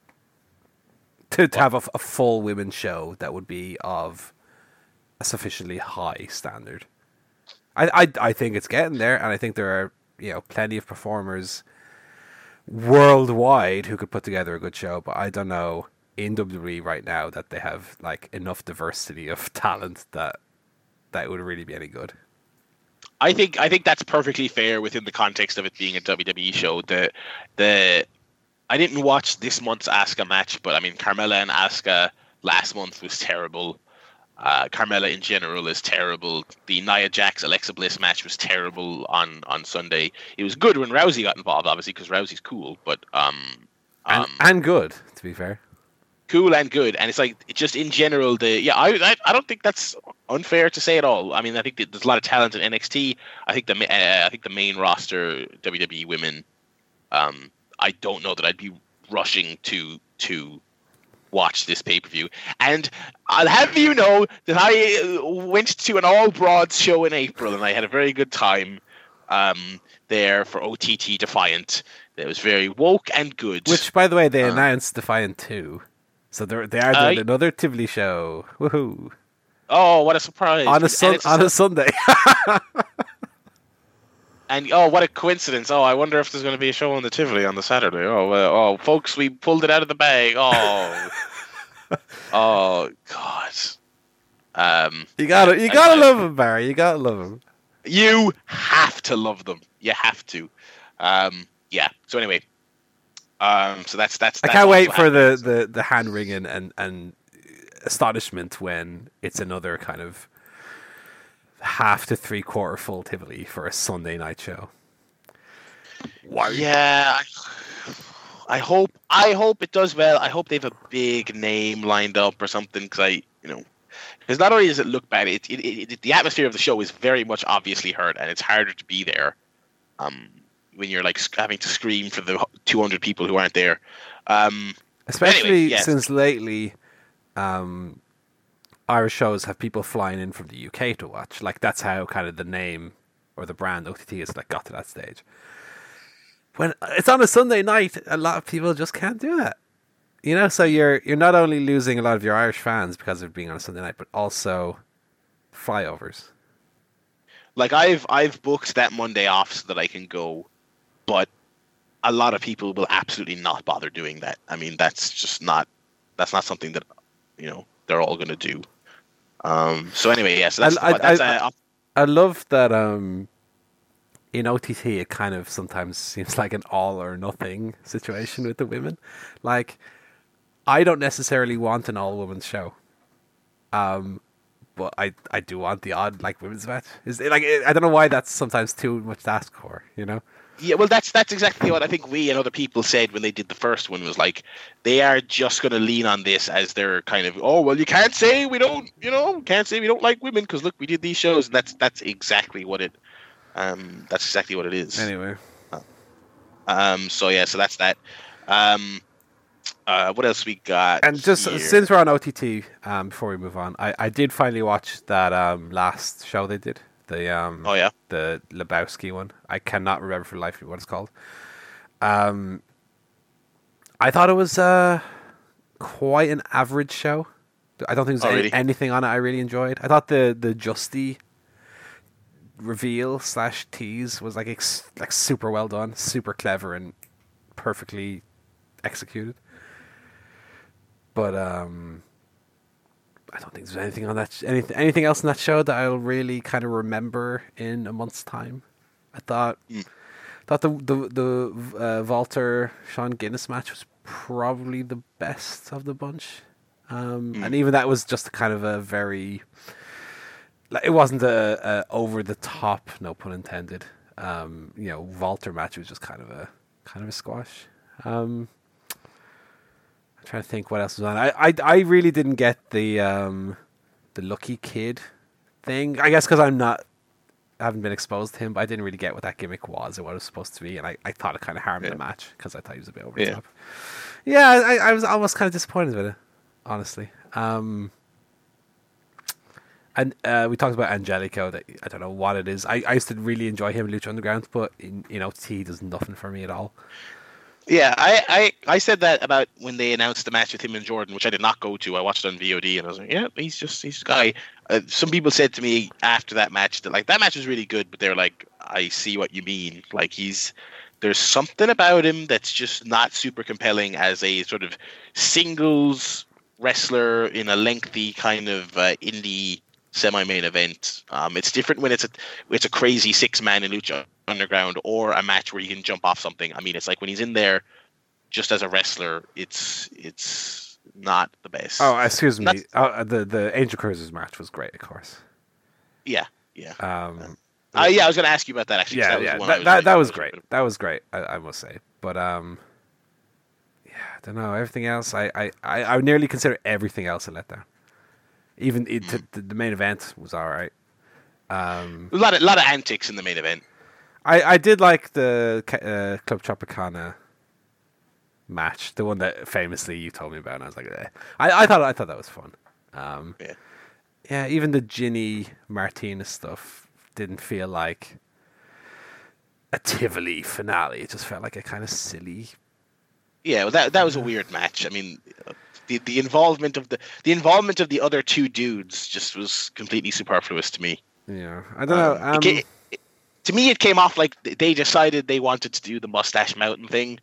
To, to have a, a full women's show that would be of a sufficiently high standard. I, I I think it's getting there, and I think there are you know plenty of performers worldwide who could put together a good show. But I don't know in WWE right now that they have like enough diversity of talent that that would really be any good. I think I think that's perfectly fair within the context of it being a WWE show. The the I didn't watch this month's Asuka match, but I mean Carmella and Asuka last month was terrible. Uh, Carmella in general is terrible. The Nia Jax Alexa Bliss match was terrible on on Sunday. It was good when Rousey got involved, obviously because Rousey's cool, but um, um and, and good to be fair. Cool and good. And it's like just in general, the yeah, I I, I don't think that's unfair to say at all. I mean, I think there's a lot of talent in NXT. I think the uh, I think the main roster WWE women. Um, I don't know that I'd be rushing to to watch this pay per view. And I'll have you know that I uh, went to an all broads show in April and I had a very good time um, there for OTT Defiant. It was very woke and good. Which, by the way, they uh, announced Defiant 2. So they're, they are doing uh, another Tivoli show. Woohoo! Oh, what a surprise! On a, sun- on a Sunday. And oh, what a coincidence! Oh, I wonder if there's going to be a show on the Tivoli on the Saturday. Oh, oh, folks, we pulled it out of the bag. Oh, oh, God. Um, you gotta, you gotta I, love them, Barry. You gotta love them. You have to love them. You have to. Um, yeah. So anyway, um, so that's that's. that's I can't wait for the, the the hand wringing and and astonishment when it's another kind of half to three quarter full Tivoli for a Sunday night show. Why? Yeah, I, I hope I hope it does well. I hope they have a big name lined up or something because I, you know, because not only does it look bad, it, it, it, the atmosphere of the show is very much obviously hurt, and it's harder to be there. Um, when you're like having to scream for the 200 people who aren't there. Um, Especially anyway, yes. since lately, um, Irish shows have people flying in from the UK to watch. Like that's how kind of the name or the brand OTT has like got to that stage. When it's on a Sunday night, a lot of people just can't do that. You know, so you're you're not only losing a lot of your Irish fans because of being on a Sunday night, but also flyovers. Like I've I've booked that Monday off so that I can go, but a lot of people will absolutely not bother doing that. I mean, that's just not that's not something that you know they're all going to do. Um, so anyway, yeah. So that's, I, that's I, uh, I, love that. Um, in OTT, it kind of sometimes seems like an all or nothing situation with the women. Like, I don't necessarily want an all women's show. Um, but I, I do want the odd like women's match. Is it, like I don't know why that's sometimes too much to ask for, you know? Yeah, well, that's that's exactly what I think we and other people said when they did the first one. Was like they are just going to lean on this as their kind of oh well, you can't say we don't, you know, can't say we don't like women because look, we did these shows, and that's that's exactly what it, um, that's exactly what it is. Anyway, um, so yeah, so that's that. Um, uh, what else we got? And just here? since we're on OTT, um, before we move on, I I did finally watch that um last show they did. The um, oh yeah, the Lebowski one. I cannot remember for life what it's called. Um, I thought it was uh quite an average show. I don't think there's oh, any, really? anything on it I really enjoyed. I thought the the Justy reveal slash tease was like ex- like super well done, super clever, and perfectly executed. But um, I don't think there's anything on that. Sh- anything anything else in that show that I'll really kind of remember in a month's time. I thought mm. thought the the the uh, Walter Sean Guinness match was probably the best of the bunch, um, mm. and even that was just kind of a very. Like, it wasn't a, a over the top, no pun intended. Um, you know, Walter match was just kind of a kind of a squash. Um, I'm trying to think what else was on. I I, I really didn't get the um, the lucky kid thing. I guess because I'm not I haven't been exposed to him, but I didn't really get what that gimmick was or what it was supposed to be, and I, I thought it kind of harmed yeah. the match because I thought he was a bit over the yeah. top. Yeah, I, I was almost kind of disappointed with it, honestly. Um, and uh, we talked about Angelico. That I don't know what it is. I, I used to really enjoy him in Lucha Underground, but in you know T does nothing for me at all. Yeah, I, I, I said that about when they announced the match with him and Jordan, which I did not go to. I watched it on VOD, and I was like, yeah, he's just he's a guy. Uh, some people said to me after that match that like that match was really good, but they're like, I see what you mean. Like he's there's something about him that's just not super compelling as a sort of singles wrestler in a lengthy kind of uh, indie semi-main event. Um, it's different when it's a it's a crazy six man in lucha underground or a match where you can jump off something. I mean, it's like when he's in there just as a wrestler, it's it's not the best. Oh, excuse me. Uh, the the Angel Cruisers match was great, of course. Yeah, yeah. Um, uh, yeah, I was going to ask you about that actually. Yeah, that yeah. Was that, that, that was great. That was great. I, I must say, but um, yeah, I don't know. Everything else, I, I, I, I would nearly consider everything else a letdown. Even it, the, the main event was all right. Um, A lot of lot of antics in the main event. I, I did like the uh, Club Tropicana match, the one that famously you told me about, and I was like, eh. I, I thought I thought that was fun. Um, Yeah. yeah, even the Ginny Martinez stuff didn't feel like a Tivoli finale. It just felt like a kind of silly. Yeah, well, that that was a weird match. I mean, the the involvement of the the involvement of the other two dudes just was completely superfluous to me. Yeah, I don't know. Um, Um, it it- to me, it came off like they decided they wanted to do the Mustache Mountain thing,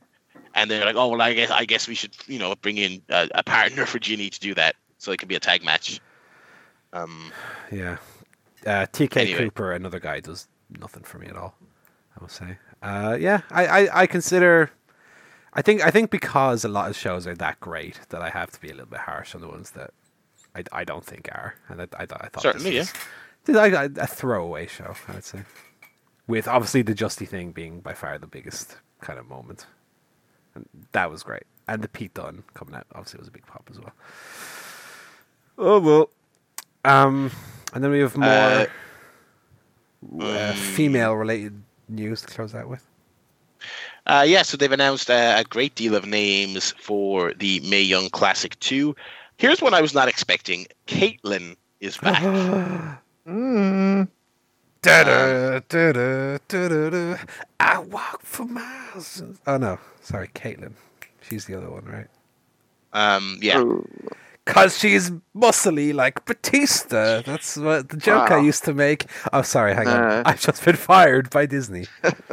and they're like, "Oh well, I guess I guess we should, you know, bring in a, a partner for Ginny to do that, so it can be a tag match." Um, yeah, uh, TK Anyway. Cooper, another guy, does nothing for me at all. I must say. Uh, yeah, I, I, I consider. I think I think because a lot of shows are that great that I have to be a little bit harsh on the ones that I, I don't think are, and I, I, thought- I thought Certainly, this was, this a, a throwaway show, I'd say, with obviously the Justy thing being by far the biggest kind of moment, and that was great, and the Pete Dunne coming out obviously was a big pop as well. Oh well, um, and then we have more Uh, uh, female related news to close out with. Uh, yeah, so they've announced uh, a great deal of names for the Mae Young Classic 2. Here's one I was not expecting. Kaitlyn is back. Mm. Da-da, da-da, da-da-da. I walk for miles. Oh no, sorry, Caitlyn. She's the other one, right? Um, yeah. Oh, Cause she's muscly like Batista. That's what the joke I used to make. Oh, sorry, hang on. Nah. I've just been fired by Disney.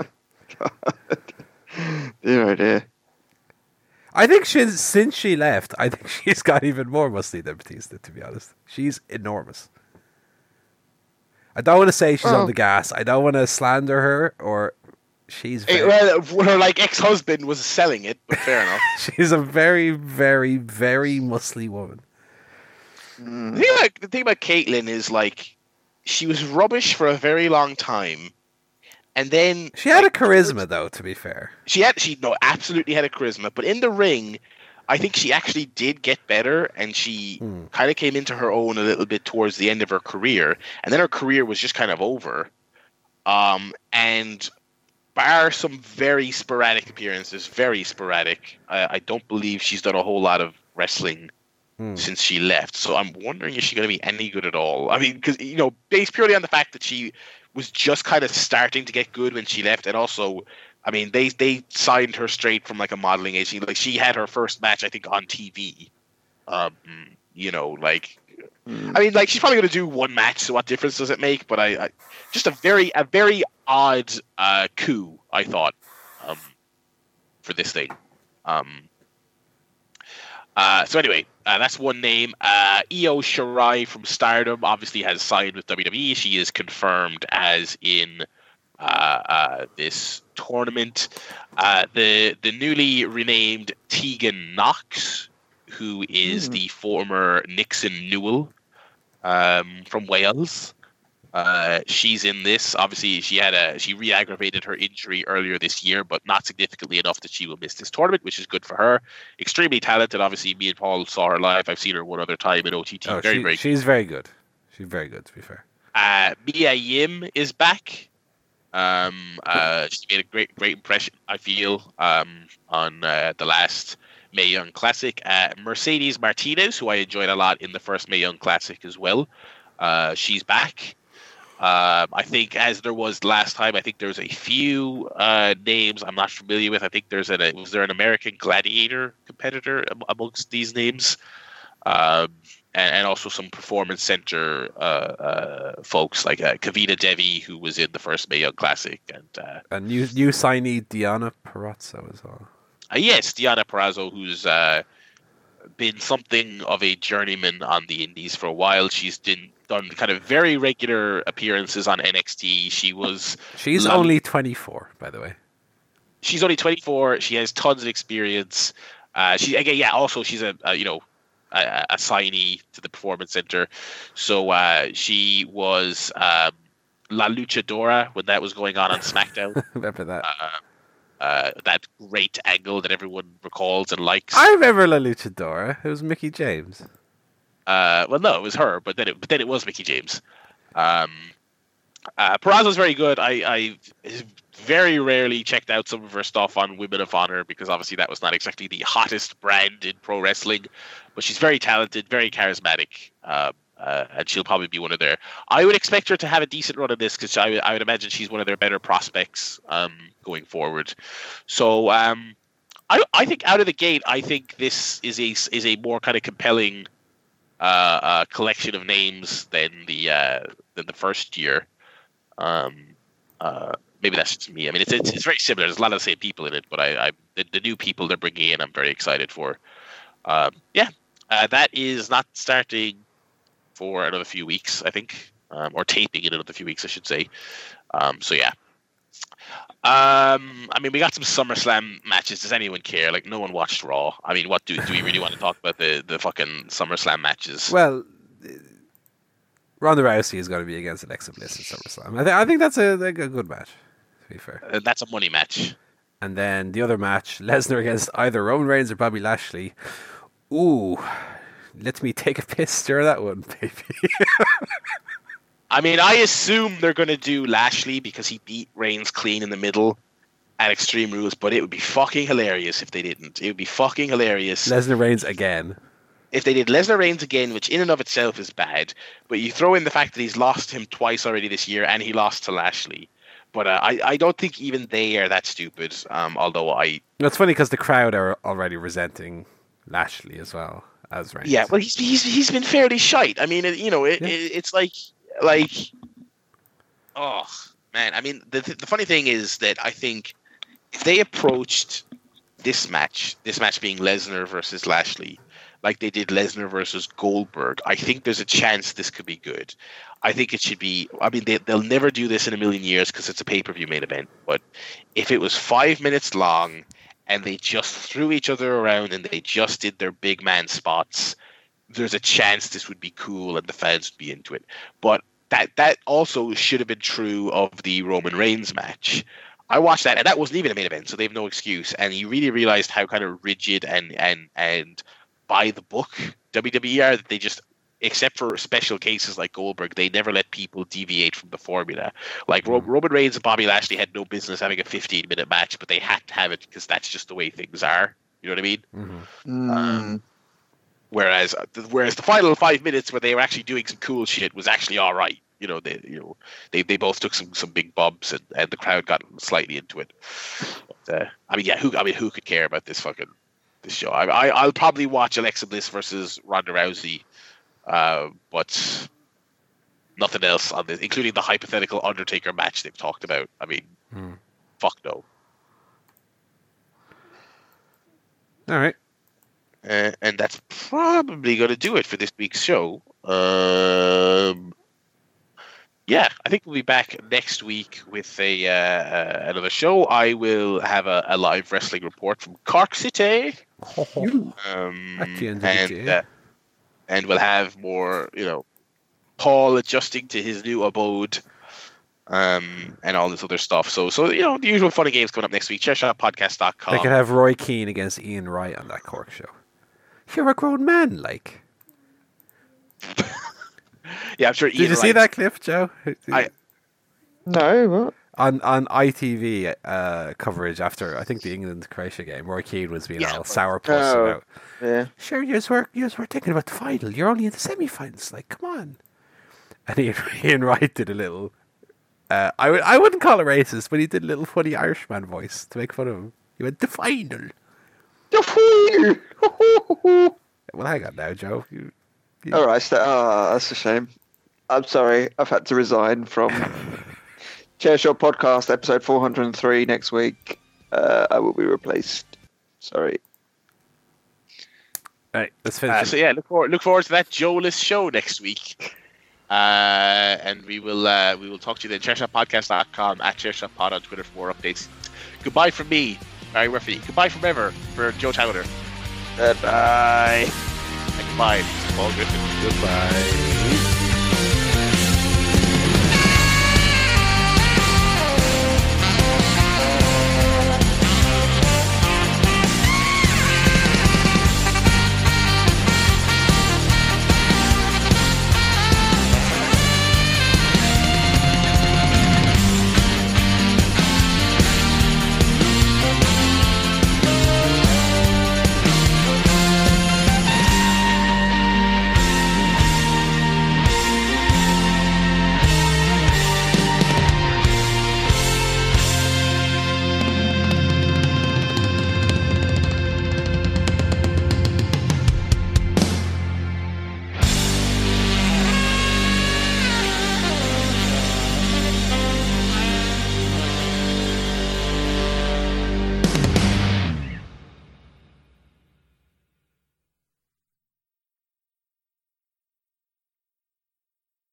dear, oh dear. I think she's since she left. I think she's got even more muscly than Batista. To be honest, she's enormous. I don't want to say she's on the gas. I don't want to slander her or she's very, well, her like ex-husband was selling it, but fair enough. she's a very very very muscly woman. Mm. The thing, about, the thing about Kaitlyn is like she was rubbish for a very long time, and then She had a like, charisma though. To be fair, She had she no absolutely had a charisma, but in the ring, I think she actually did get better, and she Hmm. kind of came into her own a little bit towards the end of her career, and then her career was just kind of over. Um, and bar some very sporadic appearances, very sporadic. I, I don't believe she's done a whole lot of wrestling Hmm. since she left. So I'm wondering is she going to be any good at all. I mean, because you know, based purely on the fact that she was just kind of starting to get good when she left, and also, I mean, they they signed her straight from like a modeling agency. Like she had her first match, I think, on TV. Um, you know, like Mm. I mean, like she's probably going to do one match. So what difference does it make? But I, I just a very a very odd uh, coup. I thought um, for this thing. Um, uh, so anyway, uh, that's one name. Uh, Io Shirai from Stardom obviously has signed with WWE. She is confirmed as in uh, uh, this tournament. Uh, the the newly renamed Tegan Nox, who is Hmm. the former Nixon Newell um, from Wales. Uh, she's in this. Obviously, she had a she re-aggravated her injury earlier this year, but not significantly enough that she will miss this tournament, which is good for her. Extremely talented. Obviously, me and Paul saw her live. I've seen her one other time at OTT. oh, very she- very. she's very good. She's very good. To be fair, Uh, Mia Yim is back. Um, uh, she made a great great impression. I feel um, on uh, the last Mae Young Classic. Uh, Mercedes Martinez, who I enjoyed a lot in the first Mae Young Classic as well. Uh, she's back. Um, I think as there was last time, I think there's a few uh, names I'm not familiar with. I think there's an was there an American Gladiator competitor am- amongst these names, um, and, and also some Performance Center uh, uh, folks like uh, Kavita Devi, who was in the first Mae Young Classic, and uh, and new new signee Diana Purrazzo as well. uh, yes, Diana Purrazzo, who's uh, been something of a journeyman on the Indies for a while. She's been done kind of very regular appearances on NXT. She was She's Love- only twenty four, by the way. she's only 24 she has tons of experience uh she again yeah also she's a, a you know a, a signee to the performance center so uh she was um la luchadora when that was going on on smackdown Remember that? uh, uh, that great angle that everyone recalls and likes. I remember La Luchadora. It was Mickie James. Uh, well, no, it was her, but then it, but then it was Mickie James. Um, uh, Purrazzo's very good. I, I very rarely checked out some of her stuff on Women of Honor because obviously that was not exactly the hottest brand in pro wrestling, but she's very talented, very charismatic. Um, uh, and she'll probably be one of their. I would expect her to have a decent run of this because I, I would imagine she's one of their better prospects um, going forward. So um, I, I think out of the gate, I think this is a is a more kind of compelling uh, uh, collection of names than the uh, than the first year. Um, uh, maybe that's just me. I mean, it's, it's, it's very similar. There's a lot of the same people in it, but I, I the, the new people they're bringing in, I'm very excited for. Um, yeah, uh, that is not starting for another few weeks, I think, um, or taping in another few weeks, I should say. Um, so yeah. Um, I mean, we got some SummerSlam matches. Does anyone care? Like, no one watched Raw. I mean, what do do we really want to talk about the the fucking SummerSlam matches? Well, Ronda Rousey is going to be against Alexa Bliss at SummerSlam. I, th- I think that's a, a good match. To be fair, and that's a money match. And then the other match, Lesnar against either Roman Reigns or Bobby Lashley. Ooh, let me take a piss during that one, baby. I mean, I assume they're going to do Lashley because he beat Reigns clean in the middle at Extreme Rules, but it would be fucking hilarious if they didn't. It would be fucking hilarious. Lesnar Reigns again. If they did Lesnar Reigns again, which in and of itself is bad, but you throw in the fact that he's lost him twice already this year and he lost to Lashley. But uh, I, I don't think even they are that stupid. Um, although I, it's funny because the crowd are already resenting Lashley as well as Reigns. Yeah, well, he's he's he's been fairly shite. I mean, you know, it, yeah. it, it's like like, oh man. I mean, the the funny thing is that I think if they approached this match, this match being Lesnar versus Lashley, like they did Lesnar versus Goldberg, I think there's a chance this could be good. I think it should be. I mean, they, they'll never do this in a million years because it's a pay per view main event. But if it was five minutes long and they just threw each other around and they just did their big man spots, there's a chance this would be cool and the fans would be into it. But that that also should have been true of the Roman Reigns match. I watched that and that wasn't even a main event, so they have no excuse. And you really realized how kind of rigid and and and by the book WWE are that they just except for special cases like Goldberg, they never let people deviate from the formula. Like mm. Roman Reigns and Bobby Lashley had no business having a 15 minute match, but they had to have it because that's just the way things are. You know what I mean? Mm-hmm. Um, whereas, whereas the final five minutes where they were actually doing some cool shit was actually all right. You know, they you know they, they both took some, some big bumps and, and the crowd got slightly into it. But, uh, I mean, yeah, who I mean, who could care about this fucking this show? I, I I'll probably watch Alexa Bliss versus Ronda Rousey uh, but nothing else on this, including the hypothetical Undertaker match they've talked about. I mean, hmm. fuck no. All right. Uh, and that's probably going to do it for this week's show. Um, yeah, I think we'll be back next week with a uh, uh, another show. I will have a, a, live wrestling report from Cork City. um, and, uh, and we'll have more, you know, Paul adjusting to his new abode, um, and all this other stuff. So, so you know, the usual funny games coming up next week. Chairshotpodcast.com. They could have Roy Keane against Ian Wright on that Cork show. You're a grown man, like. yeah, I'm sure. Did Ian you see that clip, Joe? I. No, what? On on ITV uh, coverage after I think the England Croatia game, Roy Keane was being yeah. all sourpuss oh, about. Yeah. Sure, you were you were thinking about the final. You're only in the semi-finals. Like, come on. And Ian, Ian Wright did a little. Uh, I would I wouldn't call it racist, but he did a little funny Irishman voice to make fun of him. He went the final. The final. well, hang on now, Joe. You, you... All right, so, oh, that's a shame. I'm sorry. I've had to resign from Chairshot podcast, episode 403 next week. Uh, I will be replaced. Sorry. Right, let's finish. Uh, so yeah, look forward look forward to that Joeless show next week. Uh, and we will uh, we will talk to you then. Chairshotpodcast.com at ChairshotPod on Twitter for more updates. Goodbye from me, Barry Murphy. Goodbye from ever for Joe Towner. Goodbye. And goodbye, Paul Griffin. Goodbye.